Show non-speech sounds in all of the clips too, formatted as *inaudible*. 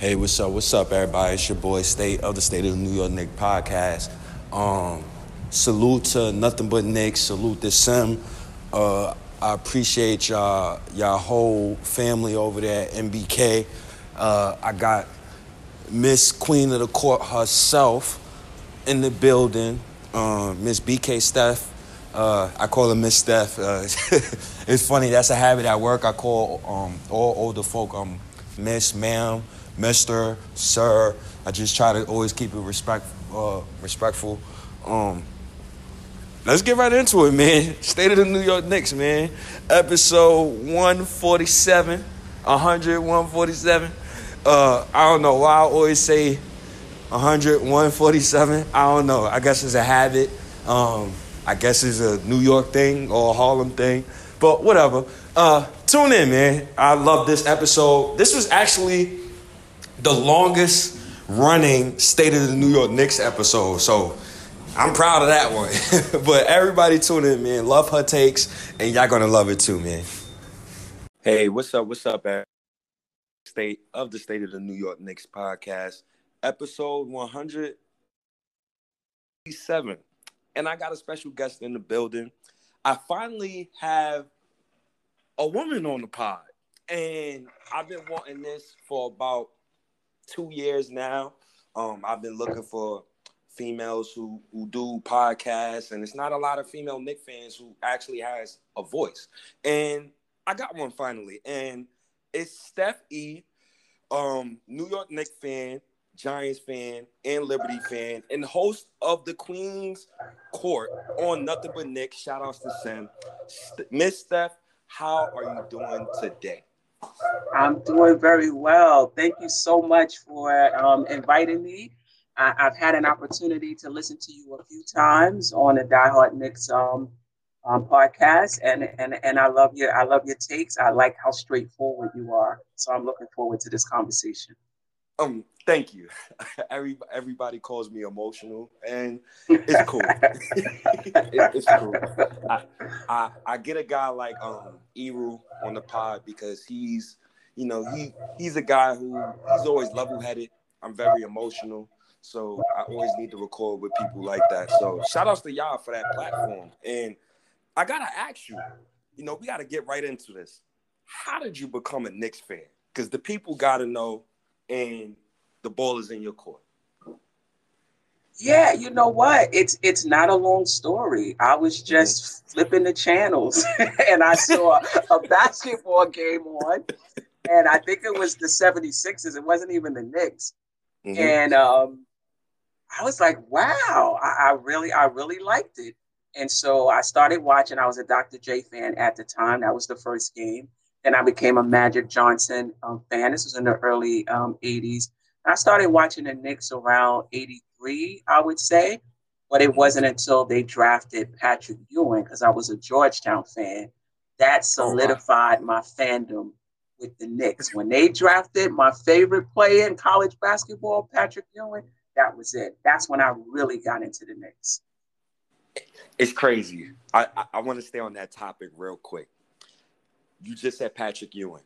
Hey, what's up? What's up, everybody? It's your boy State of the State of New York Knick podcast. Um, salute to nothing but Knick. Salute to Sim. Uh, I appreciate y'all, y'all whole family over there at NBK. Uh, I got Miss Queen of the Court herself in the building. Um, Miss BK Steph. Uh, I call her Miss Steph. Uh, *laughs* it's funny. That's a habit at work. I call um, all older folk um, Miss, Ma'am. Mister, Sir. I just try to always keep it respect, uh, respectful. Um, let's get right into it, man. State of the New York Knicks, man. Episode 147, 100, 147. Uh, I don't know why I always say 100, 147. I don't know. I guess it's a habit. Um, I guess it's a New York thing or a Harlem thing. But whatever. Uh, tune in, man. I love this episode. This was actually the longest running State of the New York Knicks episode. So I'm proud of that one. *laughs* but everybody tune in, man. Love her takes, and y'all gonna love it too, man. Hey, what's up? What's up, man? State of the State of the New York Knicks podcast, episode 107. And I got a special guest in the building. I finally have a woman on the pod. And I've been wanting this for about two years now. Um, I've been looking for females who who do podcasts, and it's not a lot of female Knick fans who actually has a voice. And I got one finally, and it's Steph E, um, New York Knick fan, Giants fan, and Liberty fan, and host of the Queen's Court on Nothing But Knick. Shout outs to Sim. Miss Steph, how are you doing today? I'm doing very well. Thank you so much for um, inviting me. I, have had an opportunity to listen to you a few times on the Die Hard Knicks um, um, podcast, and, and and I love your I love your takes. I like how straightforward you are. So I'm looking forward to this conversation. Um, thank you. *laughs* Every, everybody calls me emotional, and it's cool. *laughs* it, it's cool. I, I, I get a guy like um Eru on the pod because he's, you know, he he's a guy who he's always level headed. I'm very emotional, so I always need to record with people like that. So shout outs to y'all for that platform. And I gotta ask you, you know, we gotta get right into this. How did you become a Knicks fan? Because the people gotta know and the ball is in your court. Yeah, you know what? It's it's not a long story. I was just flipping the channels *laughs* and I saw a *laughs* basketball game on, and I think it was the 76ers. It wasn't even the Knicks. Mm-hmm. And um, I was like, wow, I, I really, I really liked it. And so I started watching. I was a Dr. J fan at the time. That was the first game. Then I became a Magic Johnson um, fan. This was in the early um, 80s. I started watching the Knicks around 83, I would say, but it wasn't until they drafted Patrick Ewing, because I was a Georgetown fan, that solidified oh, wow. my fandom with the Knicks. When they drafted my favorite player in college basketball, Patrick Ewing, that was it. That's when I really got into the Knicks. It's crazy. I, I, I want to stay on that topic real quick you just said Patrick Ewing.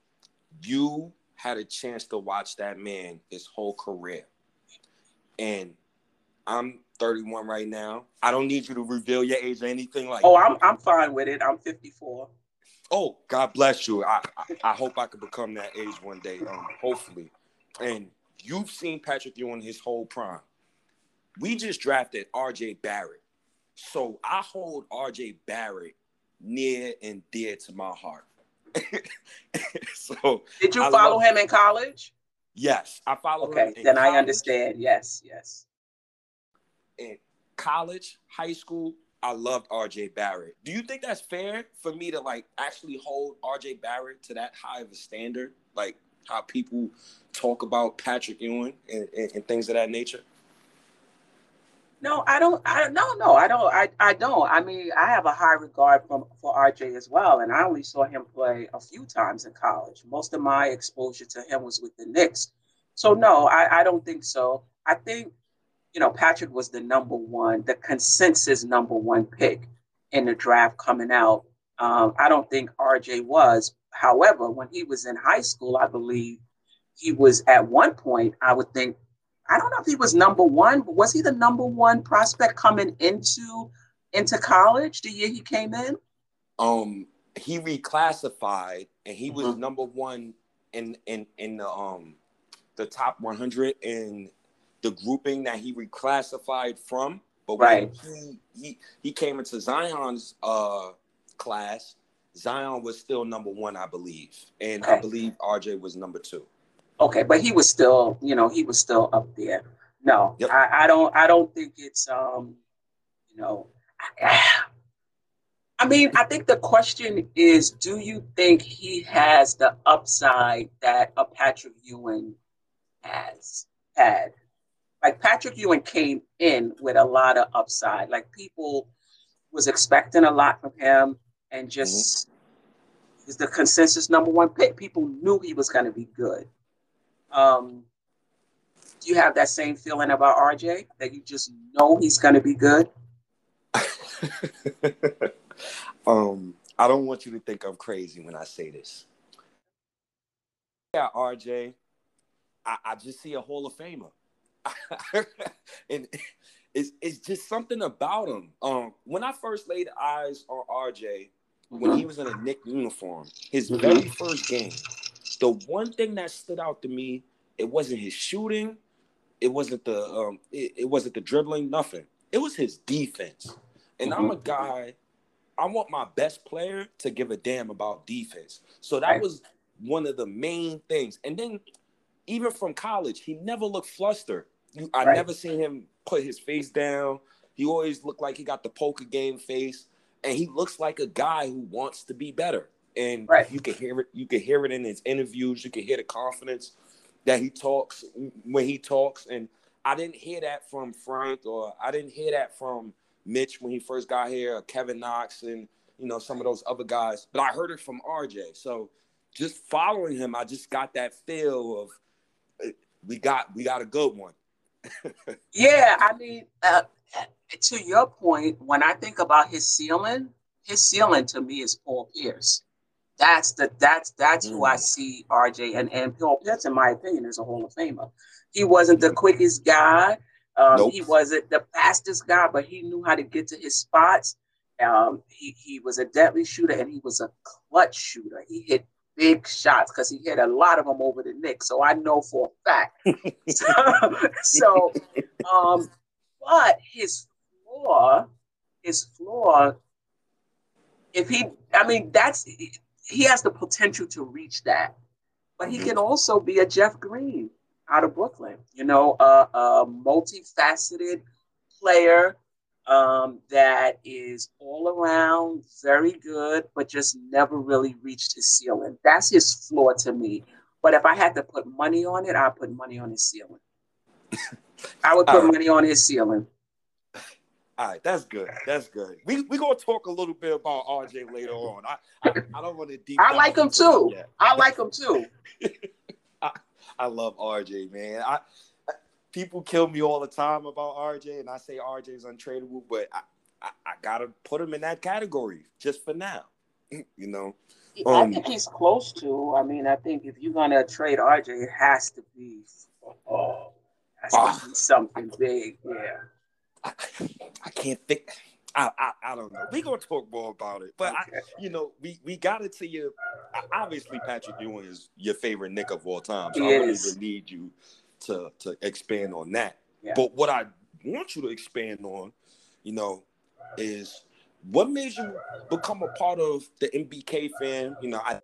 You had a chance to watch that man his whole career. And I'm 31 right now. I don't need you to reveal your age or anything like Oh, I'm I'm fine with it. I'm 54. Oh, God bless you. I, I, I hope I could become that age one day. Um, hopefully. And you've seen Patrick Ewing his whole prime. We just drafted RJ Barrett. So I hold RJ Barrett near and dear to my heart. *laughs* so did you I follow him in college? Yes, I follow okay, him. then college. I understand. Yes, yes. In college, high school, I loved RJ Barrett. Do you think that's fair for me to like actually hold RJ Barrett to that high of a standard? Like how people talk about Patrick Ewing and, and, and things of that nature? No, I don't. I no, no, I don't. I, I don't. I mean, I have a high regard for for RJ as well, and I only saw him play a few times in college. Most of my exposure to him was with the Knicks. So no, I, I don't think so. I think, you know, Patrick was the number one, the consensus number one pick in the draft coming out. Um, I don't think RJ was. However, when he was in high school, I believe he was at one point, I would think, I don't know if he was number one, but was he the number one prospect coming into into college the year he came in? Um, he reclassified and he was mm-hmm. number one in in in the um the top 100 in the grouping that he reclassified from. But when right. he, he he came into Zion's uh class, Zion was still number one, I believe, and. I believe RJ was number two. Okay, but he was still, you know, he was still up there. No, yep. I, I don't, I don't think it's, um, you know, I, *sighs* I mean, I think the question is, do you think he has the upside that a Patrick Ewing has had? Like Patrick Ewing came in with a lot of upside. Like people was expecting a lot from him, and just mm-hmm. is the consensus number one pick. People knew he was going to be good. Um, do you have that same feeling about RJ that you just know he's going to be good? *laughs* um, I don't want you to think I'm crazy when I say this. Yeah, RJ, I, I just see a Hall of Famer. *laughs* and it's, it's just something about him. Um, when I first laid eyes on RJ, when he was in a Knick uniform, his mm-hmm. very first game, the one thing that stood out to me, it wasn't his shooting, it wasn't the um, it, it wasn't the dribbling, nothing. It was his defense. And I'm a mm-hmm. guy, I want my best player to give a damn about defense. So that was one of the main things. And then even from college, he never looked flustered. I right. never seen him put his face down. He always looked like he got the poker game face, and he looks like a guy who wants to be better. And right. you can hear it. You can hear it in his interviews. You can hear the confidence that he talks when he talks. And I didn't hear that from Frank, or I didn't hear that from Mitch when he first got here, Kevin Knox, and you know some of those other guys. But I heard it from RJ. So just following him, I just got that feel of eh, we got we got a good one. *laughs* yeah, I mean, uh, to your point, when I think about his ceiling, his ceiling to me is Paul Pierce. That's the that's that's mm. who I mm. see RJ and and Paul Pierce, in my opinion, is a Hall of Famer. He wasn't the quickest guy. Um, nope. He wasn't the fastest guy, but he knew how to get to his spots. Um, he, he was a deadly shooter and he was a clutch shooter. He hit big shots because he hit a lot of them over the Knicks. So I know for a fact. so, *laughs* *laughs* so um, but his floor, his floor, if he, I mean, that's, he has the potential to reach that. But he mm-hmm. can also be a Jeff Green out of Brooklyn. You know, a, a multifaceted player um, that is all around very good, but just never really reached his ceiling. That's his floor to me. But if I had to put money on it, I'd put money on his ceiling. I would *laughs* put money on his ceiling. All right, that's good. That's good. We we gonna talk a little bit about RJ later on. I I, I don't want to deep. I like him too. *laughs* I like him too. I love RJ, man. I people kill me all the time about RJ, and I say RJ is untradeable, but I, I, I gotta put him in that category just for now. *laughs* you know. Um, I think he's close to. I mean, I think if you're gonna trade RJ, it has to be oh, has to ah. be something big. Yeah. I, I can't think. I, I, I don't know. We gonna talk more about it, but okay. I, you know, we we got it to you. Obviously, Patrick Ewing is your favorite Knick of all time, so he I don't even need you to to expand on that. Yeah. But what I want you to expand on, you know, is what made you become a part of the NBK fan. You know, I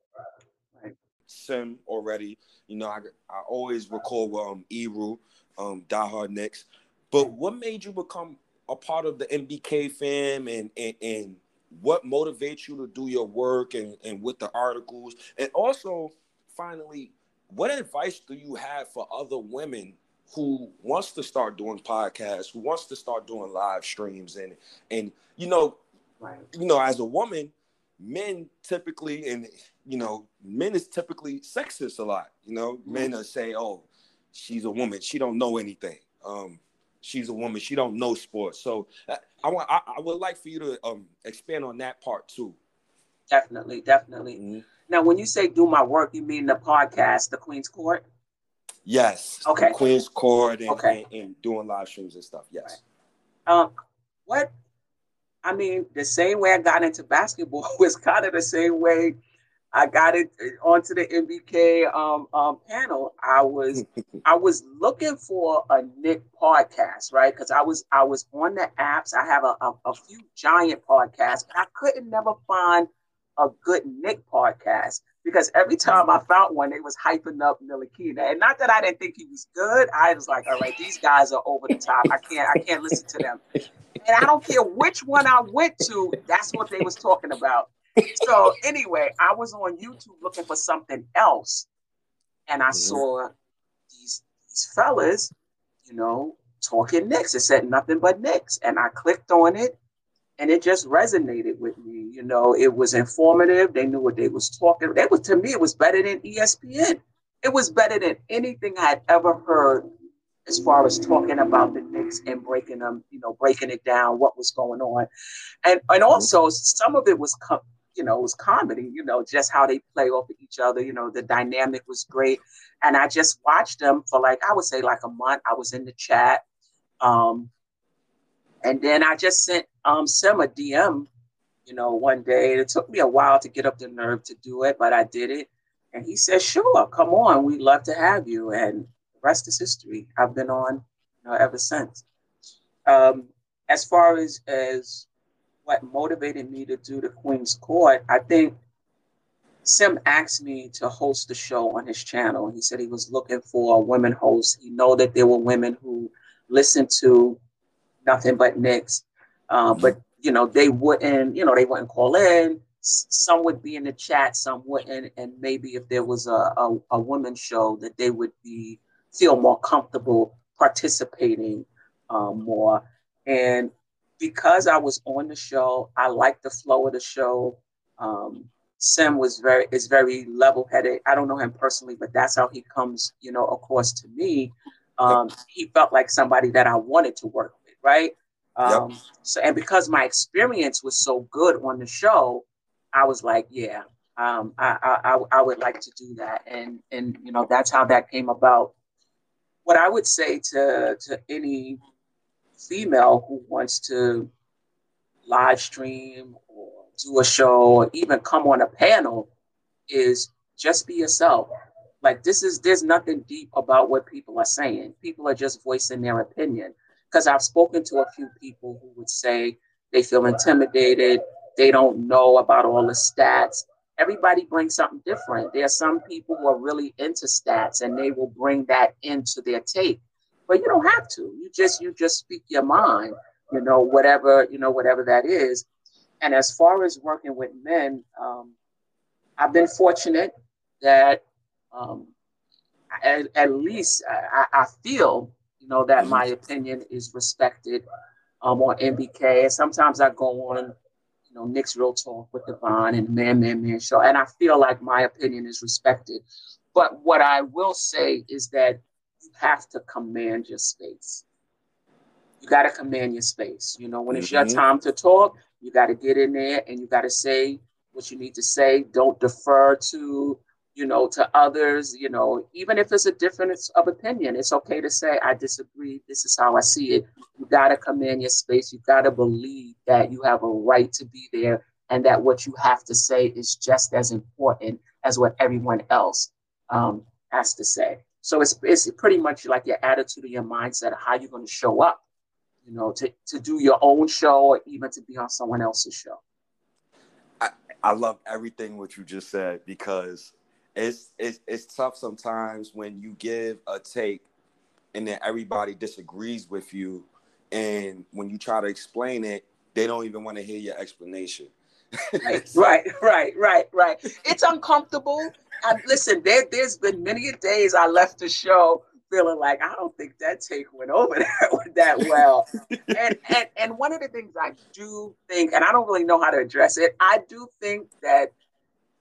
Sim already. You know, I I always recall um Eru, um, diehard Knicks. But what made you become a part of the NBK fam and, and, and what motivates you to do your work and, and with the articles? And also, finally, what advice do you have for other women who wants to start doing podcasts, who wants to start doing live streams and and you know, right. you know, as a woman, men typically and you know, men is typically sexist a lot. You know, mm-hmm. men are say, "Oh, she's a woman, she don't know anything." Um, she's a woman. She don't know sports. So uh, I want I, I would like for you to um, expand on that part too. Definitely, definitely. Mm-hmm. Now, when you say do my work, you mean the podcast, the Queen's Court? Yes. Okay. Queen's Court and, Okay. and, and doing live streams and stuff. Yes. Um, what? I mean, the same way I got into basketball *laughs* was kind of the same way I got it onto the NBK um, um, panel. I was *laughs* I was looking for a Knick podcast, right? Because I was I was on the apps. I have a, a, a few giant podcasts, but I couldn't never find a good Knick podcast because every time I found one, it was hyping up Ntilikina. And not that I didn't think he was good. I was like, all right, these guys are over the top. I can't I can't listen to them. And I don't care which one I went to, that's what they was talking about. So anyway, I was on YouTube looking for something else. And I Mhm. saw these these fellas, you know, talking Knicks. It said nothing but Knicks. And I clicked on it and it just resonated with me. You know, it was informative. They knew what they was talking. It was to me, it was better than ESPN. It was better than anything I had ever heard as far as talking about the Knicks and breaking them, you know, breaking it down, what was going on. And and also some of it was com- you know, it was comedy, you know, just how they play off of each other, you know, the dynamic was great. And I just watched them for like I would say like a month. I was in the chat. Um and then I just sent um Sim a DM, you know, one day. It took me a while to get up the nerve to do it, but I did it. And he said, "Sure, come on. We'd love to have you." And the rest is history. I've been on you know, ever since. Um, as far as as what motivated me to do the Queen's Court, I think Sim asked me to host a show on his channel. He said he was looking for a women host. He know that there were women who listened to nothing but Knicks, uh, but you know they wouldn't. You know they wouldn't call in. Some would be in the chat, some wouldn't, and maybe if there was a a, a women's show, that they would be feel more comfortable participating um, more. And because I was on the show, I liked the flow of the show. Um, Sim was very is very level headed. I don't know him personally, but that's how he comes, you know, across to me. Um, he felt like somebody that I wanted to work with, right? Um, So, and because my experience was so good on the show, I was like, yeah, um, I, I, I, I would like to do that, and and you know that's how that came about. What I would say to to any female who wants to live stream or do a show or even come on a panel is just be yourself. Like this is there's nothing deep about what people are saying. People are just voicing their opinion. Because I've spoken to a few people who would say they feel intimidated, they don't know about all the stats. Everybody brings something different. There are some people who are really into stats and they will bring that into their take. But you don't have to. You just you just speak your mind, you know, whatever, you know, whatever that is. And as far as working with men, um, I've been fortunate that um, at, at least I, I feel, you know, that my opinion is respected um, on NBK. And sometimes I go on, you know, Knicks Real Talk with Devon and Man, Man, Man Show, and I feel like my opinion is respected. But what I will say is that you have to command your space. You got to command your space. You know, when it's your Mhm. time to talk, you got to get in there and you got to say what you need to say. Don't defer to, you know, to others. You know, even if it's a difference of opinion, it's okay to say, I disagree. This is how I see it. You got to command your space. You got to believe that you have a right to be there and that what you have to say is just as important as what everyone else um, has to say. So it's, it's pretty much like your attitude or your mindset of how you're going to show up, you know, to, to do your own show or even to be on someone else's show. I love everything what you just said because it's it's it's tough sometimes when you give a take and then everybody disagrees with you and when you try to explain it they don't even want to hear your explanation *laughs* Right, right, right, right, right. It's uncomfortable. I, listen, there, there's been many a days I left the show feeling like I don't think that take went over *laughs* that, that well. and, and and one of the things I do think, and I don't really know how to address it, I do think that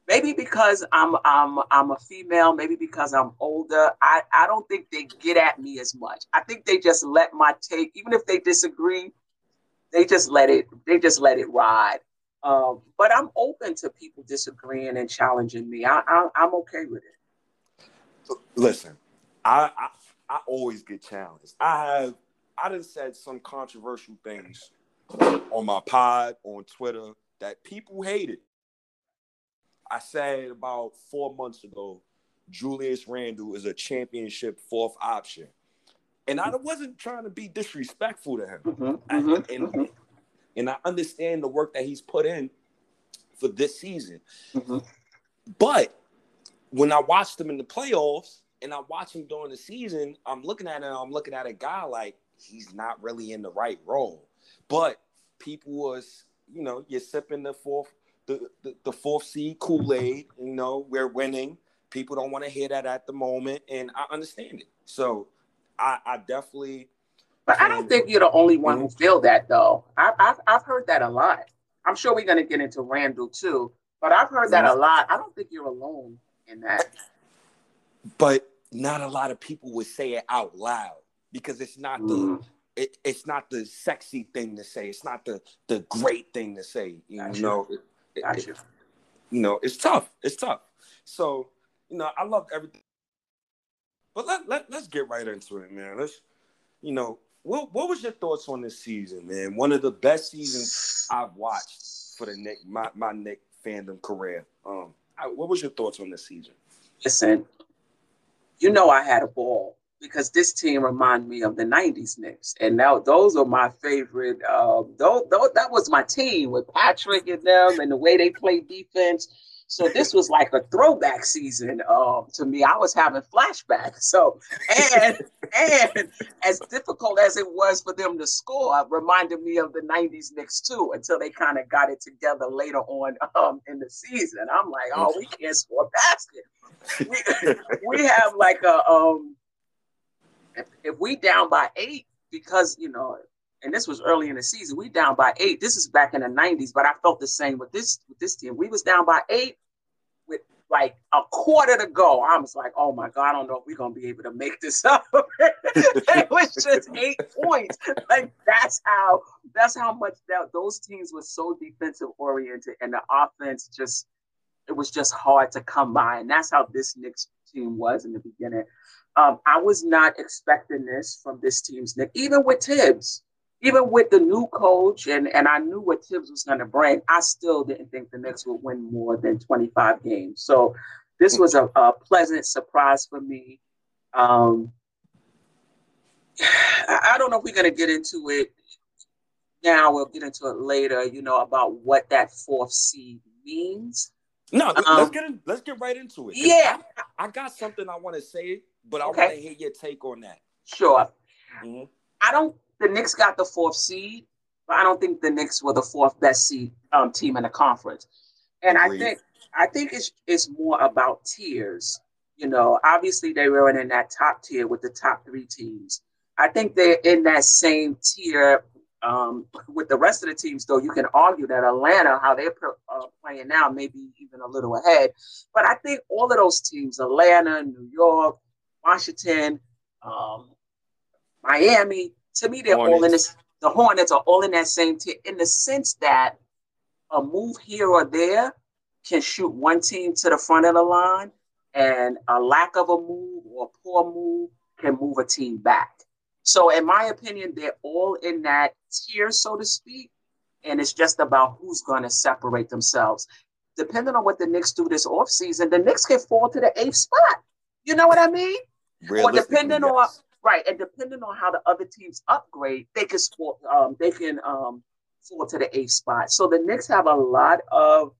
maybe because I'm I'm I'm a female, maybe because I'm older, I, I don't think they get at me as much. I think they just let my take, even if they disagree, they just let it they just let it ride. Um, but I'm open to people disagreeing and challenging me. I, I I'm okay with it. listen I, I I always get challenged. I have I done said some controversial things on my pod, on Twitter, that people hated. I said about four months ago, Julius Randle is a championship fourth option. And I wasn't trying to be disrespectful to him. Mm-hmm, mm-hmm, and, mm-hmm. And, I understand the work that he's put in for this season. Mm-hmm. But when I watched him in the playoffs and I watch him during the season, I'm looking at him, I'm looking at a guy like he's not really in the right role. But people was, you know, you're sipping the fourth, the, the, the fourth seed Kool-Aid, you know, we're winning. People don't want to hear that at the moment, and I understand it. So I, I definitely But I don't think you're the only one who mm-hmm. feel that though. I, I've I've heard that a lot. I'm sure we're gonna get into Randle too, but I've heard that a lot. I don't think you're alone in that. But not a lot of people would say it out loud because it's not the mm. it, it's not the sexy thing to say. It's not the the great thing to say. You gotcha. know, it, it, you know, it's tough. It's tough. So you know, I love everything. But let, let let's get right into it, man. Let's you know, what what was your thoughts on this season, man? One of the best seasons I've watched for the Knick my my Knick fandom career. Um, I, what was your thoughts on this season? Listen, you know I had a ball because this team reminded me of the 90s Knicks. And now those are my favorite. Um, those, that was my team with Patrick and them and the way they play defense. So this was like a throwback season um, to me. I was having flashbacks. So and and as difficult as it was for them to score, reminded me of the '90s Knicks too. Until they kind of got it together later on um, in the season. I'm like, oh, we can't score basket. We, *laughs* we have like a um, if, if we down by eight because you know and this was early in the season. We down by eight. This is back in the '90s, but I felt the same with this with this team. We was down by eight with like a quarter to go. I was like, "Oh my god, I don't know if we're gonna be able to make this *laughs* up." it was just eight points. Like that's how that's how much that those teams were so defensive oriented, and the offense just it was just hard to come by. And that's how this Knicks team was in the beginning. Um, I was not expecting this from this team's Nick, even with Thibs even with the new coach, and, and I knew what Thibs was going to bring, I still didn't think the Knicks would win more than 25 games. So this was a, a pleasant surprise for me. Um, *sighs* I don't know if we're going to get into it now. We'll get into it later, you know, about what that fourth seed means. No, um, let's get in, let's get right into it. Yeah, I, I, got something I want to say, but I okay. want to hear your take on that. Sure. Mm-hmm. I don't the Knicks got the fourth seed, but I don't think the Knicks were the fourth best seed um, team in the conference. And I think I think it's it's more about tiers. You know, obviously they were in that top tier with the top three teams. I think they're in that same tier um, with the rest of the teams, though. You can argue that Atlanta, how they're uh, playing now, maybe even a little ahead. But I think all of those teams, Atlanta, New York, Washington, um, Miami, to me, they're Hornets. all in this. The Hornets are all in that same tier in the sense that a move here or there can shoot one team to the front of the line, and a lack of a move or a poor move can move a team back. So, in my opinion, they're all in that tier, so to speak, and it's just about who's going to separate themselves. Depending on what the Knicks do this offseason, the Knicks can fall to the eighth spot. You know what I mean? Or depending yes. on Right, and depending on how the other teams upgrade, they can sport, um, they can um, fall to the eighth spot. So the Knicks have a lot of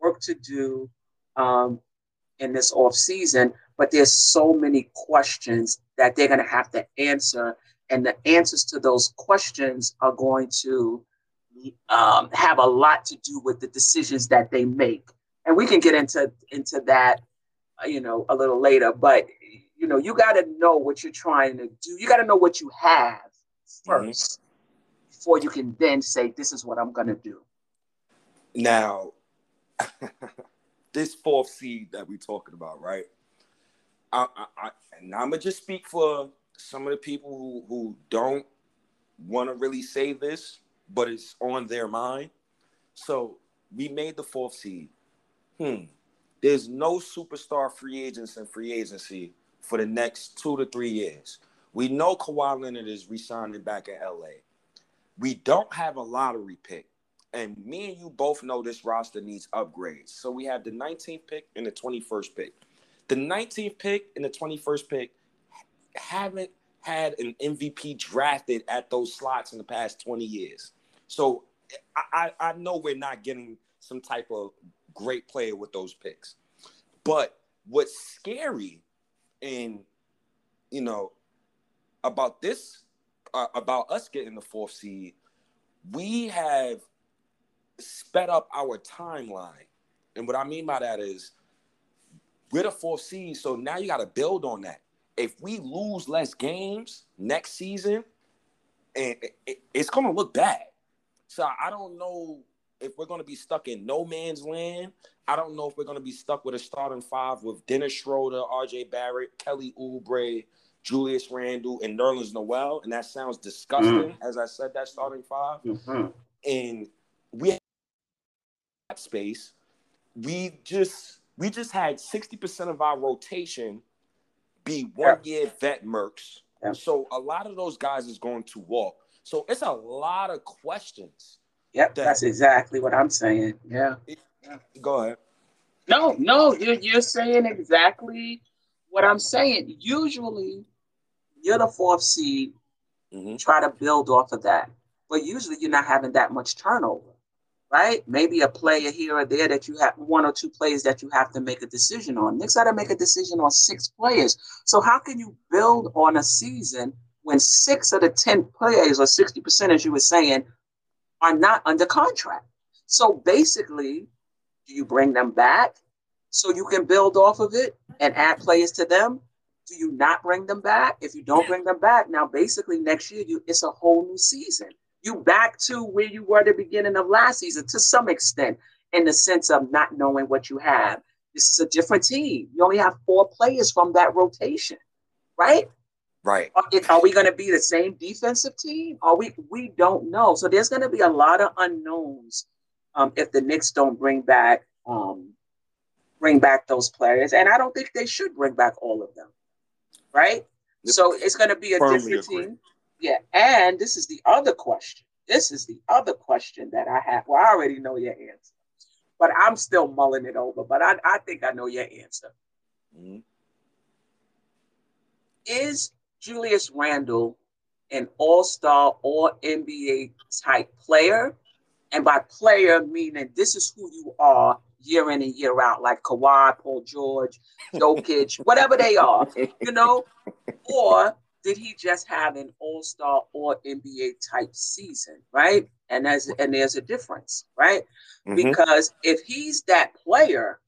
work to do um, in this off season, but there's so many questions that they're going to have to answer, and the answers to those questions are going to um, have a lot to do with the decisions that they make. And we can get into into that, you know, a little later. But you know, you got to know what you're trying to do. You got to know what you have 1st mm-hmm. before you can then say, this is what I'm going to do. Now, *laughs* this fourth seed that we're talking about, right? I, I, I, and I'm going to just speak for some of the people who, who don't want to really say this, but it's on their mind. So we made the fourth seed. Hmm. There's no superstar free agents in free agency for the next two to three years. We know Kawhi Leonard is resigning back in LA. We don't have a lottery pick. And me and you both know this roster needs upgrades. So we have the 19th pick and the 21st pick. The 19th pick and the 21st pick haven't had an MVP drafted at those slots in the past 20 years. So I, I, I know we're not getting some type of great player with those picks. But what's scary and you know about this uh, about us getting the fourth seed, we have sped up our timeline. And what I mean by that is we're the fourth seed, so now you got to build on that. If we lose less games next season, and it's going to look bad. So I don't know if we're going to be stuck in no man's land. I don't know if we're going to be stuck with a starting five with Dennis Schroeder, R.J. Barrett, Kelly Oubre, Julius Randle, and Nerlens Noel. And that sounds disgusting, mm-hmm. as I said, that starting 5 mm-hmm. And we have space. We just we just had 60% of our rotation be one year vet mercs. Yeah. So a lot of those guys is going to walk. So it's a lot of questions. Yep, that, that's exactly what I'm saying. Yeah. Go ahead. No, no, you're you're saying exactly what I'm saying. Usually, you're the fourth seed. Mm-hmm. Try to build off of that, but usually you're not having that much turnover right? Maybe a player here or there that you have one or two players that you have to make a decision on. Knicks got to make a decision on six players. So how can you build on a season when six of the ten players, or sixty percent, as you were saying, are not under contract? So basically, do you bring them back so you can build off of it and add players to them? Do you not bring them back? If you don't bring them back, now basically next year you it's a whole new season you back to where you were at the beginning of last season to some extent in the sense of not knowing what you have. This is a different team. You only have four players from that rotation, right? Right. Are, are we going to be the same defensive team? Are we? We don't know. So there's going to be a lot of unknowns um, if the Knicks don't bring back um, bring back those players, and I don't think they should bring back all of them, right? Yep. So it's going to be a Firmly different agree. team. Yeah, and this is the other question. This is the other question that I have. Well, I already know your answer, but I'm still mulling it over. But I, I think I know your answer. Mm-hmm. Is Julius Randle an all star or NBA type player? And by player, meaning this is who you are year in and year out, like Kawhi, Paul George, Jokic, *laughs* whatever they are, you know? Or did he just have an All Star or NBA type season, right? And there's and there's a difference, right? Mm-hmm. Because if he's that player,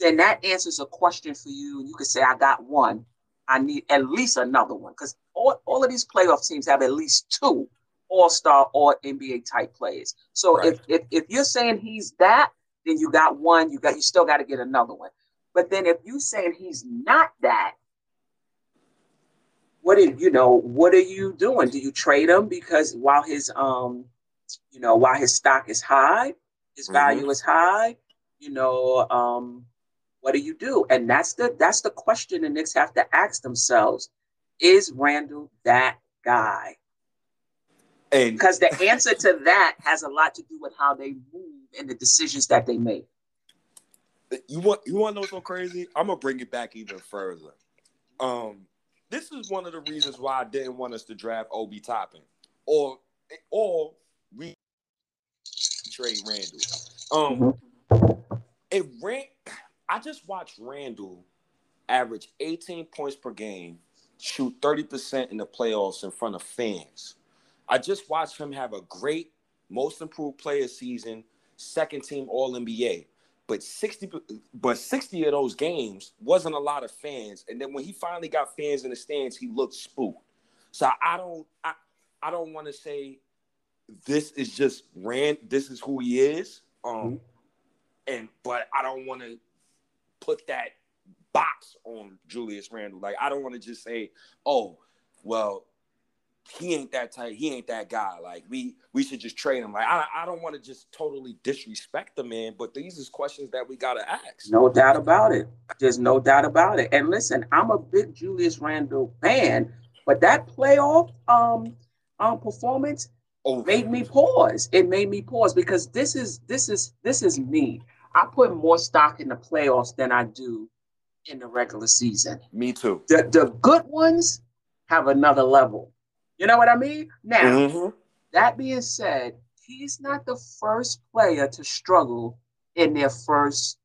then that answers a question for you. You could say, "I got one. I need at least another one," because all, all of these playoff teams have at least two All Star or NBA type players. So right. if, if if you're saying he's that, then you got one. You got you still got to get another one. But then if you saying he's not that, what are you know what are you doing do you trade him because while his um you know while his stock is high his mm-hmm. value is high you know um what do you do? And that's the that's the question the Knicks have to ask themselves. Is Randle that guy? And because the answer to that has a lot to do with how they move and the decisions that they make. You want you want to know something crazy? I'm gonna bring it back even further. Um this is one of the reasons why I didn't want us to draft Obi Toppin. Or or we trade Randle. Um, mm-hmm. if Rand, I just watched Randle average 18 points per game, shoot 30% in the playoffs in front of fans. I just watched him have a great most improved player season, second team All NBA but 60 but 60 of those games wasn't a lot of fans and then when he finally got fans in the stands he looked spooked so i don't i, I don't want to say this is just rand this is who he is um mm-hmm. and but i don't want to put that box on julius randle like i don't want to just say oh well he ain't that type. He ain't that guy. Like we we should just trade him. Like I I don't want to just totally disrespect the man, but these is questions that we gotta ask. No doubt about it. There's no doubt about it. And listen, I'm a big Julius Randle fan, but that playoff um um performance oh. made me pause. It made me pause because this is this is this is me. I put more stock in the playoffs than I do in the regular season. Me too. The the good ones have another level. You know what I mean? Now, mm-hmm. that being said, he's not the first player to struggle in their first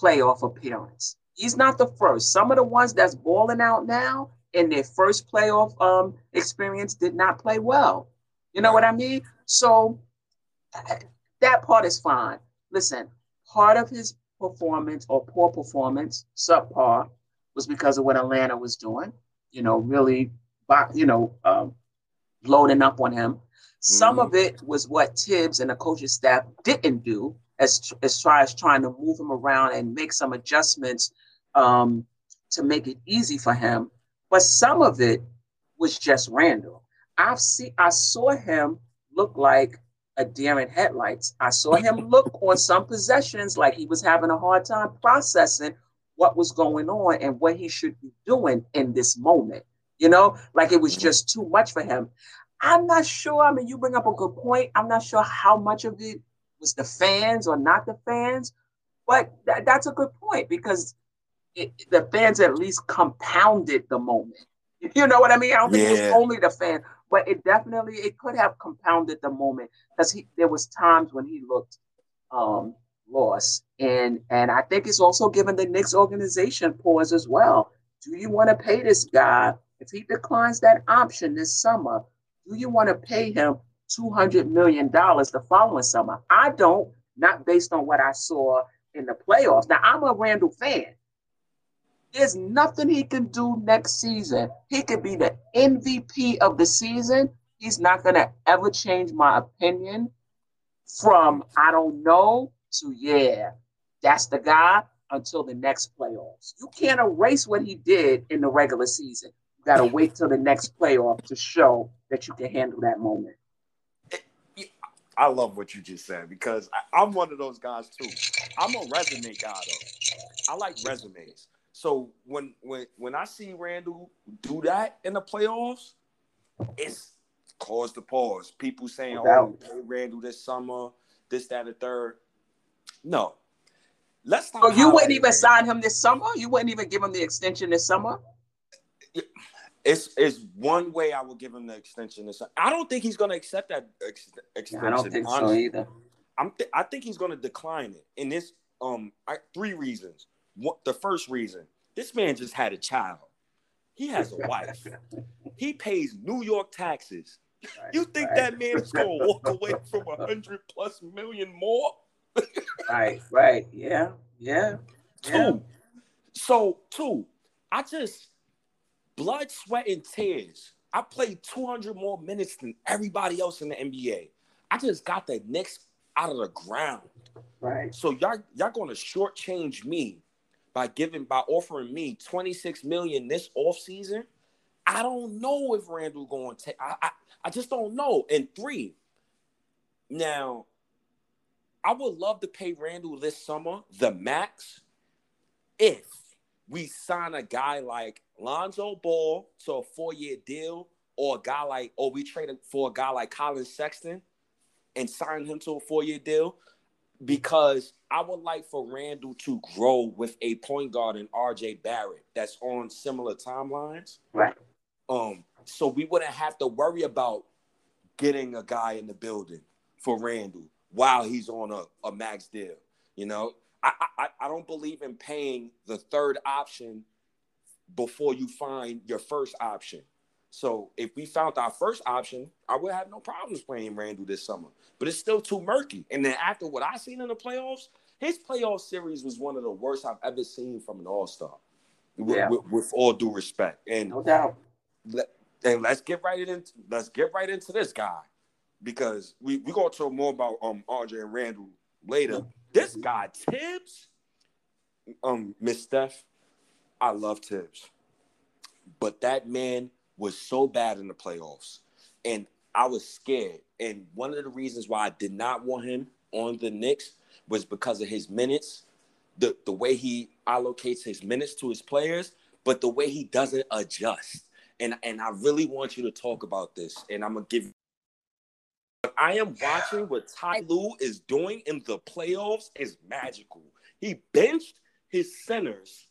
playoff appearance. He's not the first. Some of the ones that's balling out now in their first playoff um, experience did not play well. You know what I mean? So that part is fine. Listen, part of his performance or poor performance, subpar, was because of what Atlanta was doing. You know, really, you know, um, loading up on him. Some mm-hmm. of it was what Thibs and the coaching staff didn't do, as as far as trying to move him around and make some adjustments um, to make it easy for him. But some of it was just Randle. I've seen I saw him look like a deer in headlights. I saw him look on some possessions like he was having a hard time processing what was going on and what he should be doing in this moment you know, like it was just too much for him. I'm not sure. I mean, you bring up a good point. I'm not sure how much of it was the fans or not the fans, but th- that's a good point because it, the fans at least compounded the moment. *laughs* You know what I mean? I don't think yeah. it was only the fan, but it definitely it could have compounded the moment because he there was times when he looked um, lost, and and I think it's also given the Knicks organization pause as well. Do you want to pay this guy if he declines that option this summer, do you want to pay him $200 million the following summer? I don't, not based on what I saw in the playoffs. Now, I'm a Randle fan. There's nothing he can do next season. He could be the MVP of the season. He's not going to ever change my opinion from I don't know to yeah, that's the guy until the next playoffs. You can't erase what he did in the regular season You got to *laughs* wait till the next playoff to show that you can handle that moment. I love what you just said because I, am one of those guys too. I'm a resume guy though. I like resumes. So when when when I see Randle do that in the playoffs, it's cause to pause. People saying, "Oh, hey, Randle this summer, this, that, and third. No, let's. Oh, you wouldn't even sign him this summer. You wouldn't even give him the extension this summer. It's it's one way I will give him the extension. I don't think he's going to accept that ex- extension. I don't think honestly. so either. I'm th- I think he's going to decline it, and this um I, three reasons. What the first reason? This man just had a child. He has a wife. *laughs* he pays New York taxes. Right, you think right. that man is going to walk away from a hundred plus million more? *laughs* right, right, yeah, yeah. Two. Yeah. So two, I just blood, sweat, and tears. I played 200 more minutes than everybody else in the NBA. I just got the Knicks out of the ground. Right. So y'all y'all gonna shortchange me by giving by offering me 26 million this offseason. I don't know if Randle going to take. I, I I just don't know. And three. Now, I would love to pay Randle this summer the max if we sign a guy like Lonzo Ball to a four year deal, or a guy like, or we trade for a guy like Collin Sexton and sign him to a four year deal, because I would like for Randle to grow with a point guard in RJ Barrett that's on similar timelines. Right. Um, so we wouldn't have to worry about getting a guy in the building for Randle while he's on a, a max deal. You know, I, I I don't believe in paying the third option before you find your first option. So if we found our first option, I would have no problems playing Randle this summer. But it's still too murky. And then after what I seen in the playoffs, his playoff series was one of the worst I've ever seen from an All Star. Yeah. With, with, with, all due respect, and no doubt. Let, and let's get right into let's get right into this guy because we we gonna talk more about um RJ and Randle later. This guy Thibs, um Miss Steph, I love Thibs, but that man was so bad in the playoffs. and I was scared. And one of the reasons why I did not want him on the Knicks was because of his minutes, the the way he allocates his minutes to his players, but the way he doesn't adjust. And and I really want you to talk about this. And I'm gonna give. I am watching what Ty Lue is doing in the playoffs is magical. He benched his centers,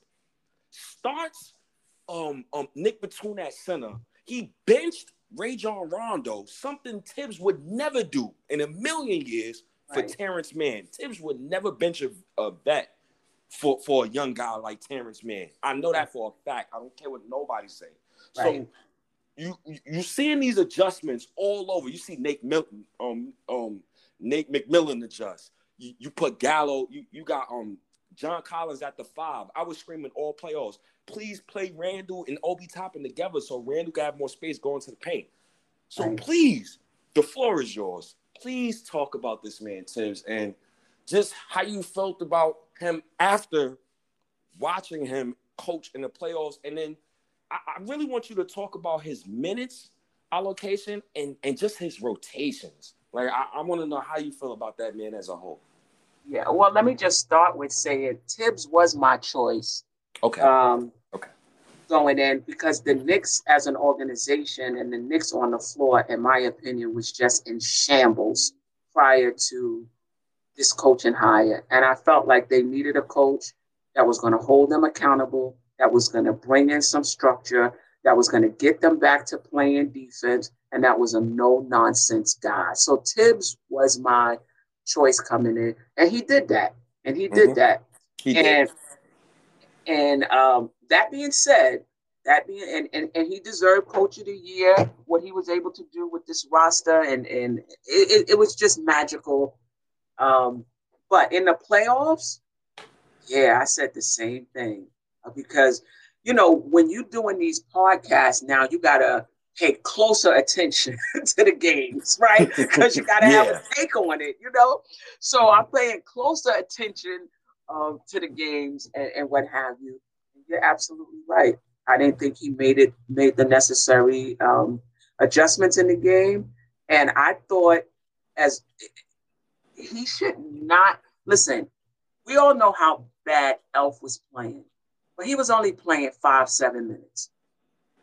starts um um Nick Batum at center. He benched Rajon Rondo, something Thibs would never do in a million years for right. Terance Mann. Thibs would never bench a, a vet for, for a young guy like Terance Mann. I know that for a fact. I don't care what nobody say. Right. So you you seeing these adjustments all over. You see Nate Milton, um, um, Nate McMillan adjust. You, you put Gallo. You you got um John Collins at the five. I was screaming all playoffs. Please play Randle and Obi Toppin together so Randle can have more space going to the paint. So right. please, the floor is yours. Please talk about this man, Thibs, and just how you felt about him after watching him coach in the playoffs. And then I, I really want you to talk about his minutes allocation and, and just his rotations. Like I, I want to know how you feel about that man as a whole. Yeah, well, let me just start with saying Thibs was my choice. Okay. Um, okay. Going in because the Knicks as an organization and the Knicks on the floor, in my opinion, was just in shambles prior to this coaching hire. And I felt like they needed a coach that was going to hold them accountable, that was going to bring in some structure, that was going to get them back to playing defense, and that was a no nonsense guy. So Thibs was my choice coming in, and he did that, and he did mm-hmm. that. He and did. and um, that being said, that being and, and and he deserved coach of the year. What he was able to do with this roster, and and it, it, was just magical. Um, but in the playoffs, yeah, I said the same thing uh, because you know when you're doing these podcasts now, you gotta pay closer attention *laughs* to the games, right? *laughs* Because you got to yeah. have a take on it, you know? So I'm paying closer attention um, to the games and, and, what have you. You're absolutely right. I didn't think he made it, made the necessary um, adjustments in the game. And I thought as he should not, listen, we all know how bad Elf was playing, but he was only playing five, seven minutes.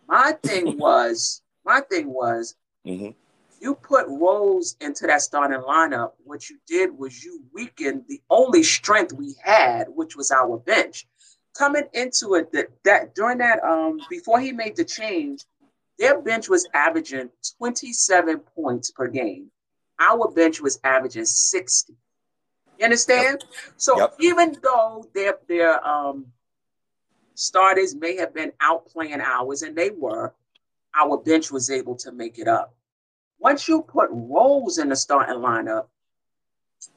My thing *laughs* was my thing was, mm-hmm. you put Rose into that starting lineup. What you did was you weakened the only strength we had, which was our bench. Coming into it, that, that during that um before he made the change, their bench was averaging 27 points per game. Our bench was averaging 60. You understand? Yep. So yep. even though their their um starters may have been outplaying ours, and they were, our bench was able to make it up. Once you put Rose in the starting lineup,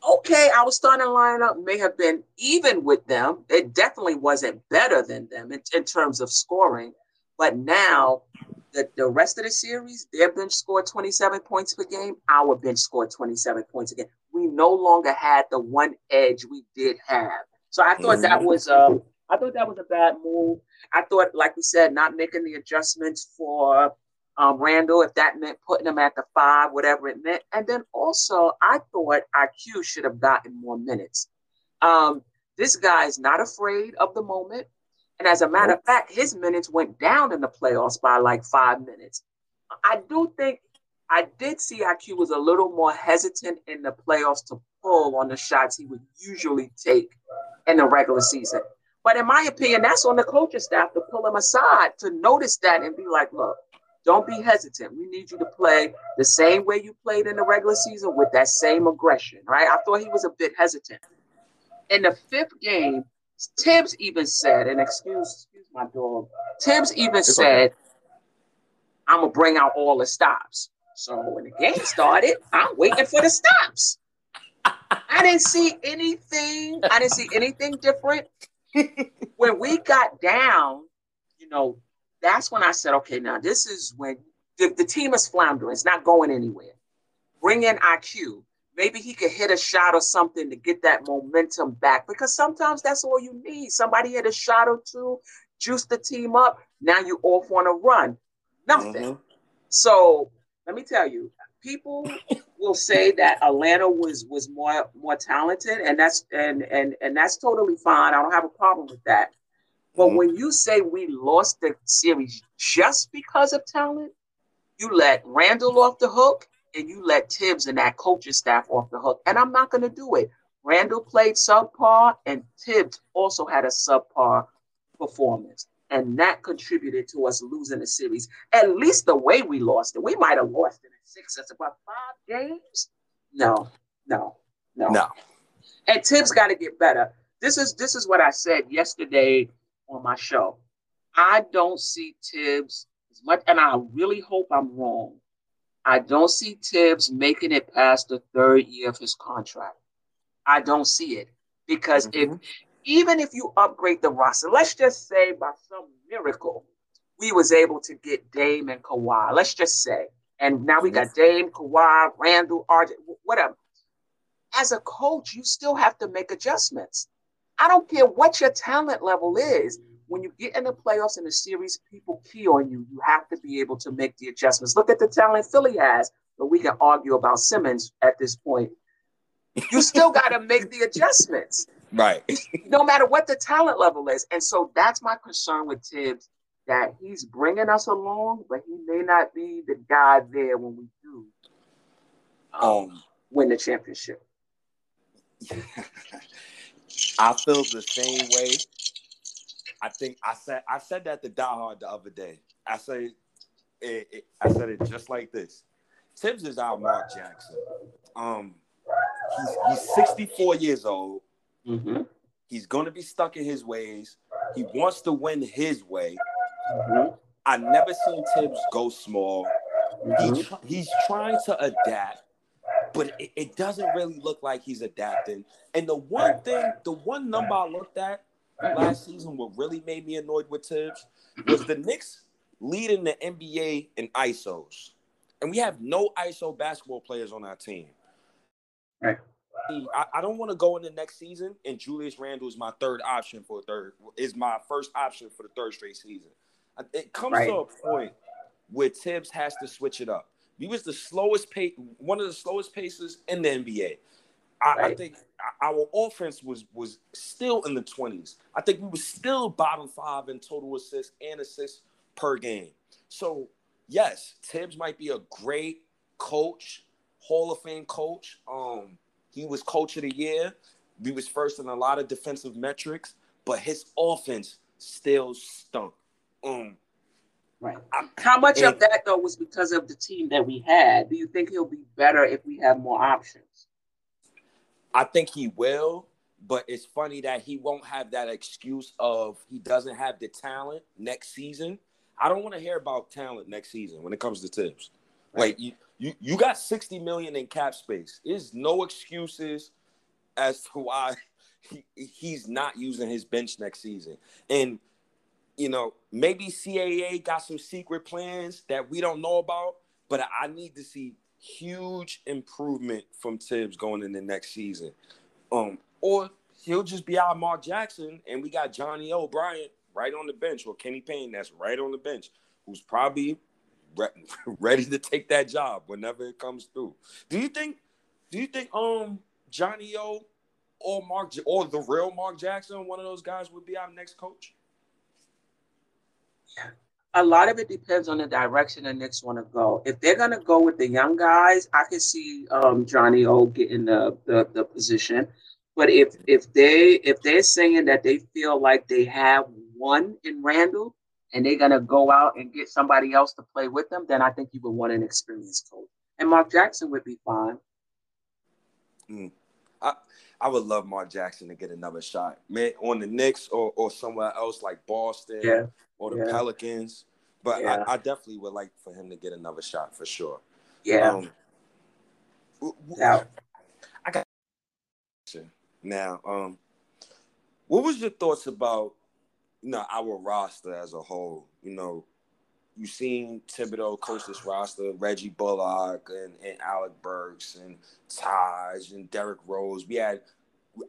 okay, our starting lineup may have been even with them. It definitely wasn't better than them in, in terms of scoring. But now, the, the rest of the series, their bench scored 27 points per game. Our bench scored 27 points again. We no longer had the one edge we did have. So I thought that mm-hmm. was um, I thought that was a bad move. I thought, like we said, not making the adjustments for um, Randle, if that meant putting him at the five, whatever it meant. And then also, I thought IQ should have gotten more minutes. Um, this guy is not afraid of the moment. And as a matter of fact, his minutes went down in the playoffs by like five minutes. I do think I did see IQ was a little more hesitant in the playoffs to pull on the shots he would usually take in the regular season. But in my opinion, that's on the coaching staff to pull him aside to notice that and be like, look, don't be hesitant. We need you to play the same way you played in the regular season with that same aggression, right? I thought he was a bit hesitant. In the fifth game, Thibs even said, and excuse, excuse my dog, Thibs even it's said, okay. I'm gonna bring out all the stops. So when the game started, I'm waiting for the stops. I didn't see anything. I didn't see anything different *laughs* when we got down, you know, that's when I said, okay, now this is when the, the team is floundering. It's not going anywhere. Bring in IQ. Maybe he could hit a shot or something to get that momentum back because sometimes that's all you need. Somebody hit a shot or two, juice the team up. Now you off on a run. Nothing. Mm-hmm. So let me tell you, people will say that Atlanta was was more more talented, and that's and and and that's totally fine. I don't have a problem with that. But mm-hmm. when you say we lost the series just because of talent, you let Randle off the hook and you let Thibs and that coaching staff off the hook. And I'm not going to do it. Randle played subpar, and Thibs also had a subpar performance. And that contributed to us losing the series. At least the way we lost it. We might have lost it six. That's about five games. No, no, no. No. And Thibs got to get better. This is this is what I said yesterday on my show. I don't see Thibs as much, and I really hope I'm wrong. I don't see Thibs making it past the third year of his contract. I don't see it because mm-hmm. if even if you upgrade the roster, let's just say by some miracle we was able to get Dame and Kawhi. Let's just say, and now we got Dame, Kawhi, Randle, RJ, whatever. As a coach, you still have to make adjustments. I don't care what your talent level is. When you get in the playoffs in the series, people key on you. You have to be able to make the adjustments. Look at the talent Philly has, but we can argue about Simmons at this point you still *laughs* got to make the adjustments. Right. no matter what the talent level is. And so that's my concern with Thibs that he's bringing us along, but he may not be the guy there when we do um, win the championship. *laughs* I feel the same way. I think I said I said that to Die Hard the other day. I say it, it, I said it just like this. Thibs is our Mark Jackson. Um, He's, he's 64 years old. Mm-hmm. He's going to be stuck in his ways. He wants to win his way. Mm-hmm. I never seen Thibs go small. Mm-hmm. He, he's trying to adapt, but it, it, doesn't really look like he's adapting. And the one thing, the one number I looked at last season, what really made me annoyed with Thibs was the Knicks leading the NBA in ISOs. And we have no ISO basketball players on our team. Right. I, I don't want to go into next season, and Julius Randle is my third option for third is my first option for the third straight season. It comes right. to a point where Thibs has to switch it up. He was the slowest pace, one of the slowest paces in the NBA. I, right. I, think our offense was was still in the twenties. I think we were still bottom five in total assists and assists per game. So yes, Thibs might be a great coach Hall of Fame coach. Um, he was coach of the year. He was first in a lot of defensive metrics, but his offense still stunk. Um, right. How much and, of that though was because of the team that we had? Do you think he'll be better if we have more options? I think he will, but it's funny that he won't have that excuse of he doesn't have the talent next season. I don't want to hear about talent next season when it comes to Thibs. Right. Like you, you you got 60 million in cap space. There's no excuses as to why *laughs* he, he's not using his bench next season. And you know, maybe CAA got some secret plans that we don't know about, but I need to see huge improvement from Thibs going in the next season. Um, or he'll just be out Mark Jackson, and we got Johnny O'Brien right on the bench, or Kenny Payne that's right on the bench, who's probably re- *laughs* ready to take that job whenever it comes through. Do you think? Do you think um Johnny O or Mark or the real Mark Jackson, one of those guys, would be our next coach? A lot of it depends on the direction the Knicks want to go. If they're going to go with the young guys, I can see um, Johnny O getting the, the, the position. But if if they if they're saying that they feel like they have one in Randle and they're gonna go out and get somebody else to play with them, then I think you would want an experienced coach. And Mark Jackson would be fine. Mm. I I would love Mark Jackson to get another shot, man, on the Knicks or, or somewhere else like Boston yeah. or the yeah. Pelicans. But yeah. I, I, definitely would like for him to get another shot for sure. Yeah. Um, yeah. I got now. Um, what was your thoughts about you know, our roster as a whole. You know, you seen Thibodeau coach this roster, Reggie Bullock and, and Alec Burks and Taj and Derrick Rose. We had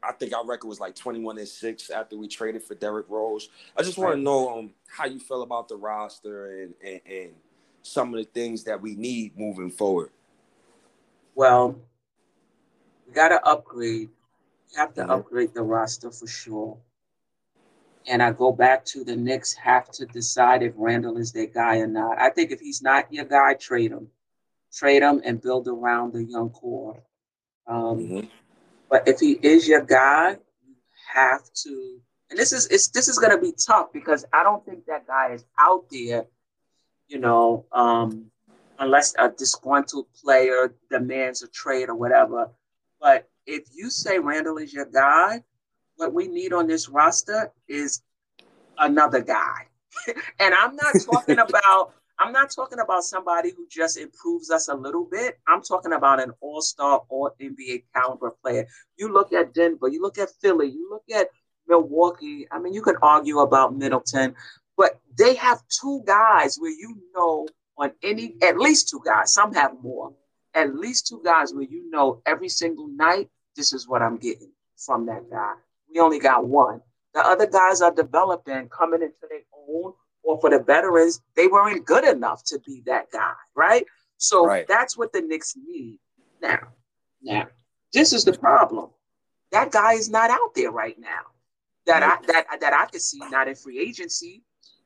I think our record was like 21 and 6 after we traded for Derrick Rose. I just want to know um, how you feel about the roster and, and, and some of the things that we need moving forward? Well, we got to upgrade. We have to mm-hmm. upgrade the roster for sure. And I go back to the Knicks have to decide if Randle is their guy or not. I think if he's not your guy, trade him. Trade him and build around the young core. Um, mm-hmm. But if he is your guy, you have to. And this is it's this is going to be tough because I don't think that guy is out there. You know, um, unless a disgruntled player demands a trade or whatever. But if you say Randle is your guy, what we need on this roster is another guy. *laughs* and I'm not talking *laughs* about I'm not talking about somebody who just improves us a little bit. I'm talking about an all-star or NBA caliber player. You look at Denver, you look at Philly, you look at Milwaukee. I mean, you could argue about Middleton, but they have two guys where you know on any at least two guys, some have more, at least two guys where you know every single night, this is what I'm getting from that guy. We only got one. The other guys are developing, coming into their own, or for the veterans, they weren't good enough to be that guy, right? So right. that's what the Knicks need. Now, now, this is the problem. That guy is not out there right now. That I that that I could see, not in free agency.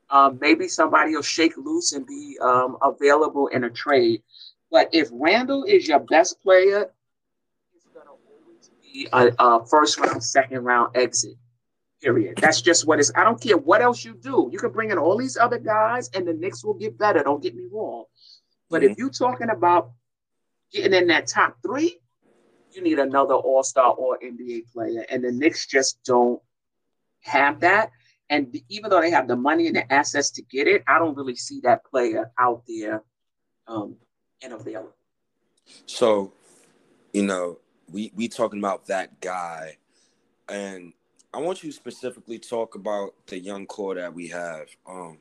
Um, maybe somebody will shake loose and be um, available in a trade. But if Randle is your best player, it's gonna always be a, a first round, second round exit. Period. That's just what it's. I don't care what else you do. You can bring in all these other guys, and the Knicks will get better. Don't get me wrong. But mm-hmm. if you're talking about getting in that top three, you need another All Star or NBA player, and the Knicks just don't have that. And even though they have the money and the assets to get it, I don't really see that player out there um, and available. So, you know, we we talking about that guy, and I want you to specifically talk about the young core that we have. Um,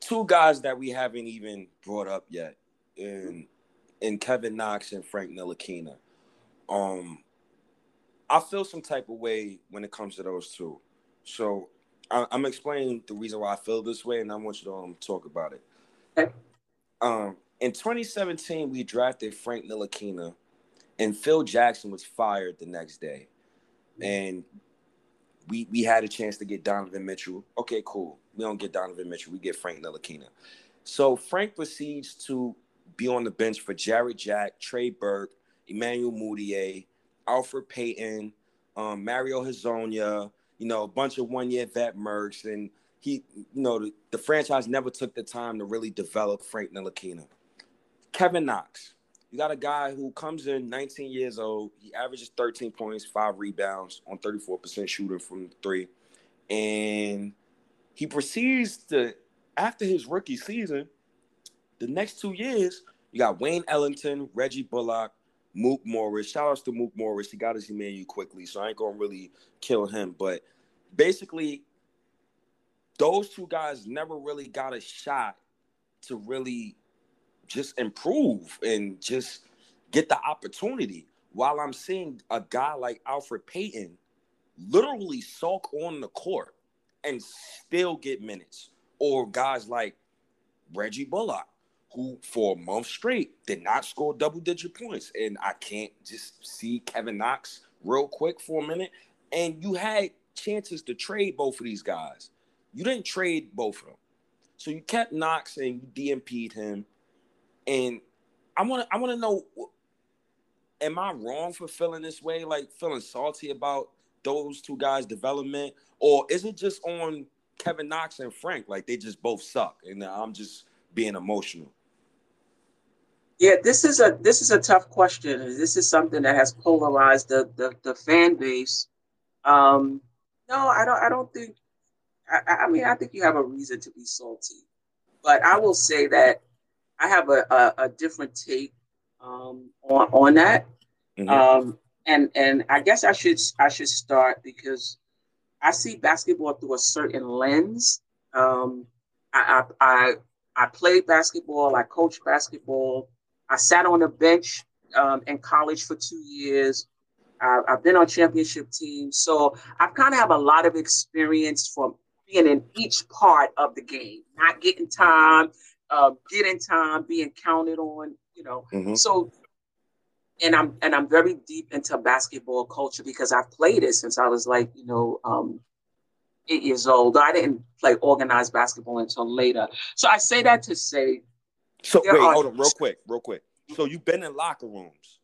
two guys that we haven't even brought up yet, in in Kevin Knox and Frank Ntilikina. Um, I feel some type of way when it comes to those two. So I, am explaining the reason why I feel this way, and I want you to um, talk about it. Okay. Um, in 2017, we drafted Frank Ntilikina, and Phil Jackson was fired the next day. And we we had a chance to get Donovan Mitchell. Okay, cool. We don't get Donovan Mitchell. We get Frank Ntilikina. So Frank proceeds to be on the bench for Jarrett Jack, Trey Burke, Emmanuel Mudiay, Elfrid Payton, um, Mario Hezonja, you know, a bunch of one-year vet mercs, and he, you know, the, the, franchise never took the time to really develop Frank Ntilikina. Kevin Knox, you got a guy who comes in 19 years old. He averages 13 points, five rebounds on 34% shooting from three. And he proceeds to, after his rookie season, the next two years, you got Wayne Ellington, Reggie Bullock, Mook Morris. Shout outs to Mook Morris. He got his Emmanuel quickly, so I ain't gonna really kill him. But basically, those two guys never really got a shot to really just improve and just get the opportunity. While I'm seeing a guy like Elfrid Payton literally sulk on the court and still get minutes, or guys like Reggie Bullock, who for a month straight did not score double digit points. And I can't just see Kevin Knox real quick for a minute. And you had chances to trade both of these guys. You didn't trade both of them. So you kept Knox and you DNP'd him. And I want to I want to know am I wrong for feeling this way like feeling salty about those two guys development or is it just on Kevin Knox and Frank like they just both suck and I'm just being emotional? Yeah, this is a this is a tough question. This is something that has polarized the the, the fan base. Um, no, I don't. I don't think. I, I mean, I think you have a reason to be salty, but I will say that I have a, a, a different take um, on on that. Mm-hmm. Um, and and I guess I should I should start because I see basketball through a certain lens. Um, I, I I I played basketball. I coached basketball. I sat on the bench um, in college for two years. I, I've been on championship teams, so I kind of have a lot of experience from being in each part of the game, not getting time, uh, get in time, being counted on, you know. Mm-hmm. So and I'm and I'm very deep into basketball culture because I've played it since I was like, you know, um, eight years old. I didn't play organized basketball until later. So I say that to say. So wait, are, hold on, real quick, real quick. So you've been in locker rooms.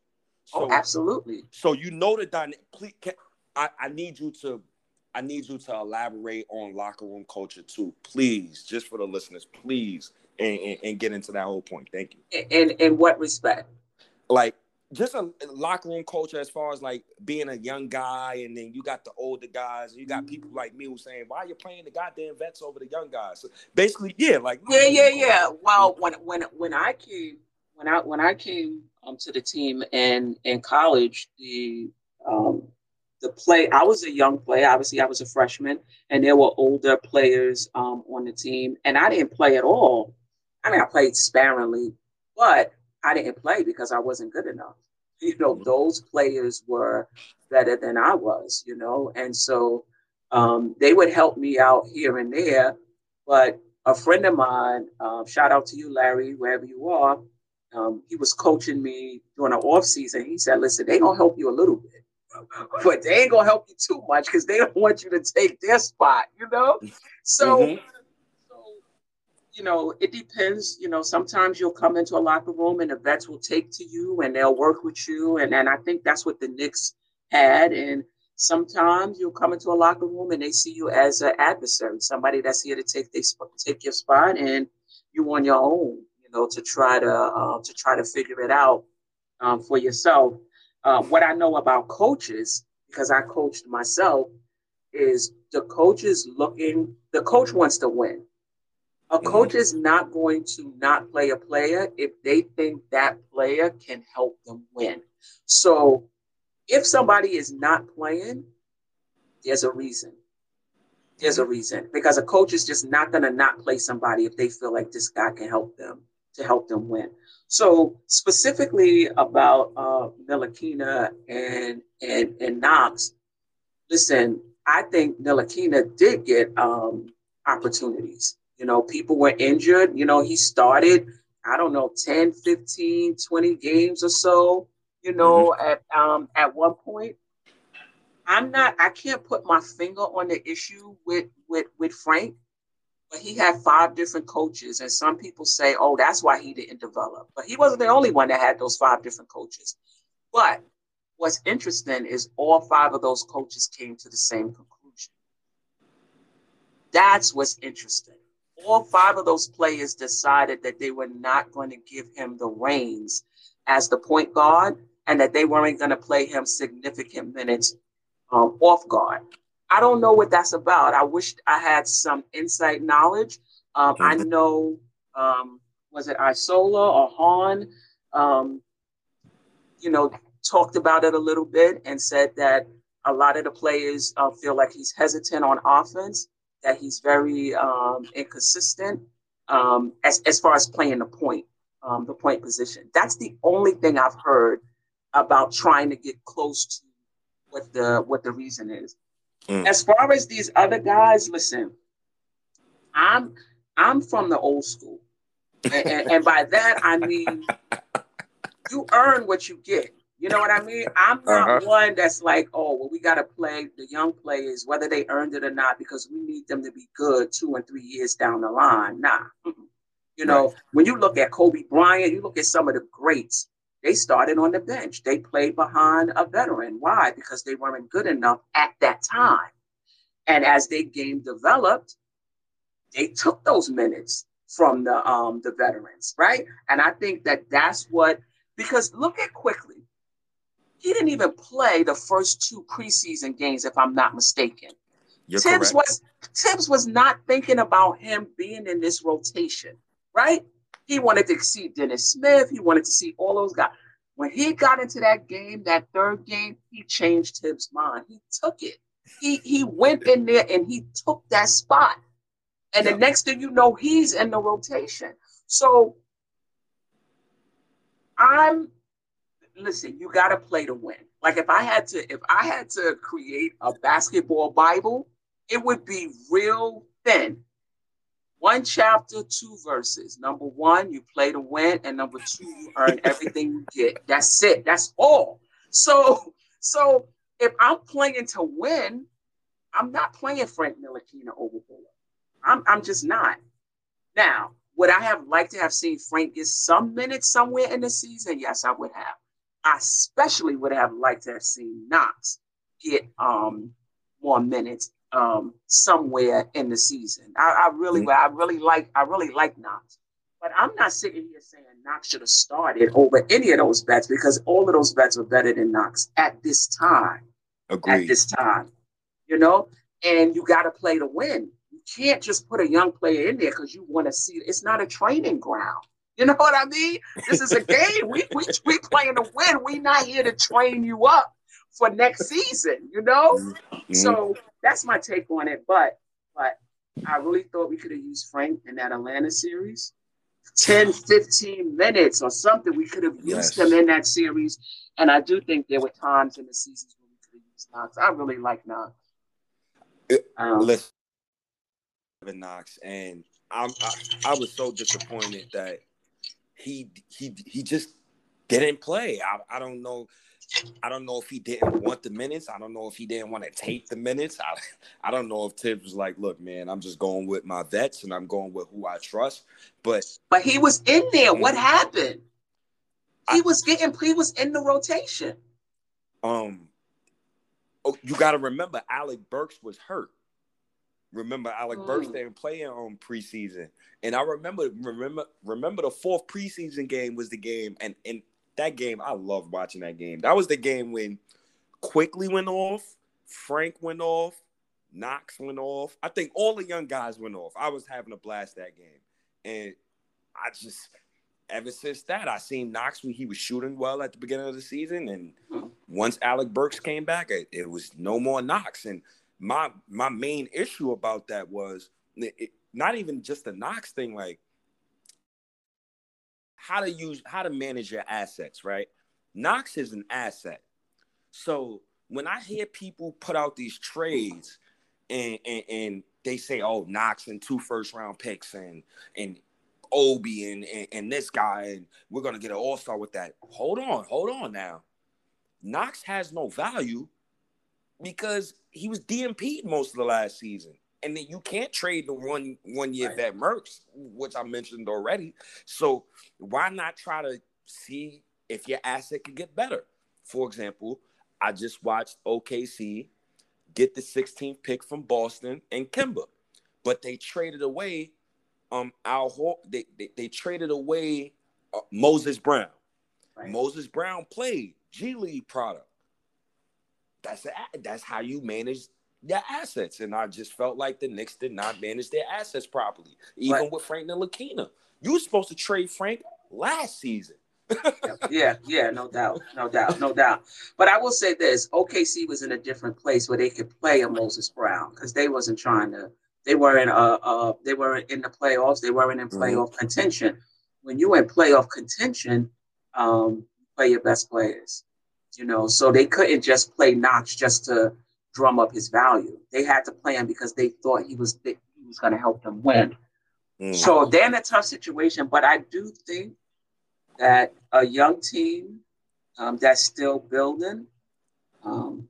Oh, so, oh, absolutely. So you know the dynamic. Please, can, I, I need you to, I need you to elaborate on locker room culture too, please, just for the listeners, please, and, and, and get into that whole point. Thank you. And in what respect? Like just a locker room culture as far as like being a young guy and then you got the older guys and you got people like me who saying why are you playing the goddamn vets over the young guys so basically yeah like yeah yeah yeah well when when when i came when i when i came um, to the team in in college the um the play i was a young player obviously i was a freshman and there were older players um on the team and i didn't play at all i mean i played sparingly but I didn't play because I wasn't good enough. You know, mm-hmm. those players were better than I was, you know, and so um, they would help me out here and there. But a friend of mine, uh, shout out to you, Larry, wherever you are, um, he was coaching me during the off season. He said, "Listen, they gonna help you a little bit, *laughs* but they ain't gonna help you too much because they don't want you to take their spot." You know, so. Mm-hmm you know, it depends. You know, sometimes you'll come into a locker room and the vets will take to you and they'll work with you. And, and I think that's what the Knicks had. And sometimes you'll come into a locker room and they see you as an adversary, somebody that's here to take they take your spot, and you on your own. You know, to try to uh, to try to figure it out um, for yourself. Uh, what I know about coaches, because I coached myself, is the coach is looking. The coach wants to win a mm-hmm. coach is not going to not play a player if they think that player can help them win. So if somebody is not playing, there's a reason. There's a reason because a coach is just not going to not play somebody if they feel like this guy can help them to help them win. So specifically about uh, Ntilikina and and and Knox, listen, I think Ntilikina did get um, opportunities. You know, people were injured. You know, he started, I don't know, 10, 15, 20 games or so, you know, mm-hmm. at um at one point. I'm not I can't put my finger on the issue with with with Frank, but he had five different coaches. And some people say, oh, that's why he didn't develop. But he wasn't the only one that had those five different coaches. But what's interesting is all five of those coaches came to the same conclusion. That's what's interesting all five of those players decided that they were not going to give him the reins as the point guard and that they weren't going to play him significant minutes um, off guard. I don't know what that's about. I wish I had some insight knowledge. Um, I know, um, was it Isola or Hahn? Um, you know, talked about it a little bit and said that a lot of the players uh, feel like he's hesitant on offense that he's very um, inconsistent um, as, as far as playing the point, um, the point position. That's the only thing I've heard about trying to get close to what the what the reason is. Mm. As far as these other guys, listen, I'm I'm from the old school, and, and, and by that I mean you earn what you get. You know what I mean? I'm not uh-huh. one that's like, oh, well, we got to play the young players, whether they earned it or not, because we need them to be good two and three years down the line. Nah. You know, right. when you look at Kobe Bryant, you look at some of the greats, they started on the bench. They played behind a veteran. Why? Because they weren't good enough at that time. And as their game developed, they took those minutes from the um the veterans, right? And I think that that's what because look at Quickley he didn't even play the first two preseason games, if I'm not mistaken. You're Thibs correct. was Thibs was not thinking about him being in this rotation, right? He wanted to see Dennis Smith. He wanted to see all those guys. When he got into that game, that third game, he changed Thibs' mind. He took it. He he went in there and he took that spot. And yeah. the next thing you know, he's in the rotation. So I'm listen, you got to play to win. Like if I had to, if I had to create a basketball Bible, it would be real thin. one chapter, two verses. Number one, you play to win, and number two, you earn *laughs* everything you get. That's it. That's all. So, so if I'm playing to win, I'm not playing Frank Ntilikina overboard. I'm, I'm just not. Now, would I have liked to have seen Frank get some minutes somewhere in the season? Yes, I would have. I especially would have liked to have seen Knox get um, more minutes um, somewhere in the season. I, I really, mm-hmm. I really like, I really like Knox. But I'm not sitting here saying Knox should have started over any of those bets because all of those bets were better than Knox at this time. Agreed. At this time, you know, and you got to play to win. You can't just put a young player in there because you want to see. It's not a training ground. You know what I mean? This is a game. we we we playing to win. We not here to train you up for next season. You know. Mm-hmm. So that's my take on it. But but I really thought we could have used Frank in that Atlanta series. 10, 15 minutes or something. We could have used yes. him in that series. And I do think there were times in the seasons when we could have used Knox. I really like Knox. Um, Listen, Knox, and I'm, I, I was so disappointed that he he he just didn't play. I, I don't know. I don't know if he didn't want the minutes. I don't know if he didn't want to take the minutes. I, I don't know if Thibs was like, look, man, I'm just going with my vets and I'm going with who I trust. But but he was in there. What happened? He I, was getting he was in the rotation. Um oh, you gotta remember Alec Burks was hurt. Remember Alec mm. Burks didn't play on preseason. And I remember remember remember the fourth preseason game was the game and and that game, I love watching that game. That was the game when Quickley went off, Frank went off, Knox went off. I think all the young guys went off. I was having a blast that game. And I just ever since that, I seen Knox when he was shooting well at the beginning of the season. And once Alec Burks came back, it, it was no more Knox. And my my main issue about that was it, not even just the Knox thing, like how to use how to manage your assets, right? Knox is an asset. So when I hear people put out these trades and and, and they say, oh, Knox and two first round picks and and Obi and, and, and this guy, and we're gonna get an all-star with that. Hold on, hold on now. Knox has no value because he was DNP most of the last season and then you can't trade the one one year right. vet Mercs, which I mentioned already. So why not try to see if your asset could get better? For example, I just watched OKC get the 16th pick from Boston and Kemba, but they traded away um Al Hor- they, they, they traded away uh, Moses Brown. Right. Moses Brown played G League product. That's a, that's how you manage their assets. And I just felt like the Knicks did not manage their assets properly. Even right. with Frank Ntilikina. You were supposed to trade Frank last season. *laughs* yeah, yeah, no doubt, no doubt, no doubt. But I will say this: OKC was in a different place where they could play a Moses Brown because they wasn't trying to. They weren't. uh, uh they weren't in the playoffs. They weren't in mm-hmm. playoff mm-hmm. contention. When you in playoff contention, um, play your best players. You know, so they couldn't just play Knox just to drum up his value. They had to play him because they thought he was he was going to help them win. Mm. So they're in a tough situation, but I do think that a young team um, that's still building um,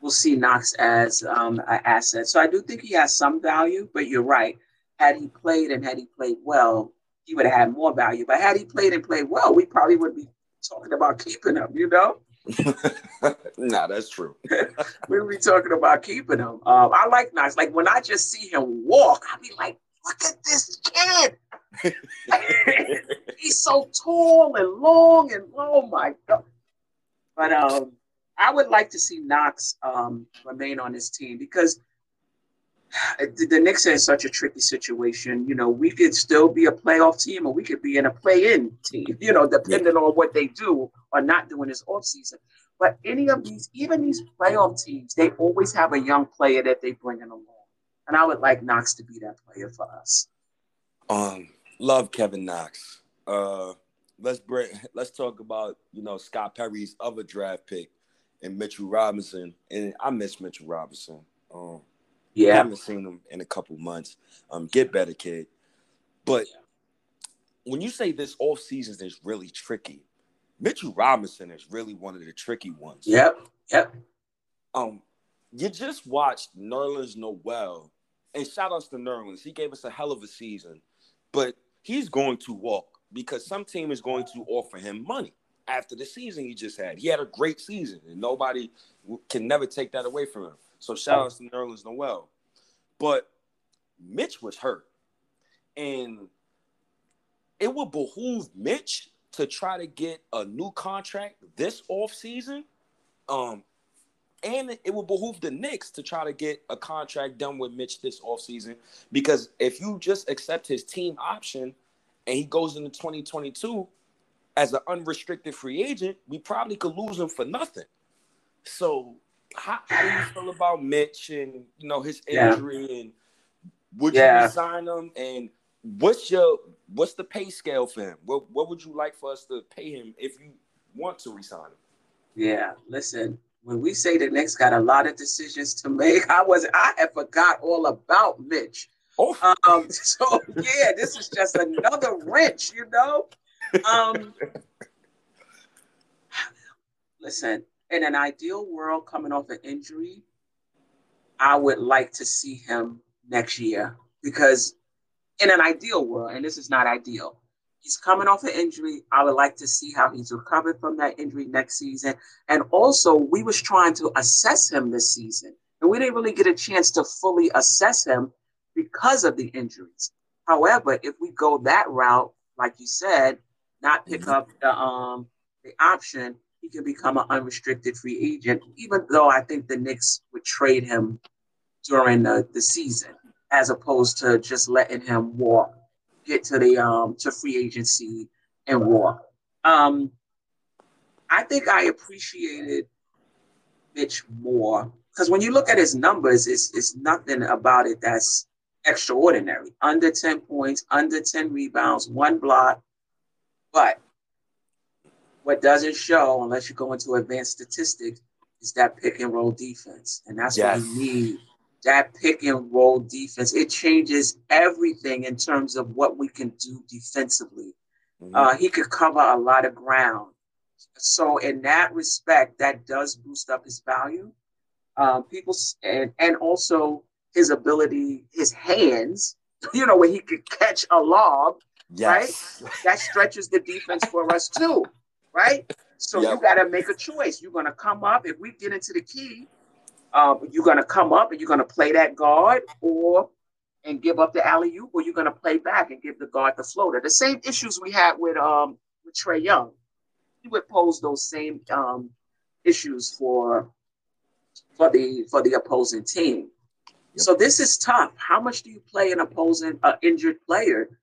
will see Knox as um, an asset. So I do think he has some value, but you're right. Had he played and had he played well, he would have had more value. But had he played and played well, we probably would be talking about keeping him, you know? *laughs* nah, that's true. *laughs* we be talking about keeping him. Um, I like Knox. Like when I just see him walk, I be like, look at this kid. *laughs* He's so tall and long and oh my god. But um, I would like to see Knox um, remain on this team because the, the Knicks are in such a tricky situation. You know, we could still be a playoff team or we could be in a play-in team, *laughs* you know, depending yeah. on what they do or not do in this offseason. But any of these, even these playoff teams, they always have a young player that they bring in along. And I would like Knox to be that player for us. Um, love Kevin Knox. Uh, let's bring let's talk about you know Scott Perry's other draft pick and Mitchell Robinson. And I miss Mitchell Robinson. Um, yeah, I haven't seen him in a couple months. Um, get better, kid. But when you say this off season is really tricky, Mitchell Robinson is really one of the tricky ones. Yep. Yep. Um, you just watched Nerlens Noel, and shout outs to Nerlens. He gave us a hell of a season, but he's going to walk because some team is going to offer him money after the season he just had. He had a great season, and nobody can never take that away from him. So shout out to Nerlens Noel. But Mitch was hurt. And it would behoove Mitch to try to get a new contract this offseason. Um, and it would behoove the Knicks to try to get a contract done with Mitch this offseason. Because if you just accept his team option and he goes into 2022 as an unrestricted free agent, we probably could lose him for nothing. So how, how do you feel about Mitch and you know his injury yeah. and would yeah. you resign him and what's your what's the pay scale for him? What what would you like for us to pay him if you want to resign him? Yeah, listen. When we say the Knicks got a lot of decisions to make, I was I had forgot all about Mitch. Oh. Um, *laughs* so yeah, this is just another wrench, you know. Um, *laughs* listen, in an ideal world, coming off an injury, I would like to see him next year because in an ideal world, and this is not ideal, he's coming off an injury. I would like to see how he's recovered from that injury next season. And also, we was trying to assess him this season, and we didn't really get a chance to fully assess him because of the injuries. However, if we go that route, like you said, not pick mm-hmm. up the um the option, he can become an unrestricted free agent. Even though I think the Knicks would trade him during the, the season, as opposed to just letting him walk, get to the um to free agency and walk. Um, I think I appreciated Mitch more because when you look at his numbers, it's it's nothing about it that's extraordinary. Under 10 points, under 10 rebounds, one block. But what doesn't show, unless you go into advanced statistics, is that pick and roll defense. And that's yes. what we need that pick and roll defense. It changes everything in terms of what we can do defensively. Mm-hmm. Uh, he could cover a lot of ground. So in that respect, that does boost up his value. Um, people and and also his ability, his hands. *laughs* You know, where he could catch a lob, yes. right? That stretches the defense for us too, right? So yep. you got to make a choice. You're going to come up. If we get into the key, um, you're going to come up and you're going to play that guard or and give up the alley oop, or you're going to play back and give the guard the floater. The same issues we had with um with Trae Young. He would pose those same um, issues for for the for the opposing team. Yep. So this is tough. How much do you play an opposing uh, injured player,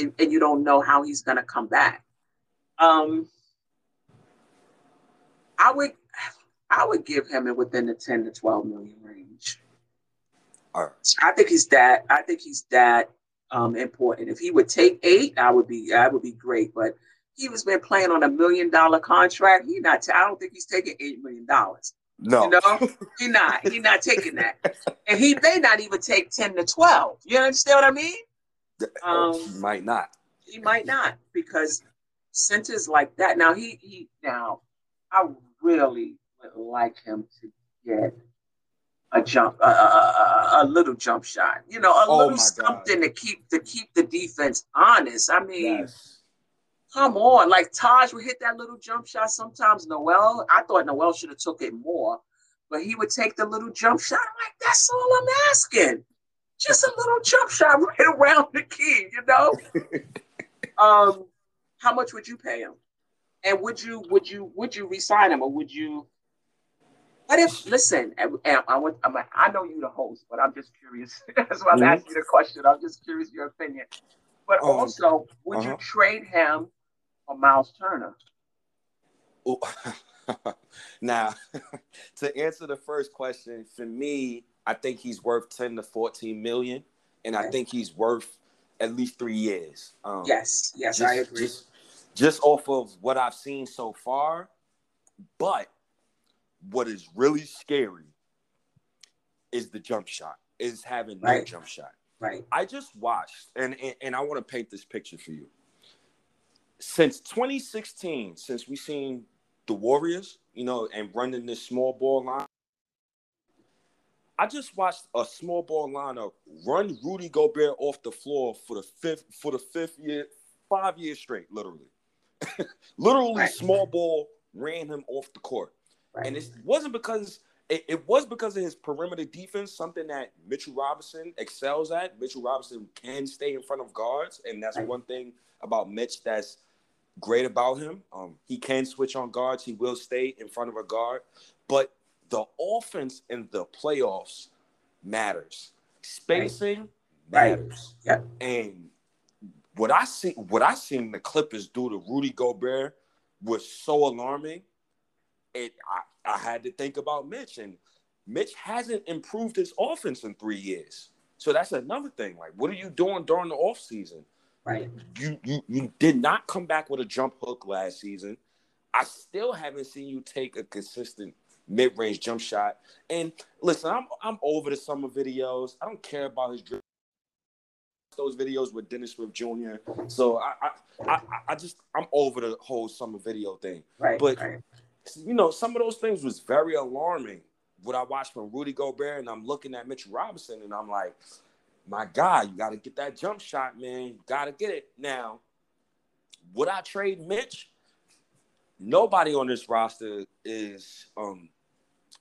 and, and you don't know how he's going to come back? Um, I would I would give him it within the 10 to 12 million range. All right. I think he's that, I think he's that um, important. If he would take eight, I would be, I would be great. But he was been playing on a million dollar contract. He not, I don't think he's taking eight million dollars. No, you know, he not, he not taking that, *laughs* and he may not even take ten to twelve. You understand what I mean? Um, he might not. He might not because centers like that. Now he he now I really would like him to get a jump, a, a, a little jump shot. You know, a oh little something God. to keep to keep the defense honest. I mean, yes. come on, like Taj would hit that little jump shot. Sometimes Noel, I thought Noel should have took it more, but he would take the little jump shot. I'm like, that's all I'm asking. Just a little jump shot *laughs* right around the key, you know. *laughs* um, how much would you pay him? And would you would you would you resign him or would you what if, listen, I, I, want, I'm, I know you the host, but I'm just curious. *laughs* That's why I'm mm-hmm. asking the question. I'm just curious your opinion. But um, also, would uh-huh. you trade him for Myles Turner? *laughs* now, *laughs* to answer the first question, for me, I think he's worth 10 to 14 million, and. I think he's worth at least three years. Um, yes, yes, just, I agree. Just, just off of what I've seen so far, but what is really scary is the jump shot, is having right. no jump shot. Right. I just watched, and and, and I want to paint this picture for you. Since 2016, since we've seen the Warriors, you know, and running this small ball line, I just watched a small ball lineup run Rudy Gobert off the floor for the fifth for the fifth year, five years straight, literally. *laughs* literally, Right. small ball ran him off the court, Right. and it wasn't because it, it was because of his perimeter defense, something that Mitchell Robinson excels at. Mitchell Robinson can stay in front of guards, and that's Right. one thing about Mitch that's great about him. Um, he can switch on guards. He will stay in front of a guard, but the offense in the playoffs matters. Spacing Right. matters. Yeah. And what I see, what I seen the Clippers do to Rudy Gobert was so alarming. It, I, I had to think about Mitch, and Mitch hasn't improved his offense in three years. So that's another thing. Like, what are you doing during the offseason? Right. You, you you did not come back with a jump hook last season. I still haven't seen you take a consistent mid-range jump shot. And listen, I'm I'm over the summer videos. I don't care about his dribble. Those videos with Dennis Smith Jr. So I I, I I just I'm over the whole summer video thing. Right. But- right. You know, some of those things was very alarming. What I watched from Rudy Gobert, and I'm looking at Mitchell Robinson, and I'm like, my God, you got to get that jump shot, man. You got to get it. Now, would I trade Mitch? Nobody on this roster is um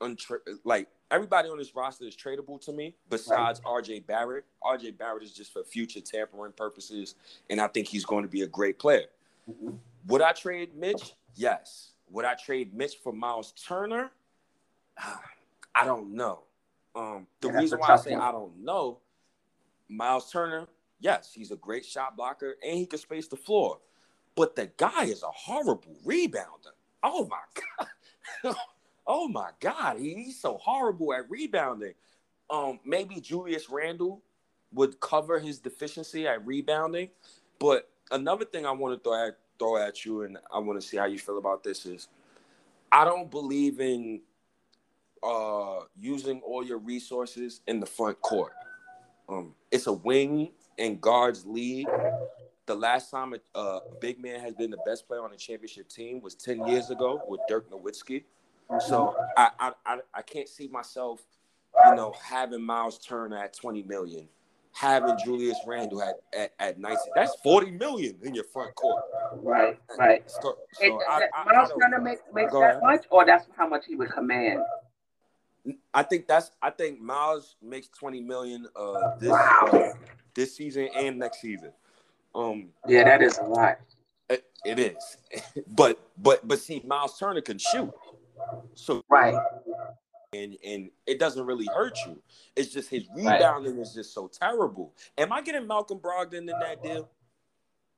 untra- like everybody on this roster is tradable to me besides RJ Barrett. RJ Barrett is just for future tampering purposes, and I think he's going to be a great player. Mhm. Would I trade Mitch? Yes. Would I trade Mitch for Myles Turner? I don't know. Um, the Yeah, reason why I say one. I don't know, Myles Turner, yes, he's a great shot blocker and he can space the floor. But the guy is a horrible rebounder. Oh my *laughs* god. Oh my god, he's so horrible at rebounding. Um, maybe Julius Randle would cover his deficiency at rebounding. But another thing I want to throw at, throw at you, and I want to see how you feel about this is, I don't believe in uh, using all your resources in the front court. Um, it's a wing and guards league. The last time a uh, big man has been the best player on a championship team was ten years ago with Dirk Nowitzki. So I, I I I can't see myself, you know, having Myles Turner at twenty million, having Julius Randle at at, at. That's forty million in your front court. Right. Right. So, so I, that- I, I, Myles Turner make, make that ahead. much, or that's how much he would command? I think that's I think Myles makes twenty million uh this Wow. uh, this season and next season. Um Yeah, that is a lot. it, it is. *laughs* but but but see Myles Turner can shoot. So Right. and and it doesn't really hurt you. It's just his Right. rebounding is just so terrible. Am I getting Malcolm Brogdon in that deal?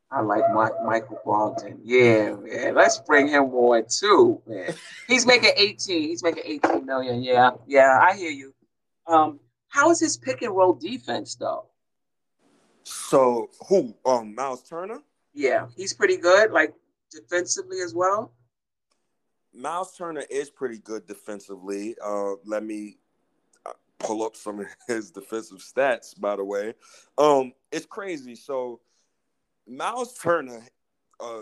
I like Mike, Michael Brogdon. Yeah, man. Let's bring him on too, man. He's making 18. He's making 18 million. Yeah, yeah, I hear you. Um, how is his pick and roll defense though? So who? Um Myles Turner? Yeah, he's pretty good, like defensively as well. Myles Turner is pretty good defensively. Uh, let me uh, pull up some of *laughs* his defensive stats. By the way, um, it's crazy. So Myles Turner, uh,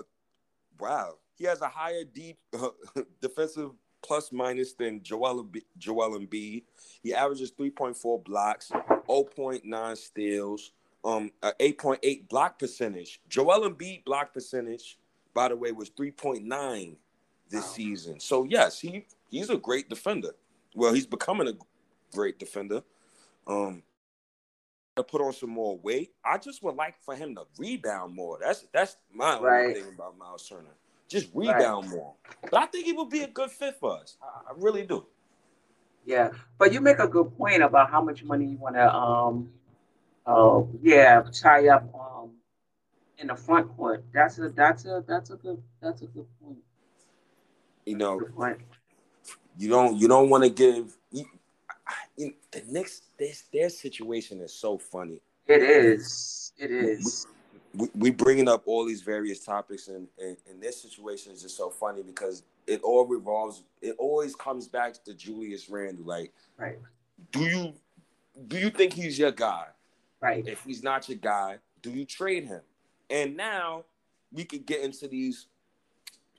wow, he has a higher deep uh, *laughs* defensive plus minus than Joel Joel Embiid. He averages three point four blocks, 0.9 steals, um, a 8.8 block percentage. Joel Embiid block percentage, by the way, was 3.9 this season. So yes, he he's a great defender. Well, he's becoming a great defender. Um to put on some more weight. I just would like for him to rebound more. That's that's my Right. thing about Myles Turner. Just rebound more. But I think he would be a good fit for us. I, I really do. Yeah, but you make a good point about how much money you want to, um, uh, yeah, tie up um, in the front court. That's a that's a that's a good that's a good point. You know, you don't you don't want to give you, you, the Knicks. This their situation is so funny. It is. It is. we, we bringing up all these various topics and, and and this situation is just so funny because it all revolves it always comes back to Julius Randle like Right. do you do you think he's your guy Right. If he's not your guy, do you trade him? And now we could get into these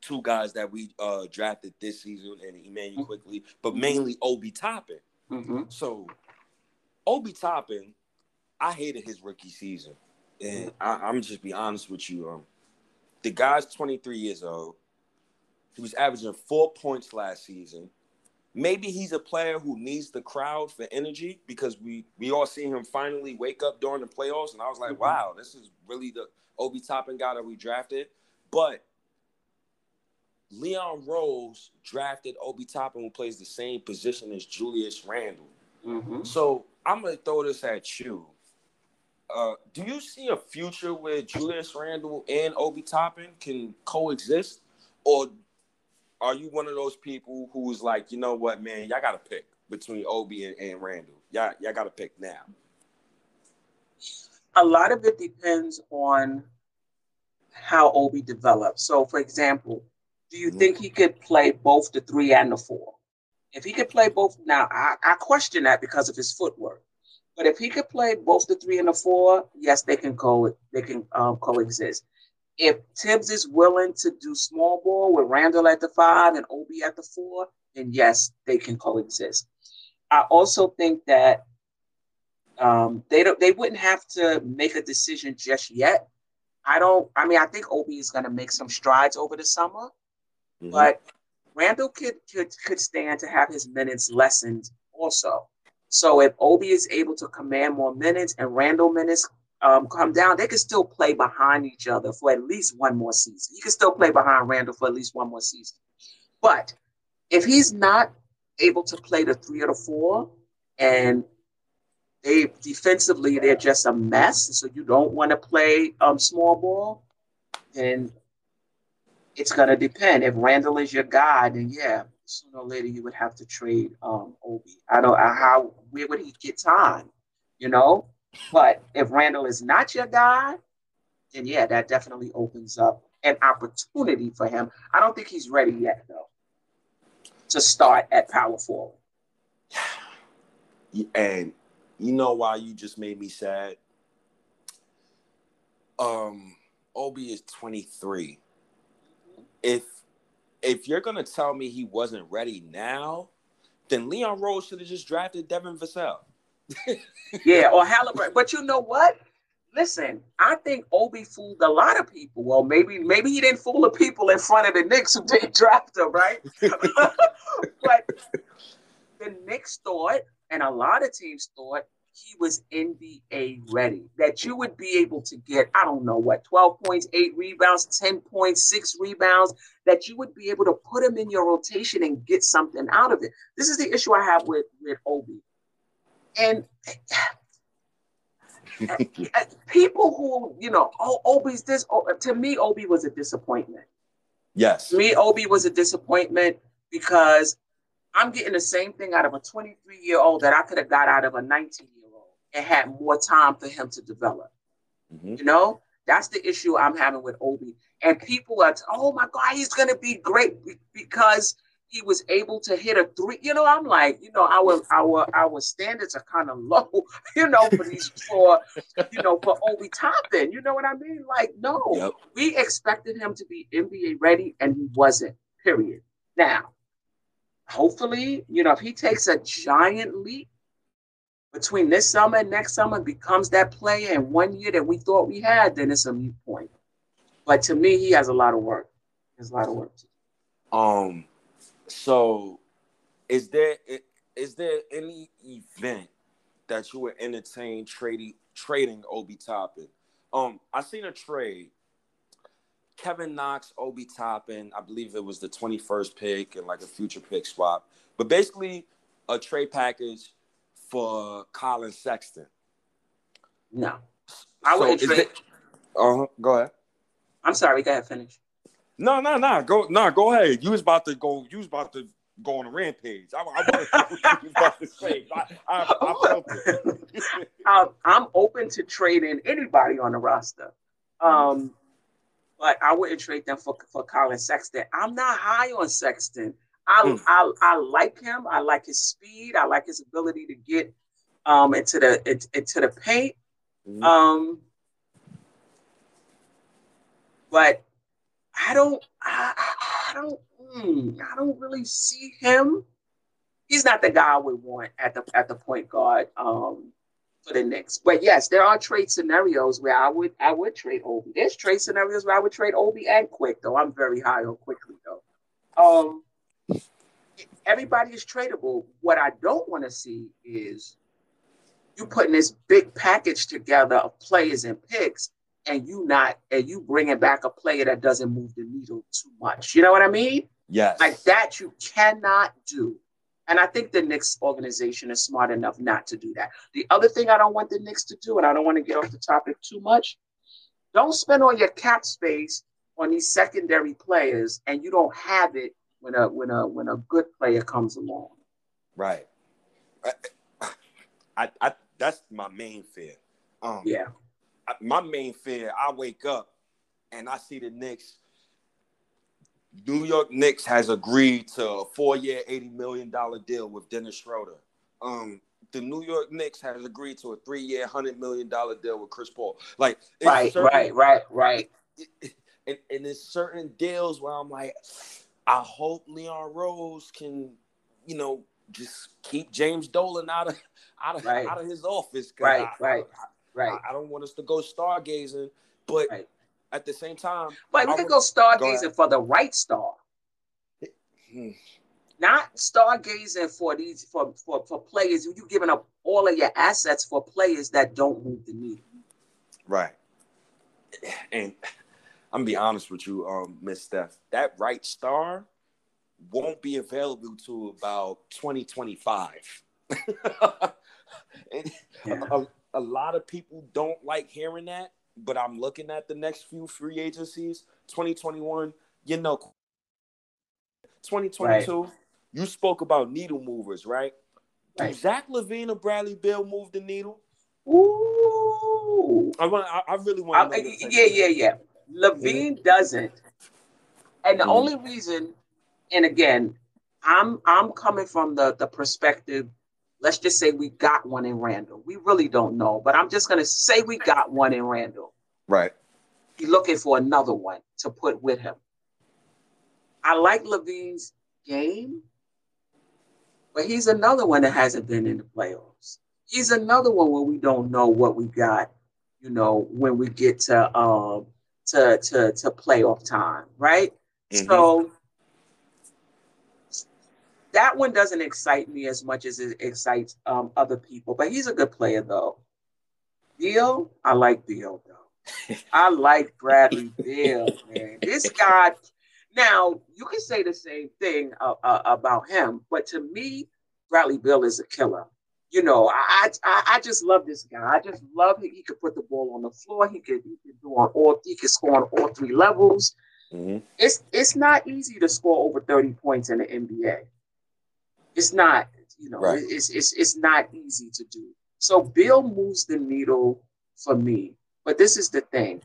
two guys that we uh, drafted this season and Immanuel Mm-hmm. Quickley, but mainly Obi Toppin. Mm-hmm. So Obi Toppin, I hated his rookie season. And I, I'm just be honest with you. Um, the guy's 23 years old. He was averaging four points last season. Maybe he's a player who needs the crowd for energy because we we all see him finally wake up during the playoffs, and I was like, Mhm. wow, this is really the Obi Toppin guy that we drafted. But Leon Rose drafted Obi Toppin, who plays the same position as Julius Randle. Mm-hmm. So I'm gonna throw this at you. Uh, do you see a future where Julius Randle and Obi Toppin can coexist, or are you one of those people who's like, you know what, man, y'all gotta pick between Obi and, and Randle. Y'all, y'all gotta pick now. a lot of it depends on how Obi develops. So, for example, do you think he could play both the three and the four? If he could play both, now I, I question that because of his footwork. But if he could play both the three and the four, yes, they can co they can um, coexist. If Thibs is willing to do small ball with Randle at the five and Obi at the four, then yes, they can coexist. I also think that um, they don't they wouldn't have to make a decision just yet. I don't. I mean, I think Obi is going to make some strides over the summer, Mhm. but Randle could could could stand to have his minutes lessened also. So if Obi is able to command more minutes and Randle minutes um, come down, they can still play behind each other for at least one more season. You can still play behind Randle for at least one more season. But if he's not able to play the three or the four, and they defensively they're just a mess, so you don't want to play um, small ball, then it's gonna depend. If Randle is your guy, then yeah, sooner or later you would have to trade um, Obi. I don't uh, how where would he get time, you know? But if Randle is not your guy, then yeah, that definitely opens up an opportunity for him. I don't think he's ready yet though to start at power forward. *sighs* And you know why you just made me sad? Um, Obi is 23. If if you're gonna tell me he wasn't ready now, then Leon Rose should have just drafted Devin Vassell. *laughs* Yeah, or Halliburton. But you know what? Listen, I think Obi fooled a lot of people. Well, maybe maybe he didn't fool the people in front of the Knicks who didn't *laughs* draft him, right? *laughs* but the Knicks thought, and a lot of teams thought, he was NBA ready. That you would be able to get, I don't know what, 12 points, eight rebounds, 10 points, six rebounds, that you would be able to put him in your rotation and get something out of it. This is the issue I have with, with Obi. And uh, *laughs* people who, you know, oh, Obi's this, oh, to me, Obi was a disappointment. Yes. To me, Obi was a disappointment because I'm getting the same thing out of a 23 year old that I could have got out of a 19 year old and had more time for him to develop. Mhm. You know, that's the issue I'm having with Obi. And people are, oh my God, he's going to be great be- because he was able to hit a three. You know, I'm like, you know, our our our standards are kind of low, *laughs* you know, for these for you know for Obi Toppin. You know what I mean? Like, no, Yep. we expected him to be NBA ready, and he wasn't. Period. Now, hopefully, you know, if he takes a giant leap between this summer and next summer, becomes that player in one year that we thought we had, then it's a mute point. But to me, he has a lot of work. There's a lot of work. Um, so is there is there any event that you would entertain trading trading Obi Toppin? Um, I seen a trade. Kevin Knox, Obi Toppin, I believe it was the 21st pick and like a future pick swap. But basically a trade package for Collin Sexton. No. I wouldn't is trade. uh-huh. Go ahead. I'm sorry, go ahead, finish. No, no, no. Go, no. Go ahead. You was about to go. You was about to go on a rampage. I, I wanted to know what you was about to say. I, I, I felt it. I'm, *laughs* I'm open to trading anybody on the roster. Um, but I wouldn't trade them for, for Collin Sexton. I'm not high on Sexton. I, Mm. I, I like him. I like his speed. I like his ability to get um, into the into, the paint. Mm-hmm. Um, but I don't, I, I, don't, mm, I don't really see him. He's not the guy I would want at the at the point guard um, for the Knicks. But yes, there are trade scenarios where I would I would trade Obi. There's trade scenarios where I would trade Obi and Quick though. I'm very high on Quickley though. Um, everybody is tradable. What I don't want to see is you putting this big package together of players and picks, and you not and you bringing back a player that doesn't move the needle too much. You know what I mean? Yes. Like that, you cannot do. And I think the Knicks organization is smart enough not to do that. The other thing I don't want the Knicks to do, and I don't want to get off the topic too much, don't spend all your cap space on these secondary players, and you don't have it when a when a when a good player comes along. Right. I, I, I that's my main fear. Um, yeah. I, my main fear. I wake up and I see the Knicks. New York Knicks has agreed to a four-year, eighty million dollar deal with Dennis Schroeder. Um, the New York Knicks has agreed to a three-year, hundred million dollar deal with Chris Paul. Like, right, certain, right, right, right. And, and there's certain deals where I'm like, I hope Leon Rose can, you know, just keep James Dolan out of out of right. out of his office. Right, I, right, I, right. I, I, don't want us to go stargazing, but right. at the same time, but we could go stargazing go for the right star. Hmm. Not stargazing for these for, for for players. You giving up all of your assets for players that don't move the needle. Right. And I'm gonna be honest with you, um, Miss Steph. That right star won't be available to about 2025. *laughs* and yeah. a, a, lot of people don't like hearing that, but I'm looking at the next few free agencies. 2021, you know, 2022. Right. You spoke about needle movers, right? right. Zach LaVine or Bradley Beal move the needle? Ooh. I want. I, I really want. yeah, yeah, yeah. LaVine doesn't. And the mm-hmm. only reason, and again, I'm I'm coming from the the perspective. Let's just say we got one in Randle. We really don't know, but I'm just gonna say we got one in Randle. Right. He's looking for another one to put with him. I like LaVine's game, but he's another one that hasn't been in the playoffs. He's another one where we don't know what we got, you know, when we get to um to to to playoff time, right? Mm-hmm. So that one doesn't excite me as much as it excites um, other people. But he's a good player, though. Beal, I like Beal though. *laughs* I like Bradley Beal, man. This guy. Now you can say the same thing uh, uh, about him, but to me, Bradley Beal is a killer you know, I, I I just love this guy. I just love him. he could put the ball on the floor. He could he could do on all he could score on all three levels. Mm-hmm. It's it's not easy to score over thirty points in the NBA. It's not, you know, right. it's it's it's not easy to do. So Beal moves the needle for me. But this is the thing: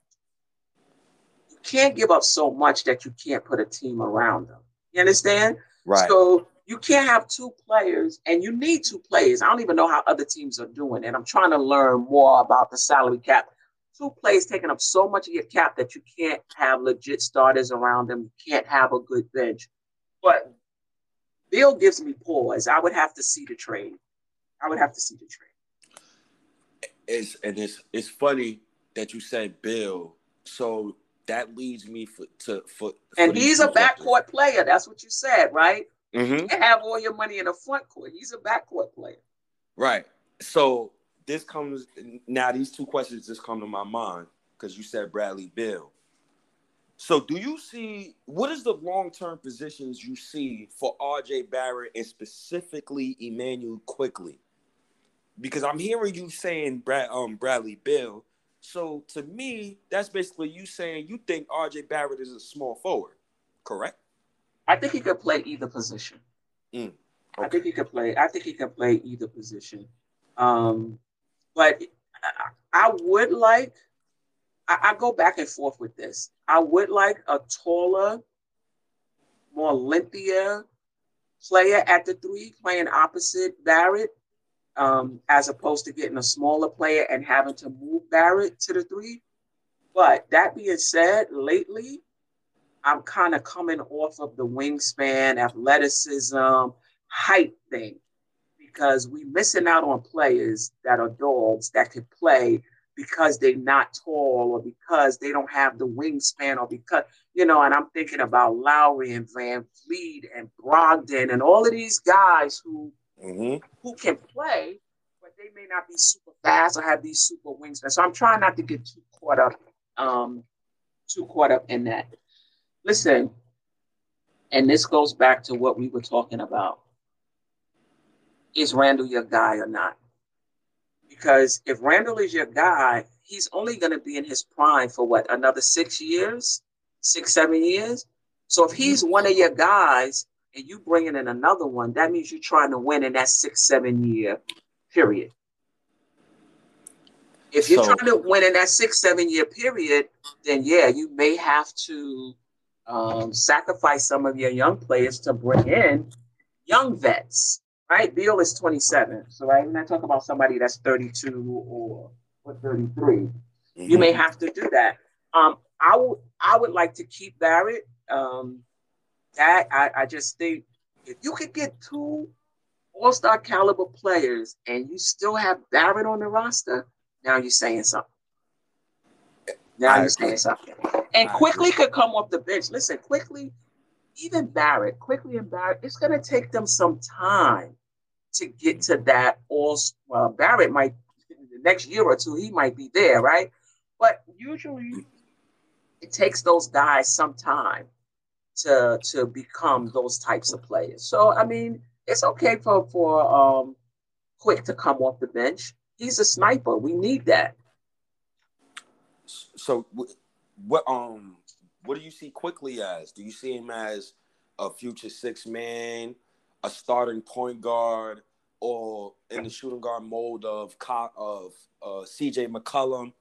you can't give up so much that you can't put a team around them. You understand? Right. So you can't have two players, and you need two players. I don't even know how other teams are doing, and I'm trying to learn more about the salary cap. Two players taking up so much of your cap that you can't have legit starters around them. You can't have a good bench. But Beal gives me pause. I would have to see the trade. I would have to see the trade. It's and it's it's funny that you said Beal. So that leads me for to for, for and he's a backcourt player. That's what you said, right? Mm-hmm. You have all your money in the front court. He's a backcourt player. Right. So this comes now. These two questions just come to my mind because you said Bradley Beal. So do you see what is the long term positions you see for RJ Barrett and specifically Immanuel Quickley? Because I'm hearing you saying Brad, um, Bradley Beal. So to me, that's basically you saying you think RJ Barrett is a small forward, correct? I think he could play either position. Mm, okay. I think he could play. I think he could play either position. Um, but I, I would like. I, I, go back and forth with this. I would like a taller, more lengthier player at the three, playing opposite Barrett. um, as opposed to getting a smaller player and having to move Barrett to the three. But that being said, lately, I'm kind of coming off of the wingspan, athleticism, height thing. Because we're missing out on players that are dogs that could play because they're not tall or because they don't have the wingspan or because you know and i'm thinking about lowry and van vliet and brogdon and all of these guys who mm-hmm. who can play but they may not be super fast or have these super wingspan. So i'm trying not to get too caught up um too caught up in that listen and this goes back to what we were talking about is Randle your guy or not? Because if Randle is your guy, he's only going to be in his prime for what, another six years, six, seven years? So if he's one of your guys and you bringing in another one, that means you're trying to win in that six, seven year period. If you're so, trying to win in that six, seven year period, then yeah, you may have to um, sacrifice some of your young players to bring in young vets right? Beal is 27. So right when I talk about somebody that's 32 or, or 33, mm-hmm. you may have to do that. Um, I would I would like to keep Barrett. Um, that I, I just think if you could get two all-star caliber players and you still have Barrett on the roster, now you're saying something. Now you're saying something. And I agree. could come off the bench. Listen, Quickley, even Barrett, Quickley and Barrett, it's gonna take them some time to get to that all well barrett might the next year or two he might be there right but usually it takes those guys some time to to become those types of players so i mean it's okay for for um quick to come off the bench he's a sniper we need that so what um what do you see Quickley as do you see him as a future six man a starting point guard or in the shooting guard mold of of uh, C.J. McCollum.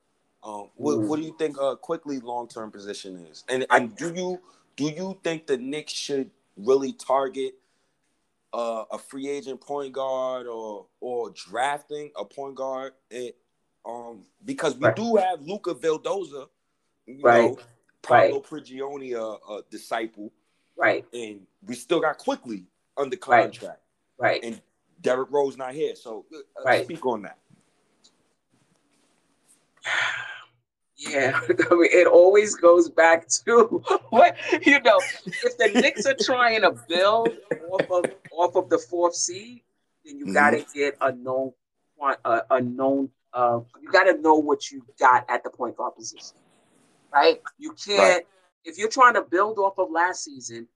Um, what, what, do you think uh, Quickley long term position is? And and do you do you think the Knicks should really target uh, a free agent point guard or or drafting a point guard? Um, because we right. do have Luca Vildoza, you right. know, Paolo right. Prigioni, a, a disciple, right? And we still got Quickley under contract, right? And Derrick Rose not here, so uh, right. speak on that. *sighs* Yeah, *laughs* I mean, it always goes back to *laughs* what you know. If the Knicks are trying to build off of off of the fourth seed, then you mm-hmm. got to get a known, a, a known. Uh, you got to know what you got at the point guard position, right? You can't right. if you're trying to build off of last season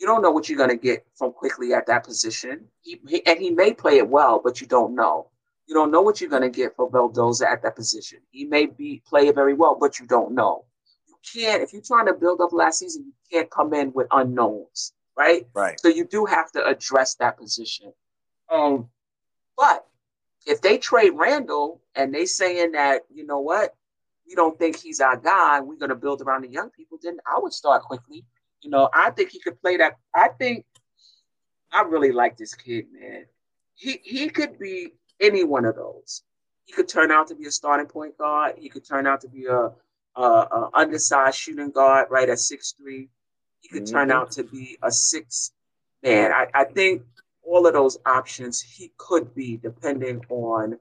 you don't know what you're going to get from Quickley at that position. He, he, and he may play it well, but you don't know. You don't know what you're going to get for Vildoza at that position. He may be play it very well, but you don't know. You can't if you're trying to build up last season. You can't come in with unknowns, right? Right. So you do have to address that position. Um, but if they trade Randle and they saying that you know what, we don't think he's our guy, we're going to build around the young people, then I would start Quickley you know, I think he could play that. I think I really like this kid, man. He he could be any one of those. He could turn out to be a starting point guard. He could turn out to be a, a, a undersized shooting guard, right at six three. He could mm-hmm. turn out to be a six man. I, I think all of those options he could be depending on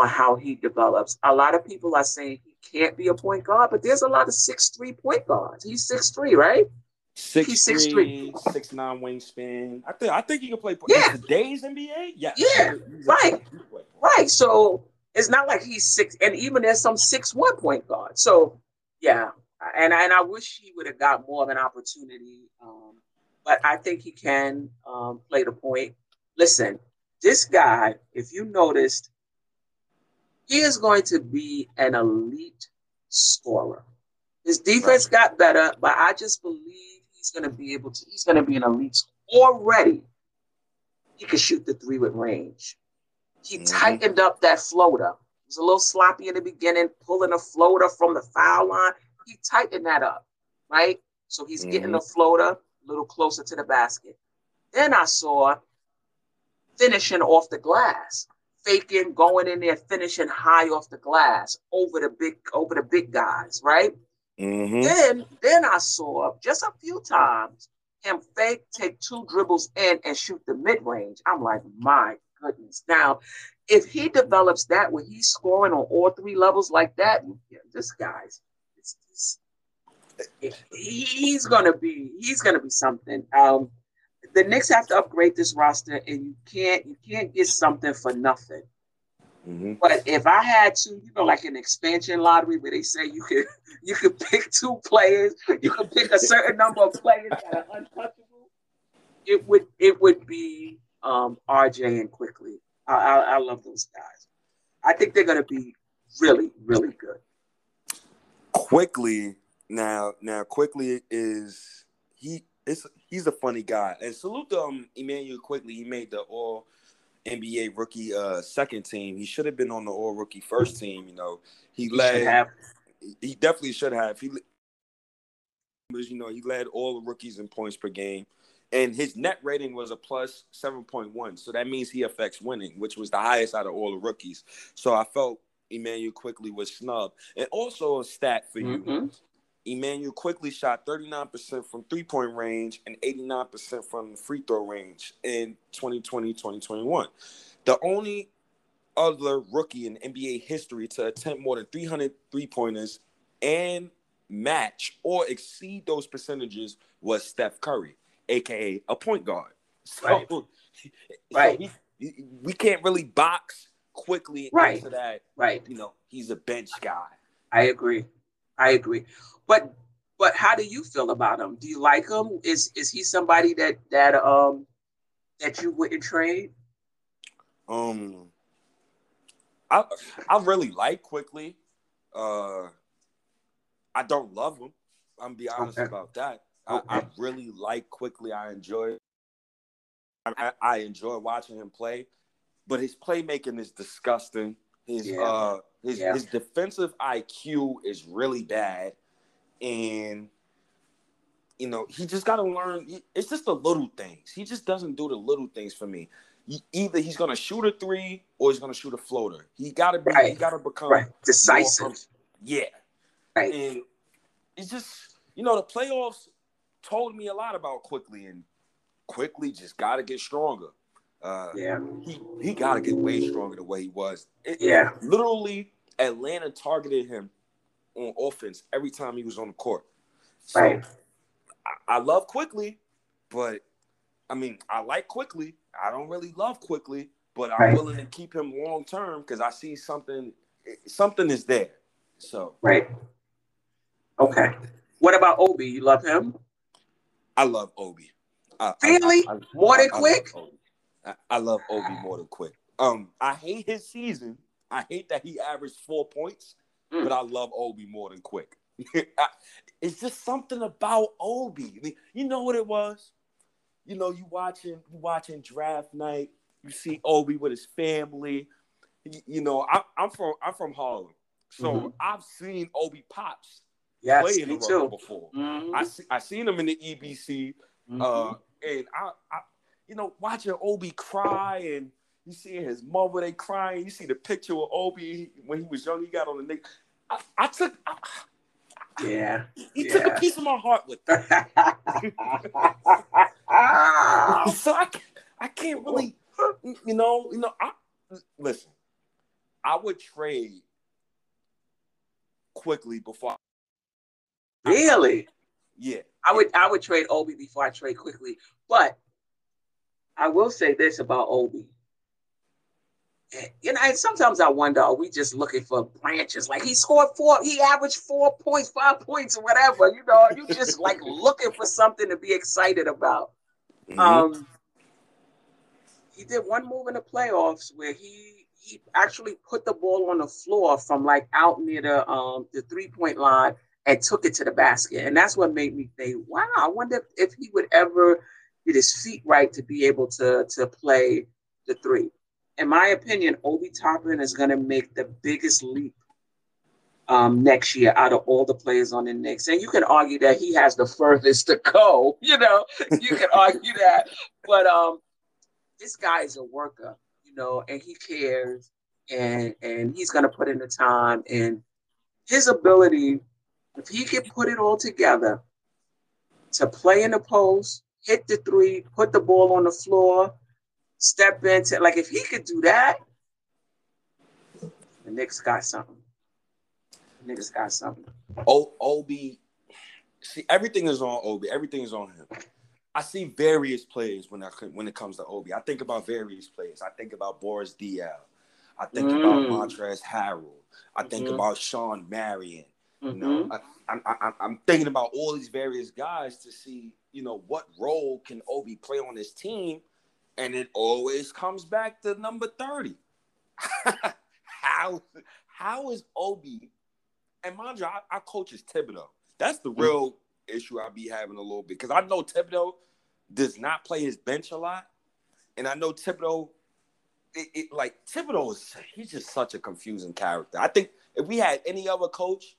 on how he develops. A lot of people are saying he can't be a point guard, but there's a lot of six three point guards. He's six three, right? Six he's six three, six nine wingspan. I think I think he can play. Yeah, today's NBA. Yeah, yeah, right, right. So it's not like he's six, and even there's some six one point guard. So yeah, and and I wish he would have got more of an opportunity. Um, but I think he can um, play the point. Listen, this guy, if you noticed, he is going to be an elite scorer. His defense right. got better, but I just believe he's going to be able to, he's going to be an elite already. He could shoot the three with range. He mm-hmm. tightened up that floater. It was a little sloppy in the beginning, pulling a floater from the foul line. He tightened that up, right? So he's mm-hmm. getting the floater a little closer to the basket. Then I saw finishing off the glass. Faking, going in there, finishing high off the glass over the big over the big guys, right? Mm-hmm. Then then I saw just a few times him fake, take two dribbles in and shoot the mid range. I'm like, my goodness. Now, if he develops that where he's scoring on all three levels like that, yeah, this guy's it's, it's, he's gonna be he's gonna be something. Um, the Knicks have to upgrade this roster, and you can't you can't get something for nothing. Mm-hmm. But if I had to, you know, like an expansion lottery where they say you could *laughs* you could pick two players, you could pick a certain number of players that are untouchable, it would it would be um, RJ and Quickley. I, I, I love those guys. I think they're gonna be really really good. Quickley now now Quickley is he is he's a funny guy and salute to um, Immanuel Quickley. He made the all NBA rookie uh, second team. He should have been on the all rookie first team. You know, he, he led. He definitely should have. He, you know, he led all the rookies in points per game, and his net rating was a plus seven point one. So that means he affects winning, which was the highest out of all the rookies. So I felt Immanuel Quickley was snubbed, and also a stat for you. Mm-hmm. Immanuel Quickley shot 39% from three point range and 89% from free throw range in 2020 2021. The only other rookie in NBA history to attempt more than 300 three pointers and match or exceed those percentages was Steph Curry, aka a point guard. So, right. *laughs* so right. He, we can't really box Quickley right. into that. Right. You know, he's a bench guy. I agree. I agree. But but how do you feel about him? Do you like him? Is is he somebody that that um that you wouldn't trade? Um I I really like Quickley. Uh I don't love him. I'm gonna be honest okay. about that. Okay. I, I, really like Quickley. I enjoy I, I, enjoy watching him play, but his playmaking is disgusting. His yeah. uh his yeah. his defensive IQ is really bad and you know he just got to learn. It's just the little things. He just doesn't do the little things for me. Either he's gonna shoot a three or he's gonna shoot a floater. He gotta be. Right. He gotta become right. decisive. Yeah. Right. And it's just you know the playoffs told me a lot about Quickley and Quickley just gotta get stronger. Uh, yeah. He he gotta get way stronger the way he was. It, yeah. Literally, Atlanta targeted him on offense every time he was on the court. So right. I, I love Quickley, but I mean I like Quickley. I don't really love Quickley, but I'm right. willing to keep him long term because I see something something is there. So right. Okay. What about Obi? You love him? I love Obi. I, really? I, I, more than Quick? I, love Obi more than Quick. Um, I hate his season. I hate that he averaged four points mm. but I love Obi more than Quick. *laughs* it's just something about Obi. I mean, you know what it was? You know, you watching you watching draft night. You see Obi with his family. You, you know, I, am from I'm from Harlem, so mm-hmm. I've seen Obi Pops yes, play in the too. before. Mm-hmm. I see, I seen him in the EBC, mm-hmm. uh, and I, I, you know, watching Obi cry and you see his mother, they crying. You see the picture of Obi when he was young. He got on the Knicks. I, I took. I, yeah. He yeah. took a piece of my heart with that. *laughs* so I, I can't really, you know, you know. I listen. I would trade Quickley before. Really? yeah. I would. I would trade Obi before I trade Quickley, but I will say this about Obi you know, and sometimes I wonder, are we just looking for branches? Like he scored four, he averaged four points, five points, or whatever. You know, you just *laughs* like looking for something to be excited about. Mm-hmm. Um, he did one move in the playoffs where he he actually put the ball on the floor from like out near the um the three point line and took it to the basket, and that's what made me think, wow, I wonder if he would ever get his feet right to be able to to play the three in my opinion, Obi Toppin is going to make the biggest leap um, next year out of all the players on the Knicks. And you can argue that he has the furthest to go. *laughs* You know, you can argue that. But um, this guy is a worker. you know, and he cares, and and he's gonna put in the time, and his ability, if he can put it all together, to play in the post, hit the three, put the ball on the floor, step into like if he could do that, the Knicks got something. The Knicks got something. O Obi, see everything is on Obi. Everything is on him. I see various plays when I when it comes to Obi. I think about various plays. I think about Boris Diaw. I think Mm. about Montrezl Harrell. I think Mhm. about Shawn Marion. You Mhm. know, I, I'm, I'm, I'm thinking about all these various guys to see, you know, what role can Obi play on this team, and it always comes back to number thirty. *laughs* how how is Obi? And mind you, I, I coach is Thibodeau. That's the real issue I be having a little bit because I know Thibodeau does not play his bench a lot, and I know Thibodeau. It, it like Thibodeau is he's just such a confusing character. I think if we had any other coach,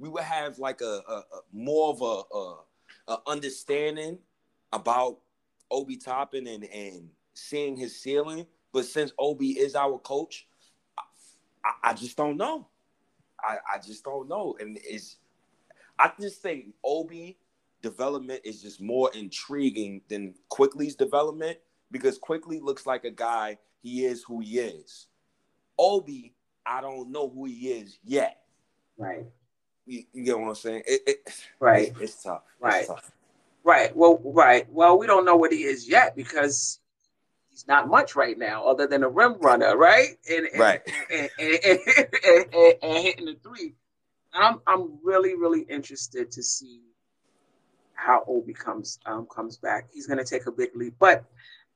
we would have like a, a, a more of a, a, a understanding about Obi Toppin and and seeing his ceiling. But since Obi is our coach, I, I, just don't know. I, I just don't know, and it's I just think Obi development is just more intriguing than Quickley's development because Quickley looks like a guy. He is who he is. Obi, I don't know who he is yet. Right. You, you get what I'm saying? It, it, Right. It's, it's tough. It's Right. tough. Right. Well, right. Well, we don't know what he is yet because he's not much right now, other than a rim runner, right? And, and Right. And, and, and, hitting the three. I'm I'm really really interested to see how Obi comes um comes back. He's gonna take a big leap, but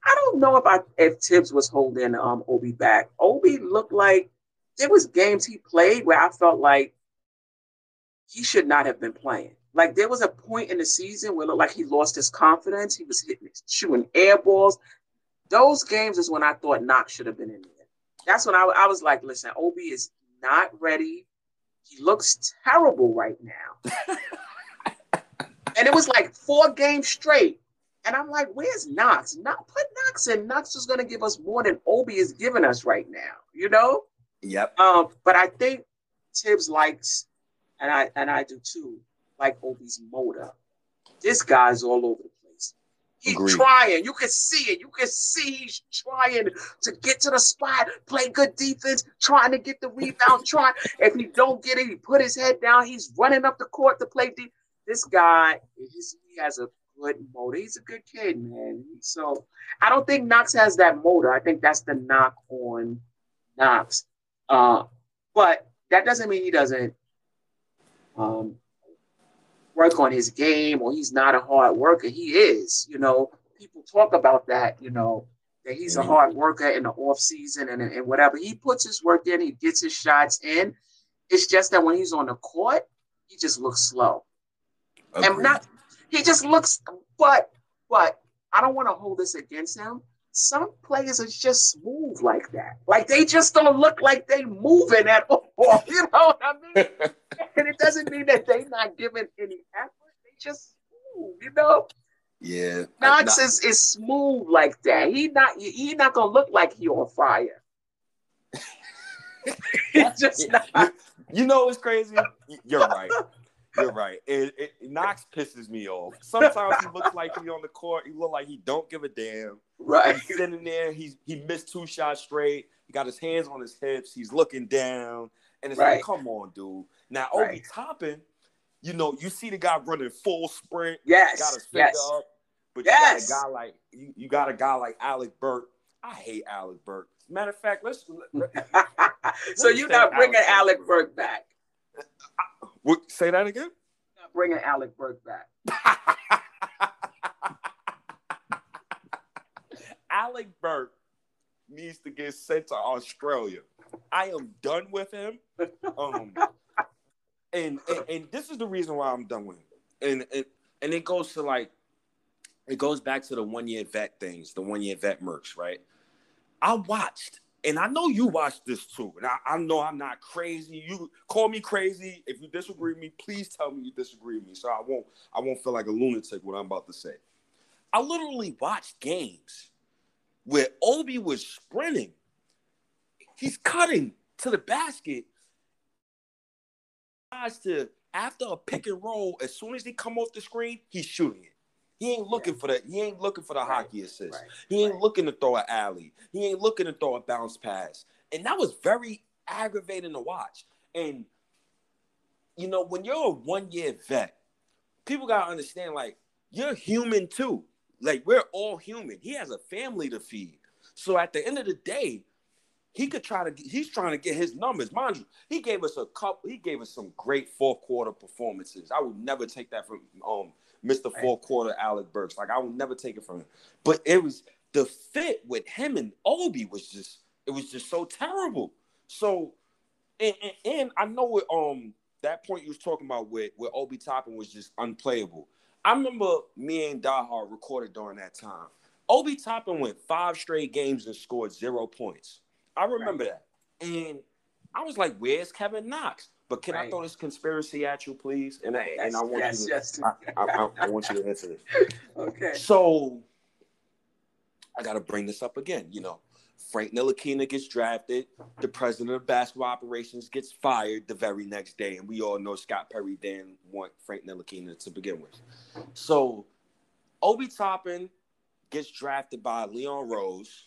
I don't know if I if Thibs was holding um Obi back. Obi looked like there was games he played where I felt like he should not have been playing. Like there was a point in the season where it looked like he lost his confidence. He was hitting, shooting air balls. Those games is when I thought Knox should have been in there. That's when I, I was like, listen, Obi is not ready. He looks terrible right now. *laughs* and it was like four games straight. And I'm like, where's Knox? Not put Knox in. Knox is going to give us more than Obi is giving us right now. You know? Yep. Um, but I think Thibs likes, and I and I do too, like Obi's motor. This guy's all over the place. He's Agreed. trying. You can see it. You can see he's trying to get to the spot, play good defense, trying to get the rebound. *laughs* Trying. If he don't get it, he put his head down. He's running up the court to play deep. This guy, he has a good motor. He's a good kid, man. So I don't think Knox has that motor. I think that's the knock on Knox. Uh, but that doesn't mean he doesn't um, work on his game or he's not a hard worker. He is, you know. People talk about that, you know, that he's a Mhm. hard worker in the off season and, and whatever. He puts his work in, he gets his shots in. It's just that when he's on the court, he just looks slow. And Agreed. not he just looks but but I don't want to hold this against him. Some players are just smooth like that. Like they just don't look like they moving at all. *laughs* You know what I mean? *laughs* And it doesn't mean that they not giving any effort. They just smooth, you know. yeah. Knox Nah, is, is smooth like that. He not he not gonna look like he on fire. *laughs* He's just not. You know what's crazy? You're right. You're right. It, it, Knox pisses me off. Sometimes he looks like he on the court. He look like he don't give a damn. Right. He's sitting there. He's he missed two shots straight. He got his hands on his hips. He's looking down, and it's Right. like, come on, dude. Now Obi Right. Toppin, you know, you see the guy running full sprint. Yes. got his finger yes. up. But Yes. you got a guy like you, you got a guy like Alec Burks. I hate Alec Burks. Matter of fact, let's *laughs* so you're not bringing Alec Alec Burks back. what, say that again. Not bringing Alec Burks back. *laughs* Alec Burks needs to get sent to Australia. I am done with him. Um, *laughs* and, and and this is the reason why I'm done with him. And and, and it goes to like it goes back to the one year vet things, the one year vet merch, right? I watched, and I know you watched this too. And I, I know I'm not crazy. You call me crazy. If you disagree with me, please tell me you disagree with me. So I won't I won't feel like a lunatic what I'm about to say. I literally watched games where Obi was sprinting he's cutting to the basket. To after a pick and roll, as soon as they come off the screen, he's shooting it. He ain't looking yeah. for that. He ain't looking for the right. hockey assist. Right. He ain't right. looking to throw an alley. He ain't looking to throw a bounce pass. And that was very aggravating to watch. And you know, when you're a one year vet, people gotta understand like you're human too. Like we're all human. He has a family to feed. So at the end of the day, he could try to he's trying to get his numbers. Mind you, he gave us a couple, he gave us some great fourth quarter performances. I would never take that from um Mr. Fourth Quarter Alec Burks. Like I would never take it from him. But it was the fit with him and Obi was just it was just so terrible. So and, and, and I know what um that point you was talking about with where Obi Toppin was just unplayable. I remember me and Dahar recorded during that time. Obi Toppin went five straight games and scored zero points. I remember right. that. And I was like, where's Kevin Knox? But can right. I throw this conspiracy at you, please? And I, yes, and I want yes, you to, yes. I, I, I, want you to answer this. *laughs* okay. So I got to bring this up again. You know, Frank Ntilikina gets drafted. The president of basketball operations gets fired the very next day, and we all know Scott Perry didn't want Frank Ntilikina to begin with. So Obi Toppin gets drafted by Leon Rose,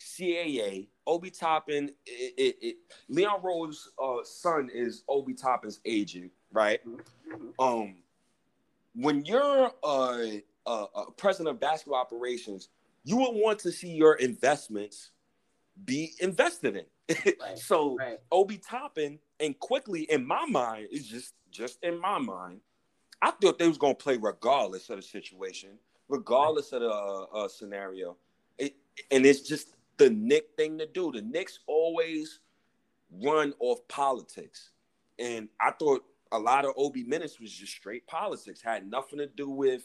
CAA. Obi Toppin, it, it, it, Leon Rose's uh, son is Obi Toppin's agent, right? Um, when you're a, a, a president of basketball operations, you would want to see your investments be invested in. *laughs* Right, so right. Obi Toppin and Quickley in my mind is just just in my mind, I thought they was gonna play regardless of the situation, regardless right. of the uh, uh, scenario. It, and it's just the Knick thing to do. The Knicks always run off politics, and I thought a lot of Obi minutes was just straight politics. Had nothing to do with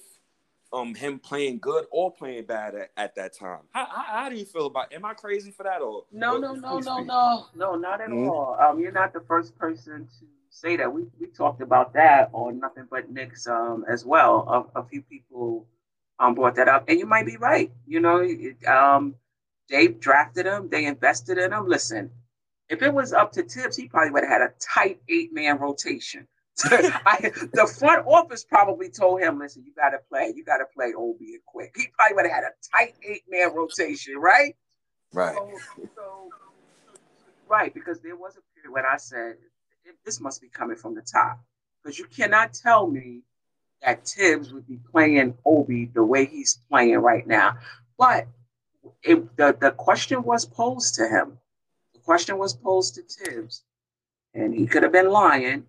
um him playing good or playing bad at, at that time. How, how, how, do you feel about? Am I crazy for that or no? No, no, no, no, no, not at mm-hmm. all. Um, you're not the first person to say that. We we talked about that on nothing but Knicks um as well. A, a few people um brought that up, and you might be right. You know, it, um, they drafted him, they invested in him. Listen, if it was up to Thibs, he probably would have had a tight eight man rotation. *laughs* I, the front office probably told him, "Listen, you got to play. You got to play Obi and quick." He probably would have had a tight eight man rotation, right? Right. So, so, right, because there was a period when I said, "This must be coming from the top," because you cannot tell me that Thibs would be playing Obi the way he's playing right now. But it, the the question was posed to him. The question was posed to Thibs, and he could have been lying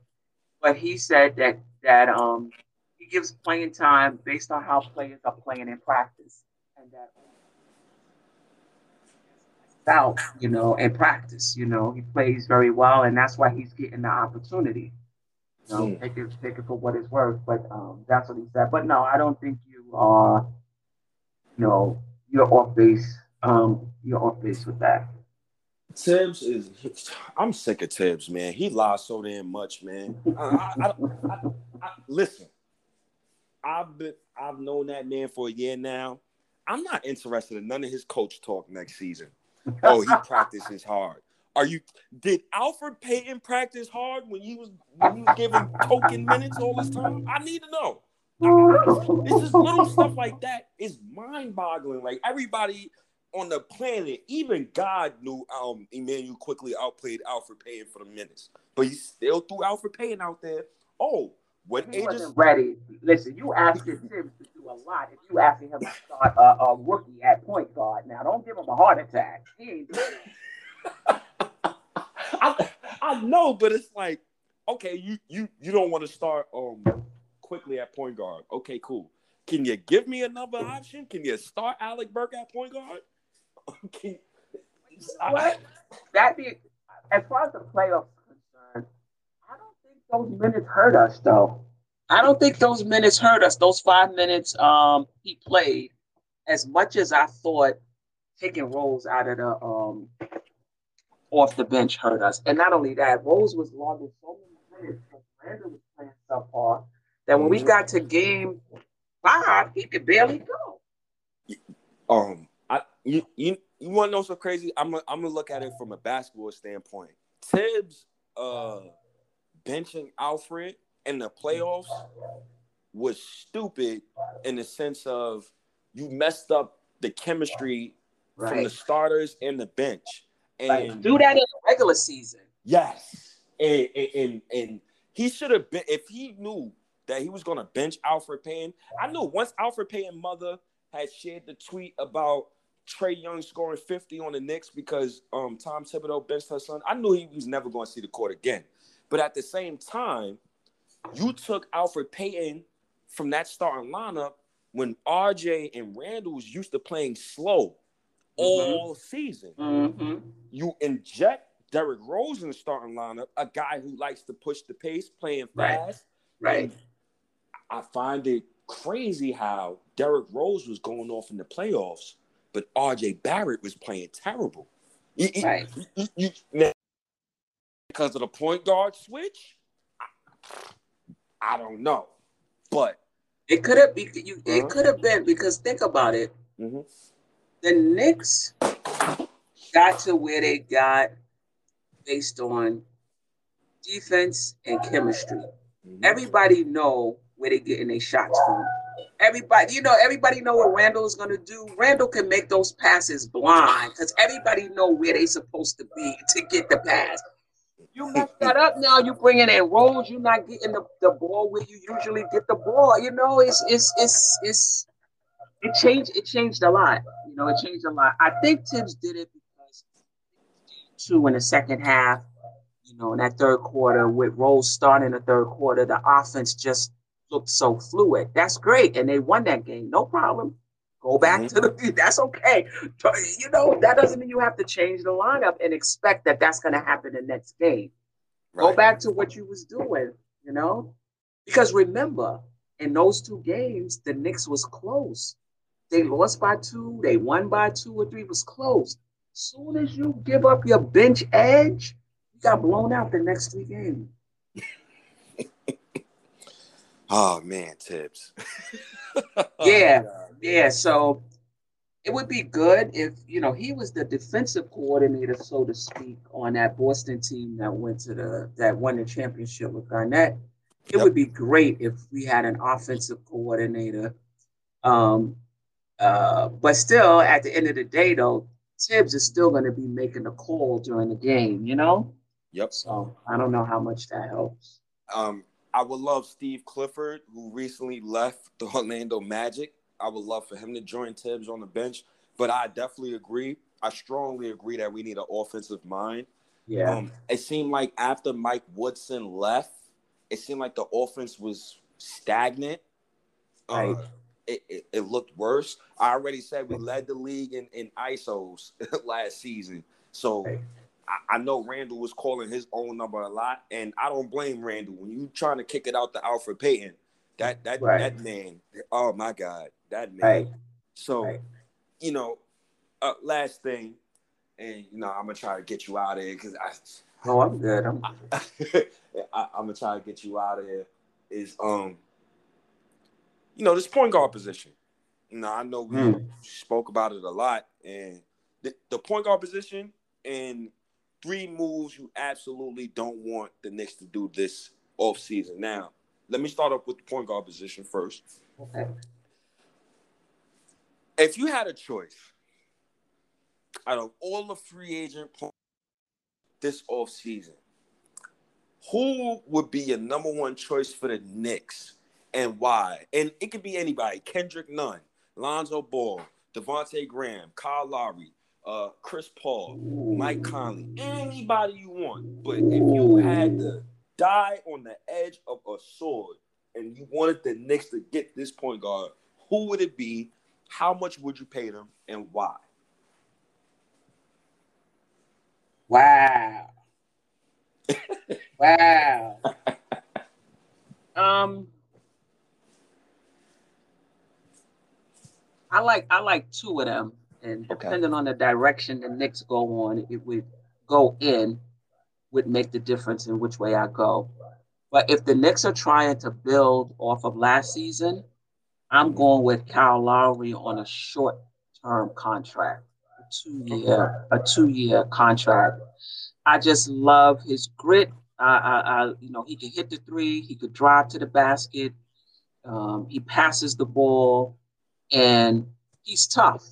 but he said that that um he gives playing time based on how players are playing in practice, and that out, you know, in practice, you know, he plays very well, and that's why he's getting the opportunity. You know, take it take it for what it's worth, but um, that's what he said. But no, I don't think you are, you know, you're off base. Um, you're off base with that. Thibs is. I'm sick of Thibs, man. He lies so damn much, man. I, I, I, listen, I've been, I've known that man for a year now. I'm not interested in none of his coach talk next season. Oh, he practices hard. Are you? Did Elfrid Payton practice hard when he was when he was giving token minutes all this time? I need to know. It's just little stuff like that is mind boggling. Like everybody on the planet, even God knew um Immanuel Quickley outplayed Elfrid Payton for the minutes, but he still threw Elfrid Payton out there. Oh, when he Aegis... wasn't ready. Listen, you asked him *laughs* to do a lot. If you asking him to start a, a, rookie at point guard, now don't give him a heart attack. He ain't. *laughs* I, I know, but it's like, okay, you you you don't want to start um Quickley at point guard. Okay, cool. Can you give me another option? Can you start Alec Burks at point guard? Okay. What? That be as far as the playoffs concerned, I don't think those minutes hurt us though. I don't think those minutes hurt us. Those five minutes um he played, as much as I thought taking Rose out of the um off the bench hurt us. And not only that, Rose was logging so many minutes because Randle was playing so far that when we mm-hmm. got to game five, he could barely go. Um, I you you you want to know so crazy? I'm gonna, I'm gonna look at it from a basketball standpoint. Thibs uh, benching Elfrid in the playoffs was stupid in the sense of you messed up the chemistry right. from the starters and the bench. And right. do that in the regular season. Yes. And and and, and he should have been if he knew that he was gonna bench Elfrid Payton. I knew once Elfrid Payton mother had shared the tweet about Trae Young scoring 50 on the Knicks because um, Tom Thibodeau benched her son. I knew he was never going to see the court again. But at the same time, you took Elfrid Payton from that starting lineup when RJ and Randle was used to playing slow mm-hmm. all season. Mm-hmm. You inject Derrick Rose in the starting lineup, a guy who likes to push the pace, playing fast. Right. right. I find it crazy how Derrick Rose was going off in the playoffs, but RJ Barrett was playing terrible. Right. because of the point guard switch, I, I don't know, but it could have been. You, uh-huh. It could have been because think about it. Mm-hmm. The Knicks got to where they got based on defense and chemistry. Mm-hmm. Everybody know where they getting their shots from. Everybody, you know, everybody know what Randle is gonna do. Randle can make those passes blind because everybody know where they supposed to be to get the pass. You mess *laughs* that up now. You bringing in Rose. You're not getting the, the ball where you usually get the ball. You know, it's it's it's it's it changed. It changed a lot. You know, it changed a lot. I think Thibs did it because two in the second half. You know, in that third quarter with Rose starting the third quarter, the offense just looked so fluid. That's great, and they won that game. No problem. Go back mm-hmm. to the. *laughs* That's okay. You know that doesn't mean you have to change the lineup and expect that that's going to happen the next game. Right. Go back to what you was doing. You know, because remember in those two games the Knicks was close. They lost by two. They won by two or three. It was close. Soon as you give up your bench edge, you got blown out the next three games. Oh man, *laughs* yeah, oh, yeah, so it would be good if you know he was the defensive coordinator, so to speak, on that Boston team that went to the that won the championship with Garnett. It yep. would be great if we had an offensive coordinator. Um, uh, but still, at the end of the day, though, Thibs is still going to be making the call during the game. You know. Yep. So I don't know how much that helps. Um, I would love Steve Clifford, who recently left the Orlando Magic. I would love for him to join Thibs on the bench. But I definitely agree. I strongly agree that we need an offensive mind. Yeah. Um, it seemed like after Mike Woodson left, it seemed like the offense was stagnant. Uh, right. Uh, it, it, it, looked worse. I already said we led the league in, in ISOs *laughs* last season. So right. I, I, know Randle was calling his own number a lot, and I don't blame Randle. When you trying to kick it out to Elfrid Payton, that that right. that man, oh my God, that man. Right. So, right. you know, uh, last thing, and you know, I'm gonna try to get you out of here because I. Oh, I'm good. I'm. Good. *laughs* I, am gonna try to get you out of here. Is um, you know, this point guard position. You know, I know we mm. spoke about it a lot, and the, the point guard position and three moves you absolutely don't want the Knicks to do this off season. Now, let me start off with the point guard position first. Okay. If you had a choice out of all the free agent this off season, who would be your number one choice for the Knicks and why? And it could be anybody: Kendrick Nunn, Lonzo Ball, Devonte Graham, Kyle Lowry, uh, Chris Paul, Mike Conley, anybody you want. But if you had to die on the edge of a sword and you wanted the Knicks to get this point guard, who would it be? How much would you pay them, and why? Wow. *laughs* wow. um I like I like two of them. And depending on the direction the Knicks go on, it would go in, would make the difference in which way I go. But if the Knicks are trying to build off of last season, I'm going with Kyle Lowry on a short term contract a two year a two year contract. I just love his grit. I, I, I, you know, he can hit the three. He could drive to the basket. Um, he passes the ball, and he's tough.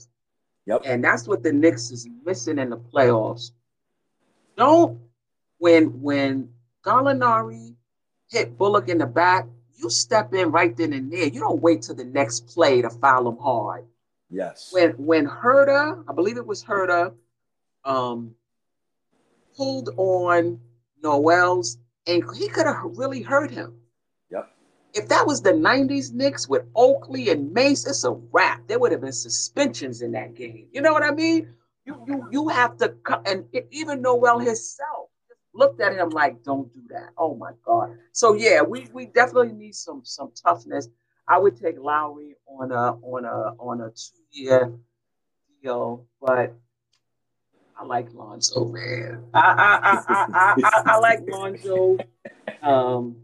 Yep. And that's what the Knicks is missing in the playoffs. Don't when when Gallinari hit Bullock in the back, you step in right then and there. You don't wait till the next play to foul him hard. Yes. When when Huerter, I believe it was Huerter, um, pulled on Noel's ankle, he could have really hurt him. If that was the 90s Knicks with Oakley and Mace, it's a wrap. There would have been suspensions in that game. You know what I mean? You you you have to cut and even Noel himself looked at him like, "Don't do that." Oh my God! So yeah, we we definitely need some some toughness. I would take Lowry on a on a on a two year deal, but I like Lonzo, man. I I I I, I, I like Lonzo. Um,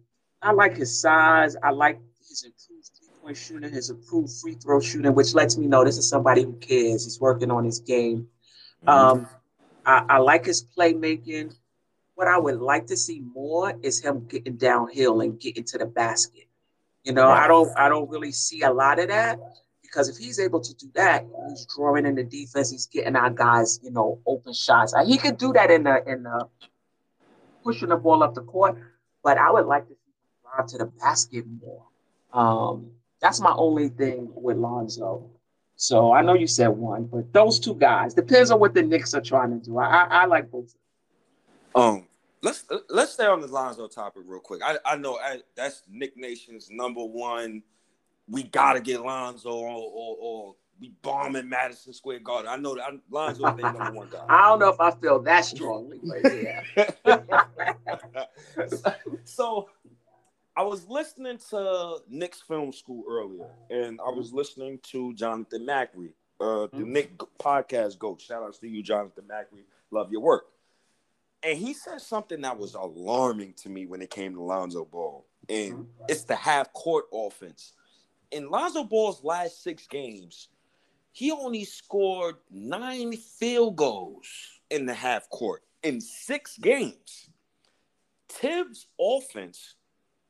I like his size. I like his improved three point shooting, his improved free throw shooting, which lets me know this is somebody who cares. He's working on his game. Mm-hmm. Um, I, I like his playmaking. What I would like to see more is him getting downhill and getting to the basket. You know, I don't I don't really see a lot of that because if he's able to do that, he's drawing in the defense, he's getting our guys, you know, open shots. He could do that in the in the pushing the ball up the court, but I would like to drive to the basket more. Um, that's my only thing with Lonzo. So I know you said one, but those two guys depends on what the Knicks are trying to do. I I, I like both. Um, let's let's stay on the Lonzo topic real quick. I I know I, that's Knick Nation's number one. We gotta get Lonzo, or, or, or we bombing Madison Square Garden. I know that Lonzo is their number one guy. *laughs* I don't know if I feel that strongly, but yeah. *laughs* so I was listening to Knicks film school earlier, and I was listening to Jonathan Macri, uh, the Mhm. Nick podcast goat. Shout out to you, Jonathan Macri. Love your work. And he said something that was alarming to me when it came to Lonzo Ball, and it's the half court offense. In Lonzo Ball's last six games, he only scored nine field goals in the half court in six games. Thibs' offense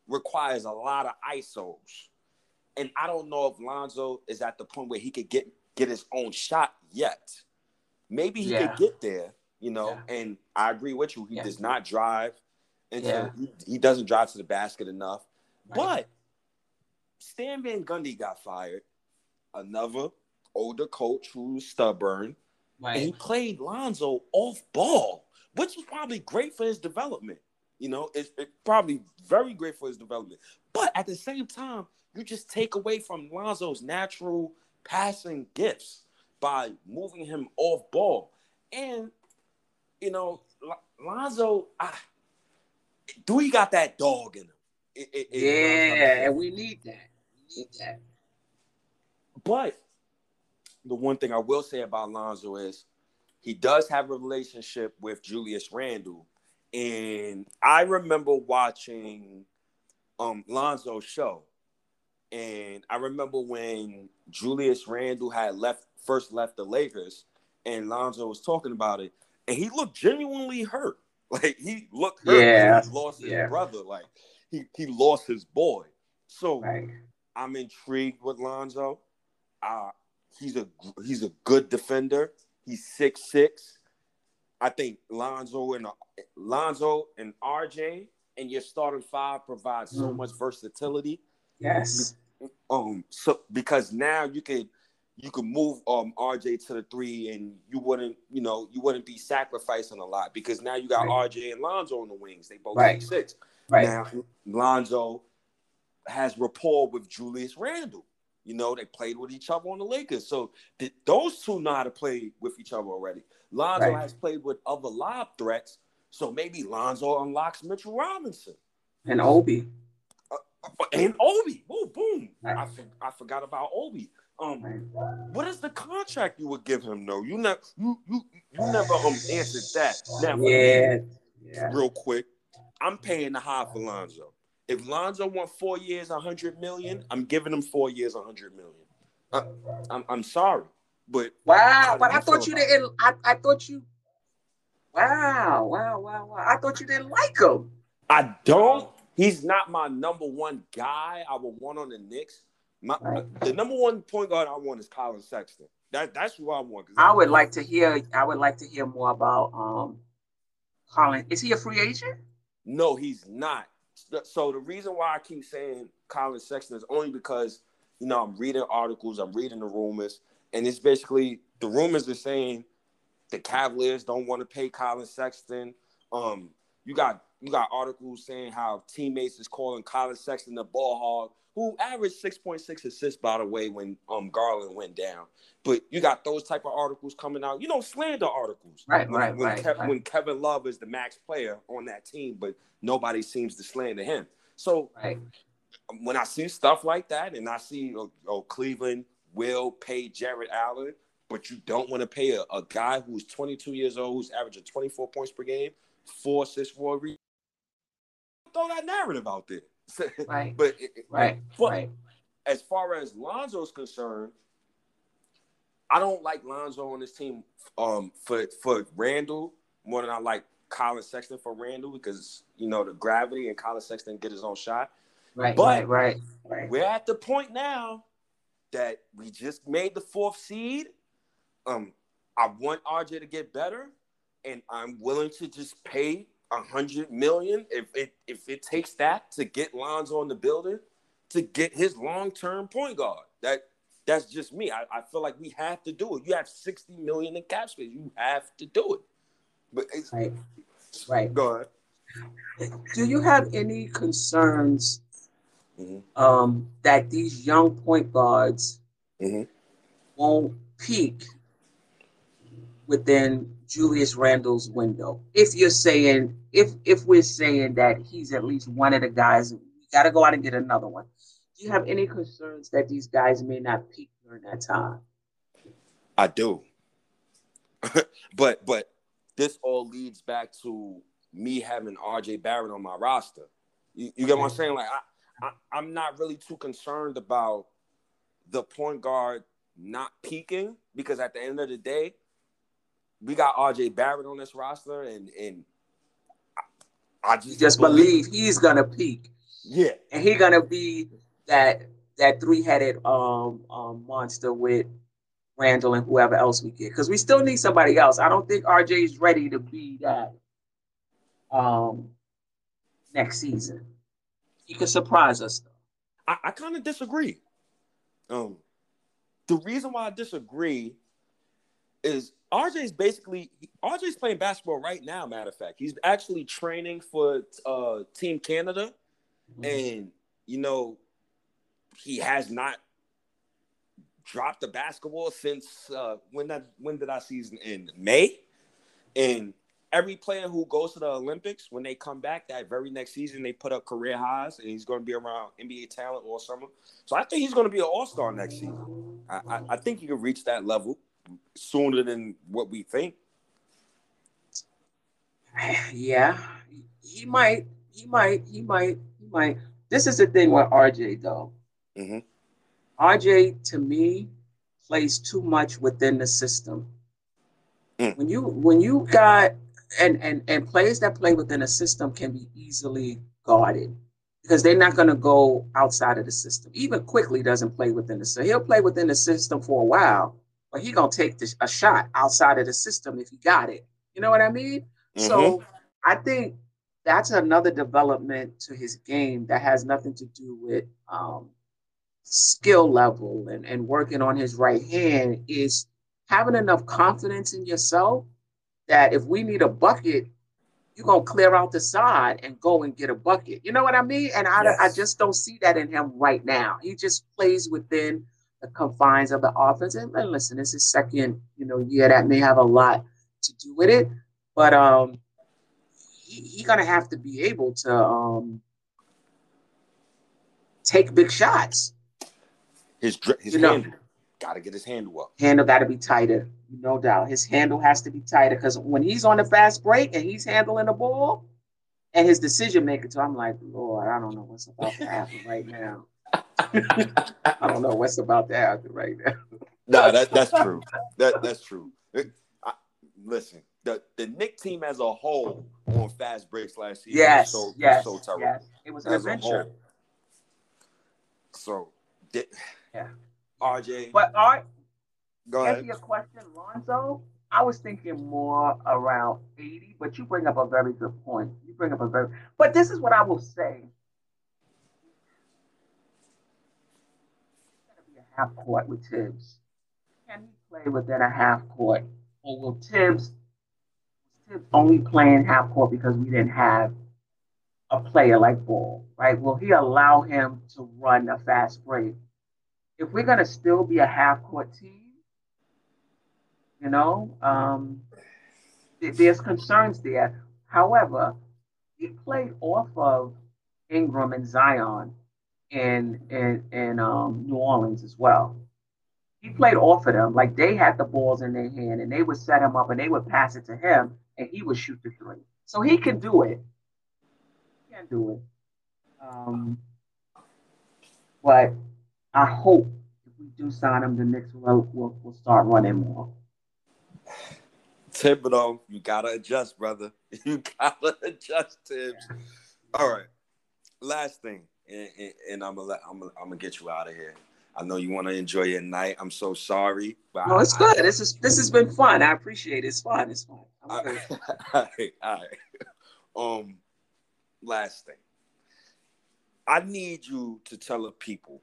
requires a lot of ISOs. And I don't know if Lonzo is at the point where he could get get his own shot yet. Maybe he Yeah. could get there, you know. Yeah. And I agree with you. He Yeah. does not drive, and he, he doesn't drive to the basket enough. Right. But Stan Van Gundy got fired. Another older coach who's stubborn, and he played Lonzo off ball, which was probably great for his development. You know, it's it probably very great for his development. But at the same time, you just take away from Lonzo's natural passing gifts by moving him off ball. And you know, Lonzo, I, do he got that dog in him? It- it- it- Yeah, and we need that. We need that. But the one thing I will say about Lonzo is he does have a relationship with Julius Randle. And I remember watching um Lonzo's show. And I remember when Julius Randle had left first left the Lakers and Lonzo was talking about it, and he looked genuinely hurt. *laughs* Like he looked hurt. Yeah, he lost his yeah. brother. Like he, he lost his boy. So Right. I'm intrigued with Lonzo. Uh, he's a he's a good defender. He's six six. I think Lonzo and Lonzo and RJ and your starting five provide so Mm. much versatility. Yes. Um, so because now you could you could move um RJ to the three and you wouldn't you know you wouldn't be sacrificing a lot because now you got Right. RJ and Lonzo on the wings. They both Right. six six. Right. Now Lonzo has rapport with Julius Randle. You know, they played with each other on the Lakers. So th- those two know how to play with each other already. Lonzo Right. has played with other lob threats. So maybe Lonzo unlocks Mitchell Robinson And Obi. and Obi. Boom, boom. Right. I, for- I forgot about Obi. Um, what is the contract you would give him though? You never you you, you never um answered that. Now, Yeah. Yeah. real quick, I'm paying the high for Lonzo. If Lonzo want four years, a hundred million, I'm giving him four years, a hundred million. Uh, I'm, I'm sorry. But wow, but I thought you didn't. I, I thought you. Wow, wow, wow, wow! I thought you didn't like him. I don't. He's not my number one guy. I would want on the Knicks. My, right. The number one point guard I want is Collin Sexton. That that's who I want. I would like to hear. I would like to hear more about um, Collin. Is he a free agent? No, he's not. So the reason why I keep saying Collin Sexton is only because you know I'm reading articles, I'm reading the rumors, and it's basically the rumors are saying the Cavaliers don't want to pay Collin Sexton. Um, you got you got articles saying how teammates is calling Collin Sexton the ball hog, who averaged 6.6 assists by the way when um Garland went down. But you got those type of articles coming out, you know, slander articles. Right, when, right, when, right, Kev, right. when Kevin Love is the max player on that team, but nobody seems to slander him. So right. when I see stuff like that, and I see oh, oh Cleveland will pay Jarrett Allen, but you don't want to pay a, a guy who's 22 years old, who's averaging 24 points per game, four assists, four re- throw that narrative out there. *laughs* Right. but right. But right. as far as Lonzo's concerned, I don't like Lonzo on this team um, for for Randle more than I like Collin Sexton for Randle because you know the gravity and Collin Sexton get his own shot. Right, but right, right, right. We're at the point now that we just made the fourth seed. Um, I want RJ to get better, and I'm willing to just pay a hundred million if it if it takes that to get Lonzo in the building to get his long term point guard. That that's just me. I, I feel like we have to do it. You have 60 million in cap space. You have to do it. But it's, right. Right. Go ahead. Do you have any concerns mm-hmm. um, that these young point guards mm-hmm. won't peak within Julius Randle's window? If you're saying, if if we're saying that he's at least one of the guys, we got to go out and get another one. Do you have any concerns that these guys may not peak during that time? I do. *laughs* but but this all leads back to me having RJ Barrett on my roster. You, you get what I'm saying? Like I, I I'm not really too concerned about the point guard not peaking because at the end of the day, we got RJ Barrett on this roster, and and I, I just, just believe, believe he's gonna peak. Yeah, and he's gonna be that that three headed um, um monster with Randle and whoever else we get because we still need somebody else. I don't think RJ is ready to be that um next season. He could surprise us though. I, I kind of disagree. Um, the reason why I disagree is RJ's basically RJ's playing basketball right now. Matter of fact, he's actually training for uh, Team Canada, mm-hmm. and you know he has not dropped the basketball since uh, when that when did our season end? May, and every player who goes to the Olympics when they come back that very next season they put up career highs and he's going to be around NBA talent all summer. So I think he's going to be an All Star next season. I, I, I think he can reach that level sooner than what we think. *sighs* Yeah, he might. He might. He might. He might. This is the thing with RJ though. Mm-hmm. RJ to me plays too much within the system. Mm. When you when you got and and and players that play within a system can be easily guarded because they're not going to go outside of the system. Even Quickley doesn't play within the system. He'll play within the system for a while, but he gonna take a shot outside of the system if he got it. You know what I mean? Mm-hmm. So I think that's another development to his game that has nothing to do with um, skill level and, and working on his right hand is having enough confidence in yourself that if we need a bucket, you're gonna clear out the side and go and get a bucket. You know what I mean? And I, yes. I just don't see that in him right now. He just plays within the confines of the offense. And, and listen, it's his second, you know, year that may have a lot to do with it, but um, he's he gonna have to be able to um take big shots. His his You handle, gotta get his handle up. handle got to be tighter, no doubt. His handle has to be tighter because when he's on the fast break and he's handling the ball and his decision making, so I'm like, Lord, I don't know what's about to happen right now. *laughs* I don't know what's about to happen right now. *laughs* no, that that's true. That that's true. I, listen, the the Knick team as a whole on fast breaks last year Yes, was so, yes, was so terrible. yes. It was an As adventure. So, di- Yeah. RJ, But all go answer ahead. your question, Lonzo. I was thinking more around 80, but you bring up a very good point. You bring up a very, but this is what I will say. Be a half court with Thibs. Can he play within a half court, or will Thibs? Thibs only playing half court because we didn't have a player like Ball, right? Will he allow him to run a fast break? If we're gonna still be a half court team, you know, um, th- there's concerns there. However, he played off of Ingram and Zion in in in um, New Orleans as well. He played off of them like they had the balls in their hand and they would set him up and they would pass it to him and he would shoot the three. So he can do it. He can do it. Um, but I hope if we do sign him, the Knicks will will, will start running more. Thibodeau, you gotta adjust, brother. *laughs* You gotta adjust, Thibs. All right. Last thing, and, and, and I'm gonna let, I'm gonna, I'm gonna get you out of here. I know you want to enjoy your night. I'm so sorry, but No, it's I- good. This is this has been fun. I appreciate it. It's fun. It's fun. I, *laughs* all right, all right. Um, last thing, I need you to tell the people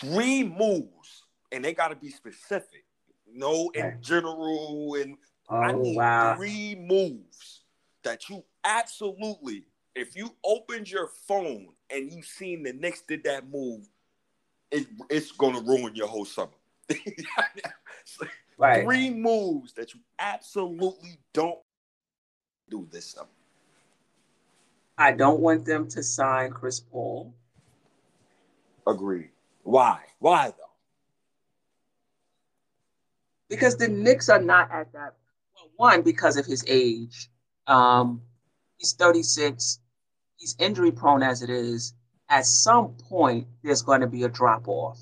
three moves, and they got to be specific. No, in general, and oh, I Oh need wow. three moves that you absolutely, if you opened your phone and you seen the Knicks did that move, it, it's gonna ruin your whole summer. *laughs* Right. Three moves that you absolutely don't do this summer. I don't want them to sign Chris Paul. Agreed. Why? Why though? Because the Knicks are not at that. Well, one because of his age. Um, he's 36. He's injury prone as it is. At some point, there's going to be a drop off,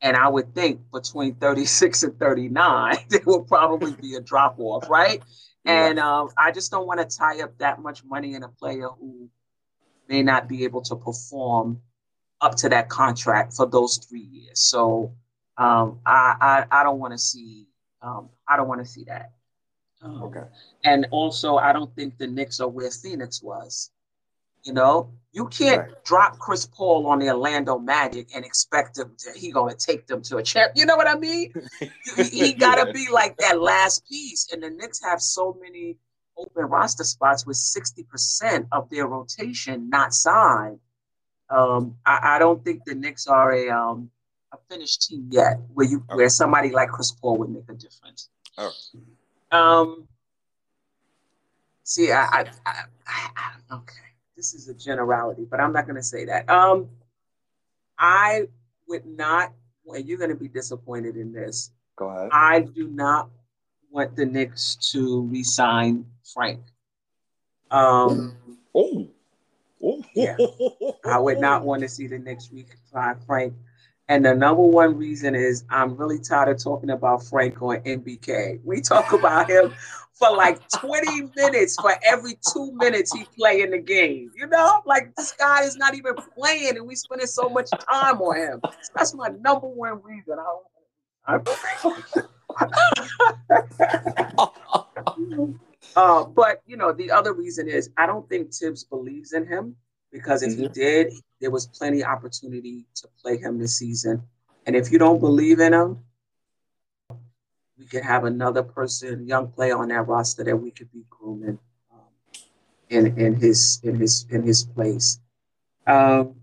and I would think between 36 and 39, *laughs* there will probably be a drop off, right? *laughs* And um, I just don't want to tie up that much money in a player who may not be able to perform up to that contract for those three years. So um, I, I I don't want to see um, I don't want to see that. Um, Okay. And also, I don't think the Knicks are where Phoenix was. You know, you can't Right. drop Chris Paul on the Orlando Magic and expect him to he gonna take them to a champ. You know what I mean? *laughs* he, he gotta Yeah. be like that last piece. And the Knicks have so many open roster spots with sixty percent of their rotation not signed. Um, I, I don't think the Knicks are a um, a finished team yet, where you Okay. where somebody like Chris Paul would make a difference. All Um, see, I, I, I, I, I- okay, this is a generality, but I'm not going to say that. Um, I would not, and you're going to be disappointed in this. Go ahead. I do not want the Knicks to resign Frank. Um, Oh. Oh. Yeah. *laughs* I would not want to see the Knicks resign Frank. And the number one reason is I'm really tired of talking about Frank on NBK. We talk about him for like 20 minutes for every two minutes he play in the game. You know, like this guy is not even playing, and we spending so much time on him. That's my number one reason. I don't. *laughs* Uh, but you know, the other reason is I don't think Thibs believes in him because if he did, there was plenty opportunity to play him this season. And if you don't believe in him, we could have another person, young player on that roster that we could be grooming um, in in his in his in his place. Um,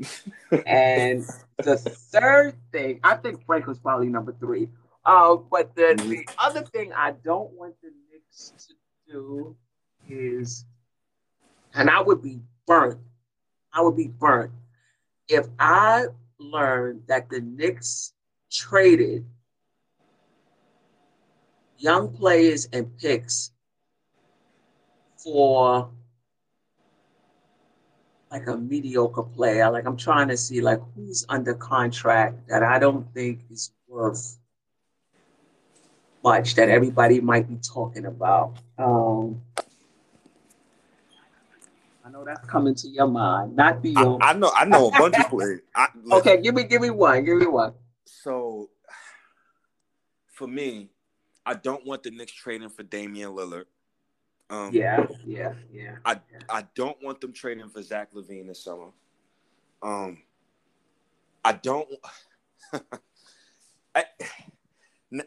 *laughs* and the third thing, I think Frank was probably number three. Uh, but the, the other thing I don't want the Knicks to do is, and I would be burnt. I would be burnt if I learned that the Knicks traded young players and picks for like a mediocre player. Like I'm trying to see like who's under contract that I don't think is worth much that everybody might be talking about. Um, know that's coming to your mind, not the. I, I know, I know a bunch of players. *laughs* I, okay, give me, give me one, give me one. So, for me, I don't want the Knicks trading for Damian Lillard. Um, yeah, yeah, yeah. I yeah. I don't want them trading for Zach LaVine this summer. Um, I don't. *laughs* I, n-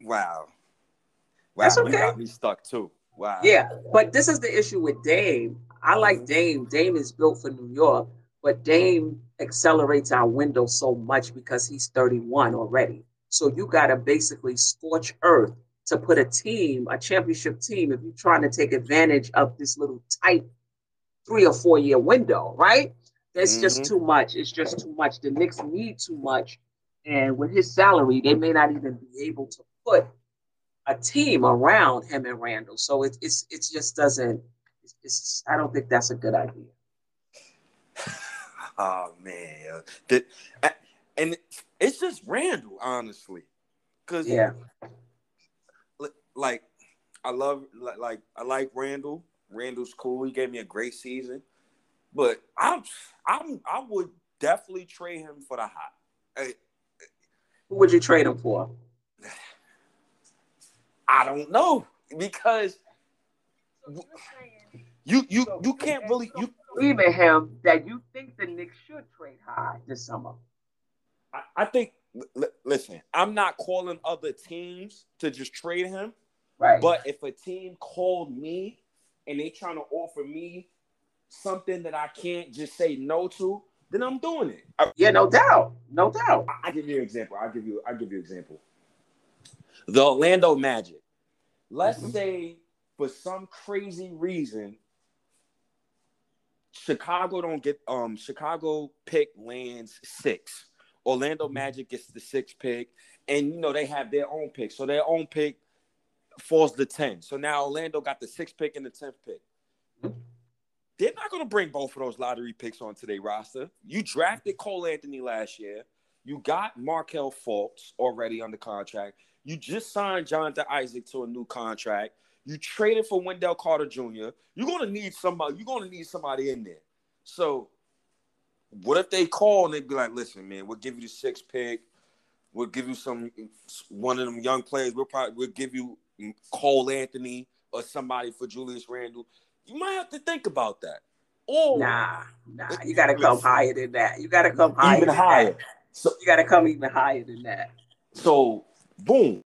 wow, wow, That's okay. got me stuck too. Wow. Yeah, but this is the issue with Dame. I like Dame. Dame is built for New York, but Dame accelerates our window so much because he's 31 already. So you got to basically scorch earth to put a team, a championship team, if you're trying to take advantage of this little tight three or four year window, right? That's mm-hmm. just too much. It's just too much. The Knicks need too much. And with his salary, they may not even be able to put a team around him and Randle. So it, it's it just doesn't. It's, it's I don't think that's a good idea. *laughs* Oh man, the, and it's just Randle, honestly, because yeah, like I love like, I like Randle. Randle's cool. He gave me a great season, but I'm I'm I would definitely trade him for the hot. Who would you trade him for? I don't know because you you you can't really you believe in him that you think the Knicks should trade high this summer. I, I think. L- listen, I'm not calling other teams to just trade him. Right. But if a team called me and they trying to offer me something that I can't just say no to, then I'm doing it. I, yeah, no doubt, no doubt. I, I give you an example. I'll give you. I'll give you an example. The Orlando Magic. Let's mm-hmm. say for some crazy reason, Chicago don't get um Chicago pick lands six. Orlando mm-hmm. Magic gets the sixth pick, and you know they have their own pick. So their own pick falls to 10. So now Orlando got the sixth pick and the 10th pick. They're not going to bring both of those lottery picks onto their roster. You drafted Cole Anthony last year. You got Markelle Fultz already under contract. You just signed Jonathan Isaac to a new contract. You traded for Wendell Carter Jr. You're going to need somebody. You're going to need somebody in there. So, what if they call and they be like, "Listen, man, we'll give you the sixth pick. We'll give you some one of them young players. We'll probably we'll give you Cole Anthony or somebody for Julius Randle, you might have to think about that. Or nah, nah, you got to come higher than that. You got to come higher, even higher. That. So you got to come even higher than that. So, boom.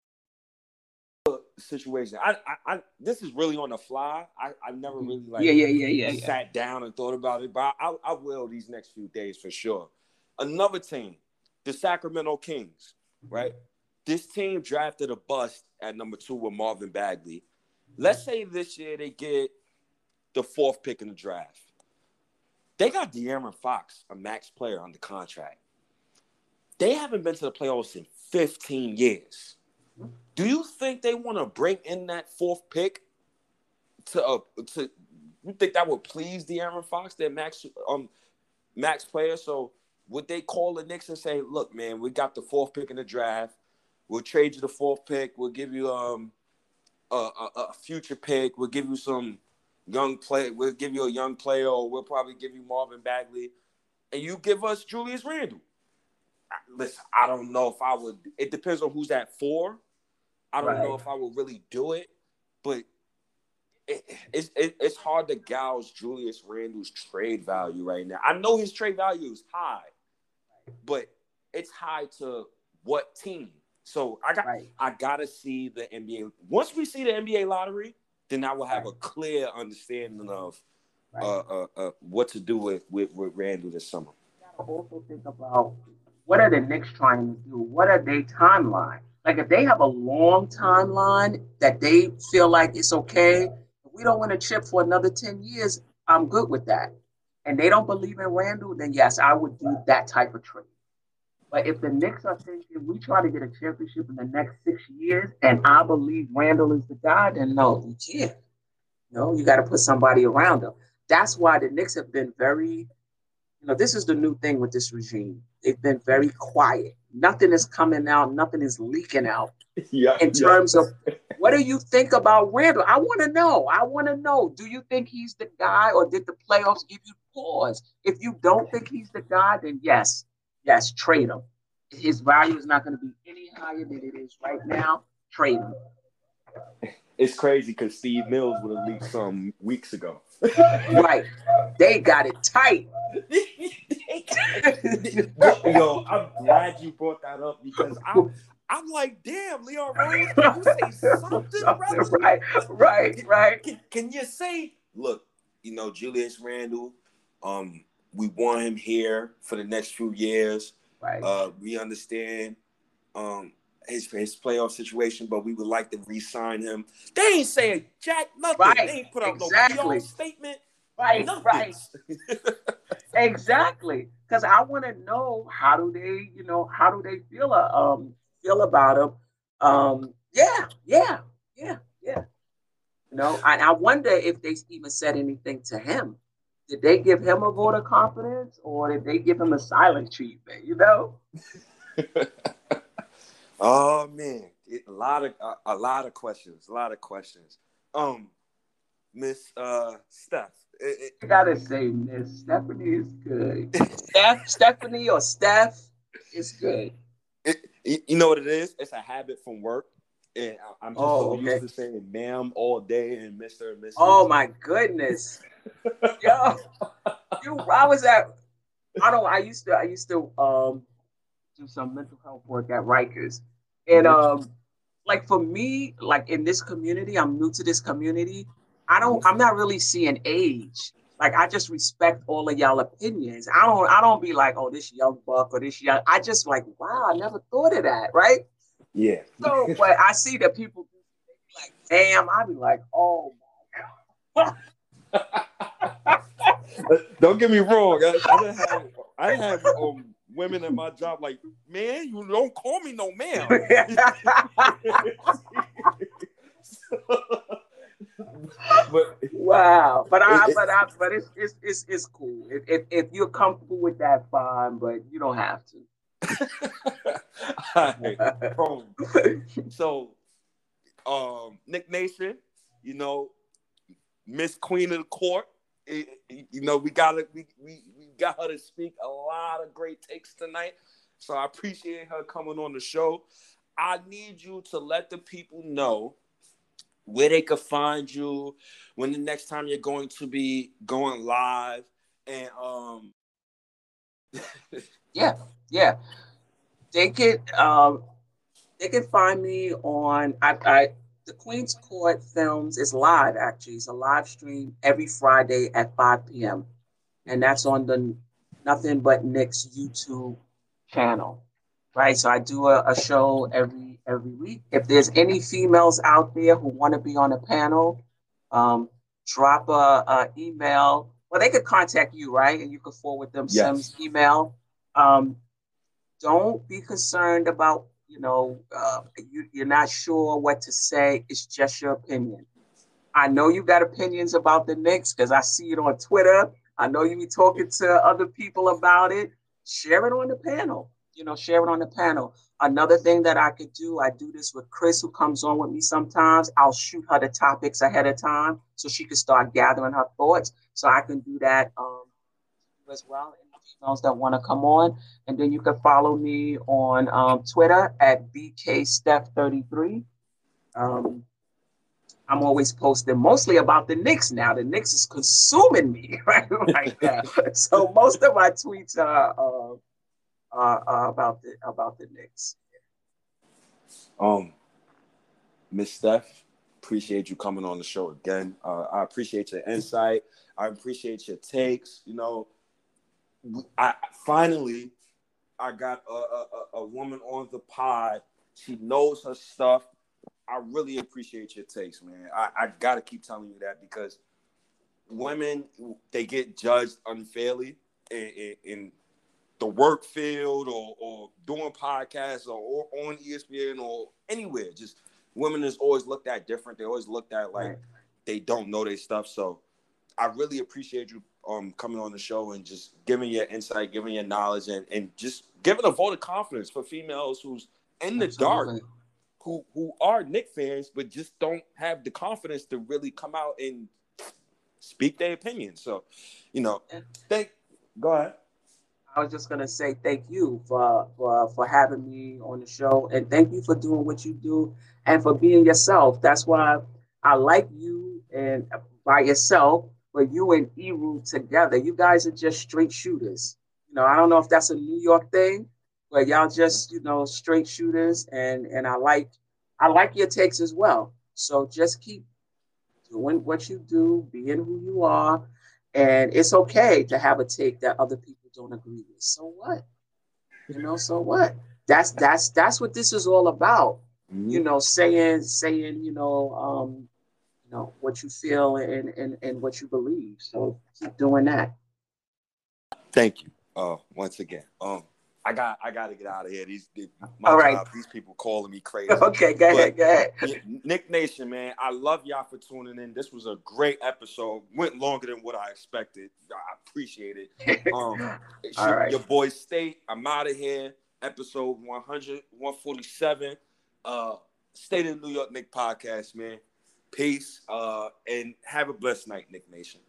Situation. I, I, I, this is really on the fly. I, I never mm-hmm. really like. Yeah, yeah, yeah, yeah. Sat down and thought about it, but I, I will these next few days for sure. Another team, the Sacramento Kings, right? This team drafted a bust at number two with Marvin Bagley. Let's say this year they get the fourth pick in the draft. They got De'Aaron Fox, a max player, on the contract. They haven't been to the playoffs in 15 years. Do you think they want to bring in that fourth pick to uh, to you think that would please De'Aaron Fox, their max um max player? So would they call the Knicks and say, "Look, man, we got the fourth pick in the draft. We'll trade you the fourth pick. We'll give you um a, a, a future pick. We'll give you some young play. We'll give you a young player, or we'll probably give you Marvin Bagley, and you give us Julius Randle. Listen, I don't know if I would. It depends on who's at four. I don't right. know if I would really do it, but it, it's it, it's hard to gouge Julius Randle's trade value right now. I know his trade value is high, but it's high to what team? So I got right. I gotta see the NBA. Once we see the NBA lottery, then I will have right. a clear understanding of uh, uh, uh, what to do with, with, with Randle this summer. You gotta also think about what are the Knicks trying to do? What are their timeline? Like if they have a long timeline that they feel like it's okay, we don't win a chip for another 10 years, I'm good with that. And they don't believe in Randle, then yes, I would do that type of trade. But if the Knicks are thinking we try to get a championship in the next six years, and I believe Randle is the guy, then no, you can't. No, you got to put somebody around him. that's why the Knicks have been very, you know, this is the new thing with this regime. They've been very quiet. Nothing is coming out, nothing is leaking out *laughs* Yeah. in terms of what do you think about Randle? I want to know. I want to know. Do you think he's the guy, or did the playoffs give you pause? If you don't think he's the guy, then yes, yes, trade him. His value is not going to be any higher than it is right now. Trade him. It's crazy because Steve Mills would have leaked some weeks ago. Right. They got it tight. *laughs* Yo, I'm glad you brought that up because I'm, I'm like, damn, Leon Rose, can you say something *laughs* relevant? right, right, right. Can, can you say, look, you know, Julius Randle, um, we want him here for the next few years. Right. Uh, we understand um his his playoff situation, but we would like to re-sign him. They ain't saying jack nothing. Right, They ain't put out exactly. no statement. right, Nothing. right. *laughs* Exactly. Because I want to know how do they, you know, how do they feel uh, um feel about him? Um, yeah, yeah, yeah, yeah. You know, and I wonder if they even said anything to him. Did they give him a vote of confidence or did they give him a silent treatment? You know? *laughs* Oh man, it, a lot of a, a lot of questions, a lot of questions. Um, Miss uh Steph, it, I gotta say, Miss Stephanie is good. *laughs* Steph, Stephanie or Steph is good. it, it- you know what it is? It's a habit from work, and I- I'm just Oh, so okay. used to saying "ma'am" all day and "Mister" and "Mrs." Oh my goodness. *laughs* Yo, you I was at I don't I used to I used to um do some mental health work at Rikers. And um like for me, like in this community, I'm new to this community. I don't I'm not really seeing age. Like I just respect all of y'all opinions. I don't I don't be like, oh, this young buck or this young I just like, wow, I never thought of that, right? yeah. So but I see that people like, damn, I be like, oh my god. *laughs* Don't get me wrong. I, I didn't have I didn't have um, women in my *laughs* job like, man, you don't call me no man. *laughs* but Wow, but I, It- it- but I, but it's it's it's, it's cool. If, if if you're comfortable with that, fine. But you don't have to. *laughs* boom. So, um, Knick Nation, you know, Miss Queen of the Court. eh, you know, we got we, we we got her to speak a lot of great takes tonight. So I appreciate her coming on the show. I need you to let the people know where they could find you, when the next time you're going to be going live, and um, *laughs* yeah, yeah. They could um, they can find me on I, I the Queen's Court Films is live. Actually, it's a live stream every Friday at 5 p.m. and that's on the Nothing But Knicks YouTube channel. Right, so I do a, a show every every week. If there's any females out there who want to be on a panel, um, drop a, a email. Well, they could contact you, right? And you could forward them Yes. Sim's email. Um, don't be concerned about you know uh, you, you're not sure what to say. It's just your opinion. I know you got opinions about the Knicks because I see it on Twitter. I know you be talking to other people about it. Share it on the panel. You know, share it on the panel. Another thing that I could do, I do this with Chris, who comes on with me sometimes. I'll shoot her the topics ahead of time so she can start gathering her thoughts. So I can do that um, as well. And females that want to come on, and then you can follow me on um, Twitter at bksteph33. Um, I'm always posting mostly about the Knicks now. The Knicks is consuming me *laughs* right, right *laughs* now. so most of my tweets are, uh, are, are about the about the Knicks. Um, Miss Steph, appreciate you coming on the show again. Uh, I appreciate your insight. I appreciate your takes. You know, I finally I got a, a, a- a woman on the pod. She knows her stuff. I really appreciate your takes, man. I, I gotta keep telling you that because women they get judged unfairly in, in, the work field or, or doing podcasts or, or on ESPN or anywhere. Just women is always looked at different. They always looked at like they don't know their stuff. So I really appreciate you um coming on the show and just giving your insight, giving your knowledge, and and just giving a vote of confidence for females who's in the Absolutely. dark, who who are Knick fans, but just don't have the confidence to really come out and speak their opinion. So, you know, thank. Go ahead. I was just gonna say thank you for, for for having me on the show, and thank you for doing what you do and for being yourself. That's why I like you and by yourself, but you and Eru together. You guys are just straight shooters. You know, I don't know if that's a New York thing, but y'all just you know straight shooters, and and I like I like your takes as well. So just keep doing what you do, being who you are, and it's okay to have a take that other people don't agree with. So what? You know, so what? That's that's that's what this is all about. Mm-hmm. You know, saying saying, you know, um, you know, what you feel and and, and what you believe. So keep doing that. Thank you. Uh once again. Um I got I got to get out of here. These, these All right. Job, these people calling me crazy. *laughs* Okay, go ahead, go ahead. Knick Nation, man, I love y'all for tuning in. This was a great episode. Went longer than what I expected. I appreciate it. *laughs* Um, All your, right. your boy State. I'm out of here. Episode 100, 147. Uh, State of New York Knick podcast, man. Peace. Uh, and have a blessed night, Knick Nation.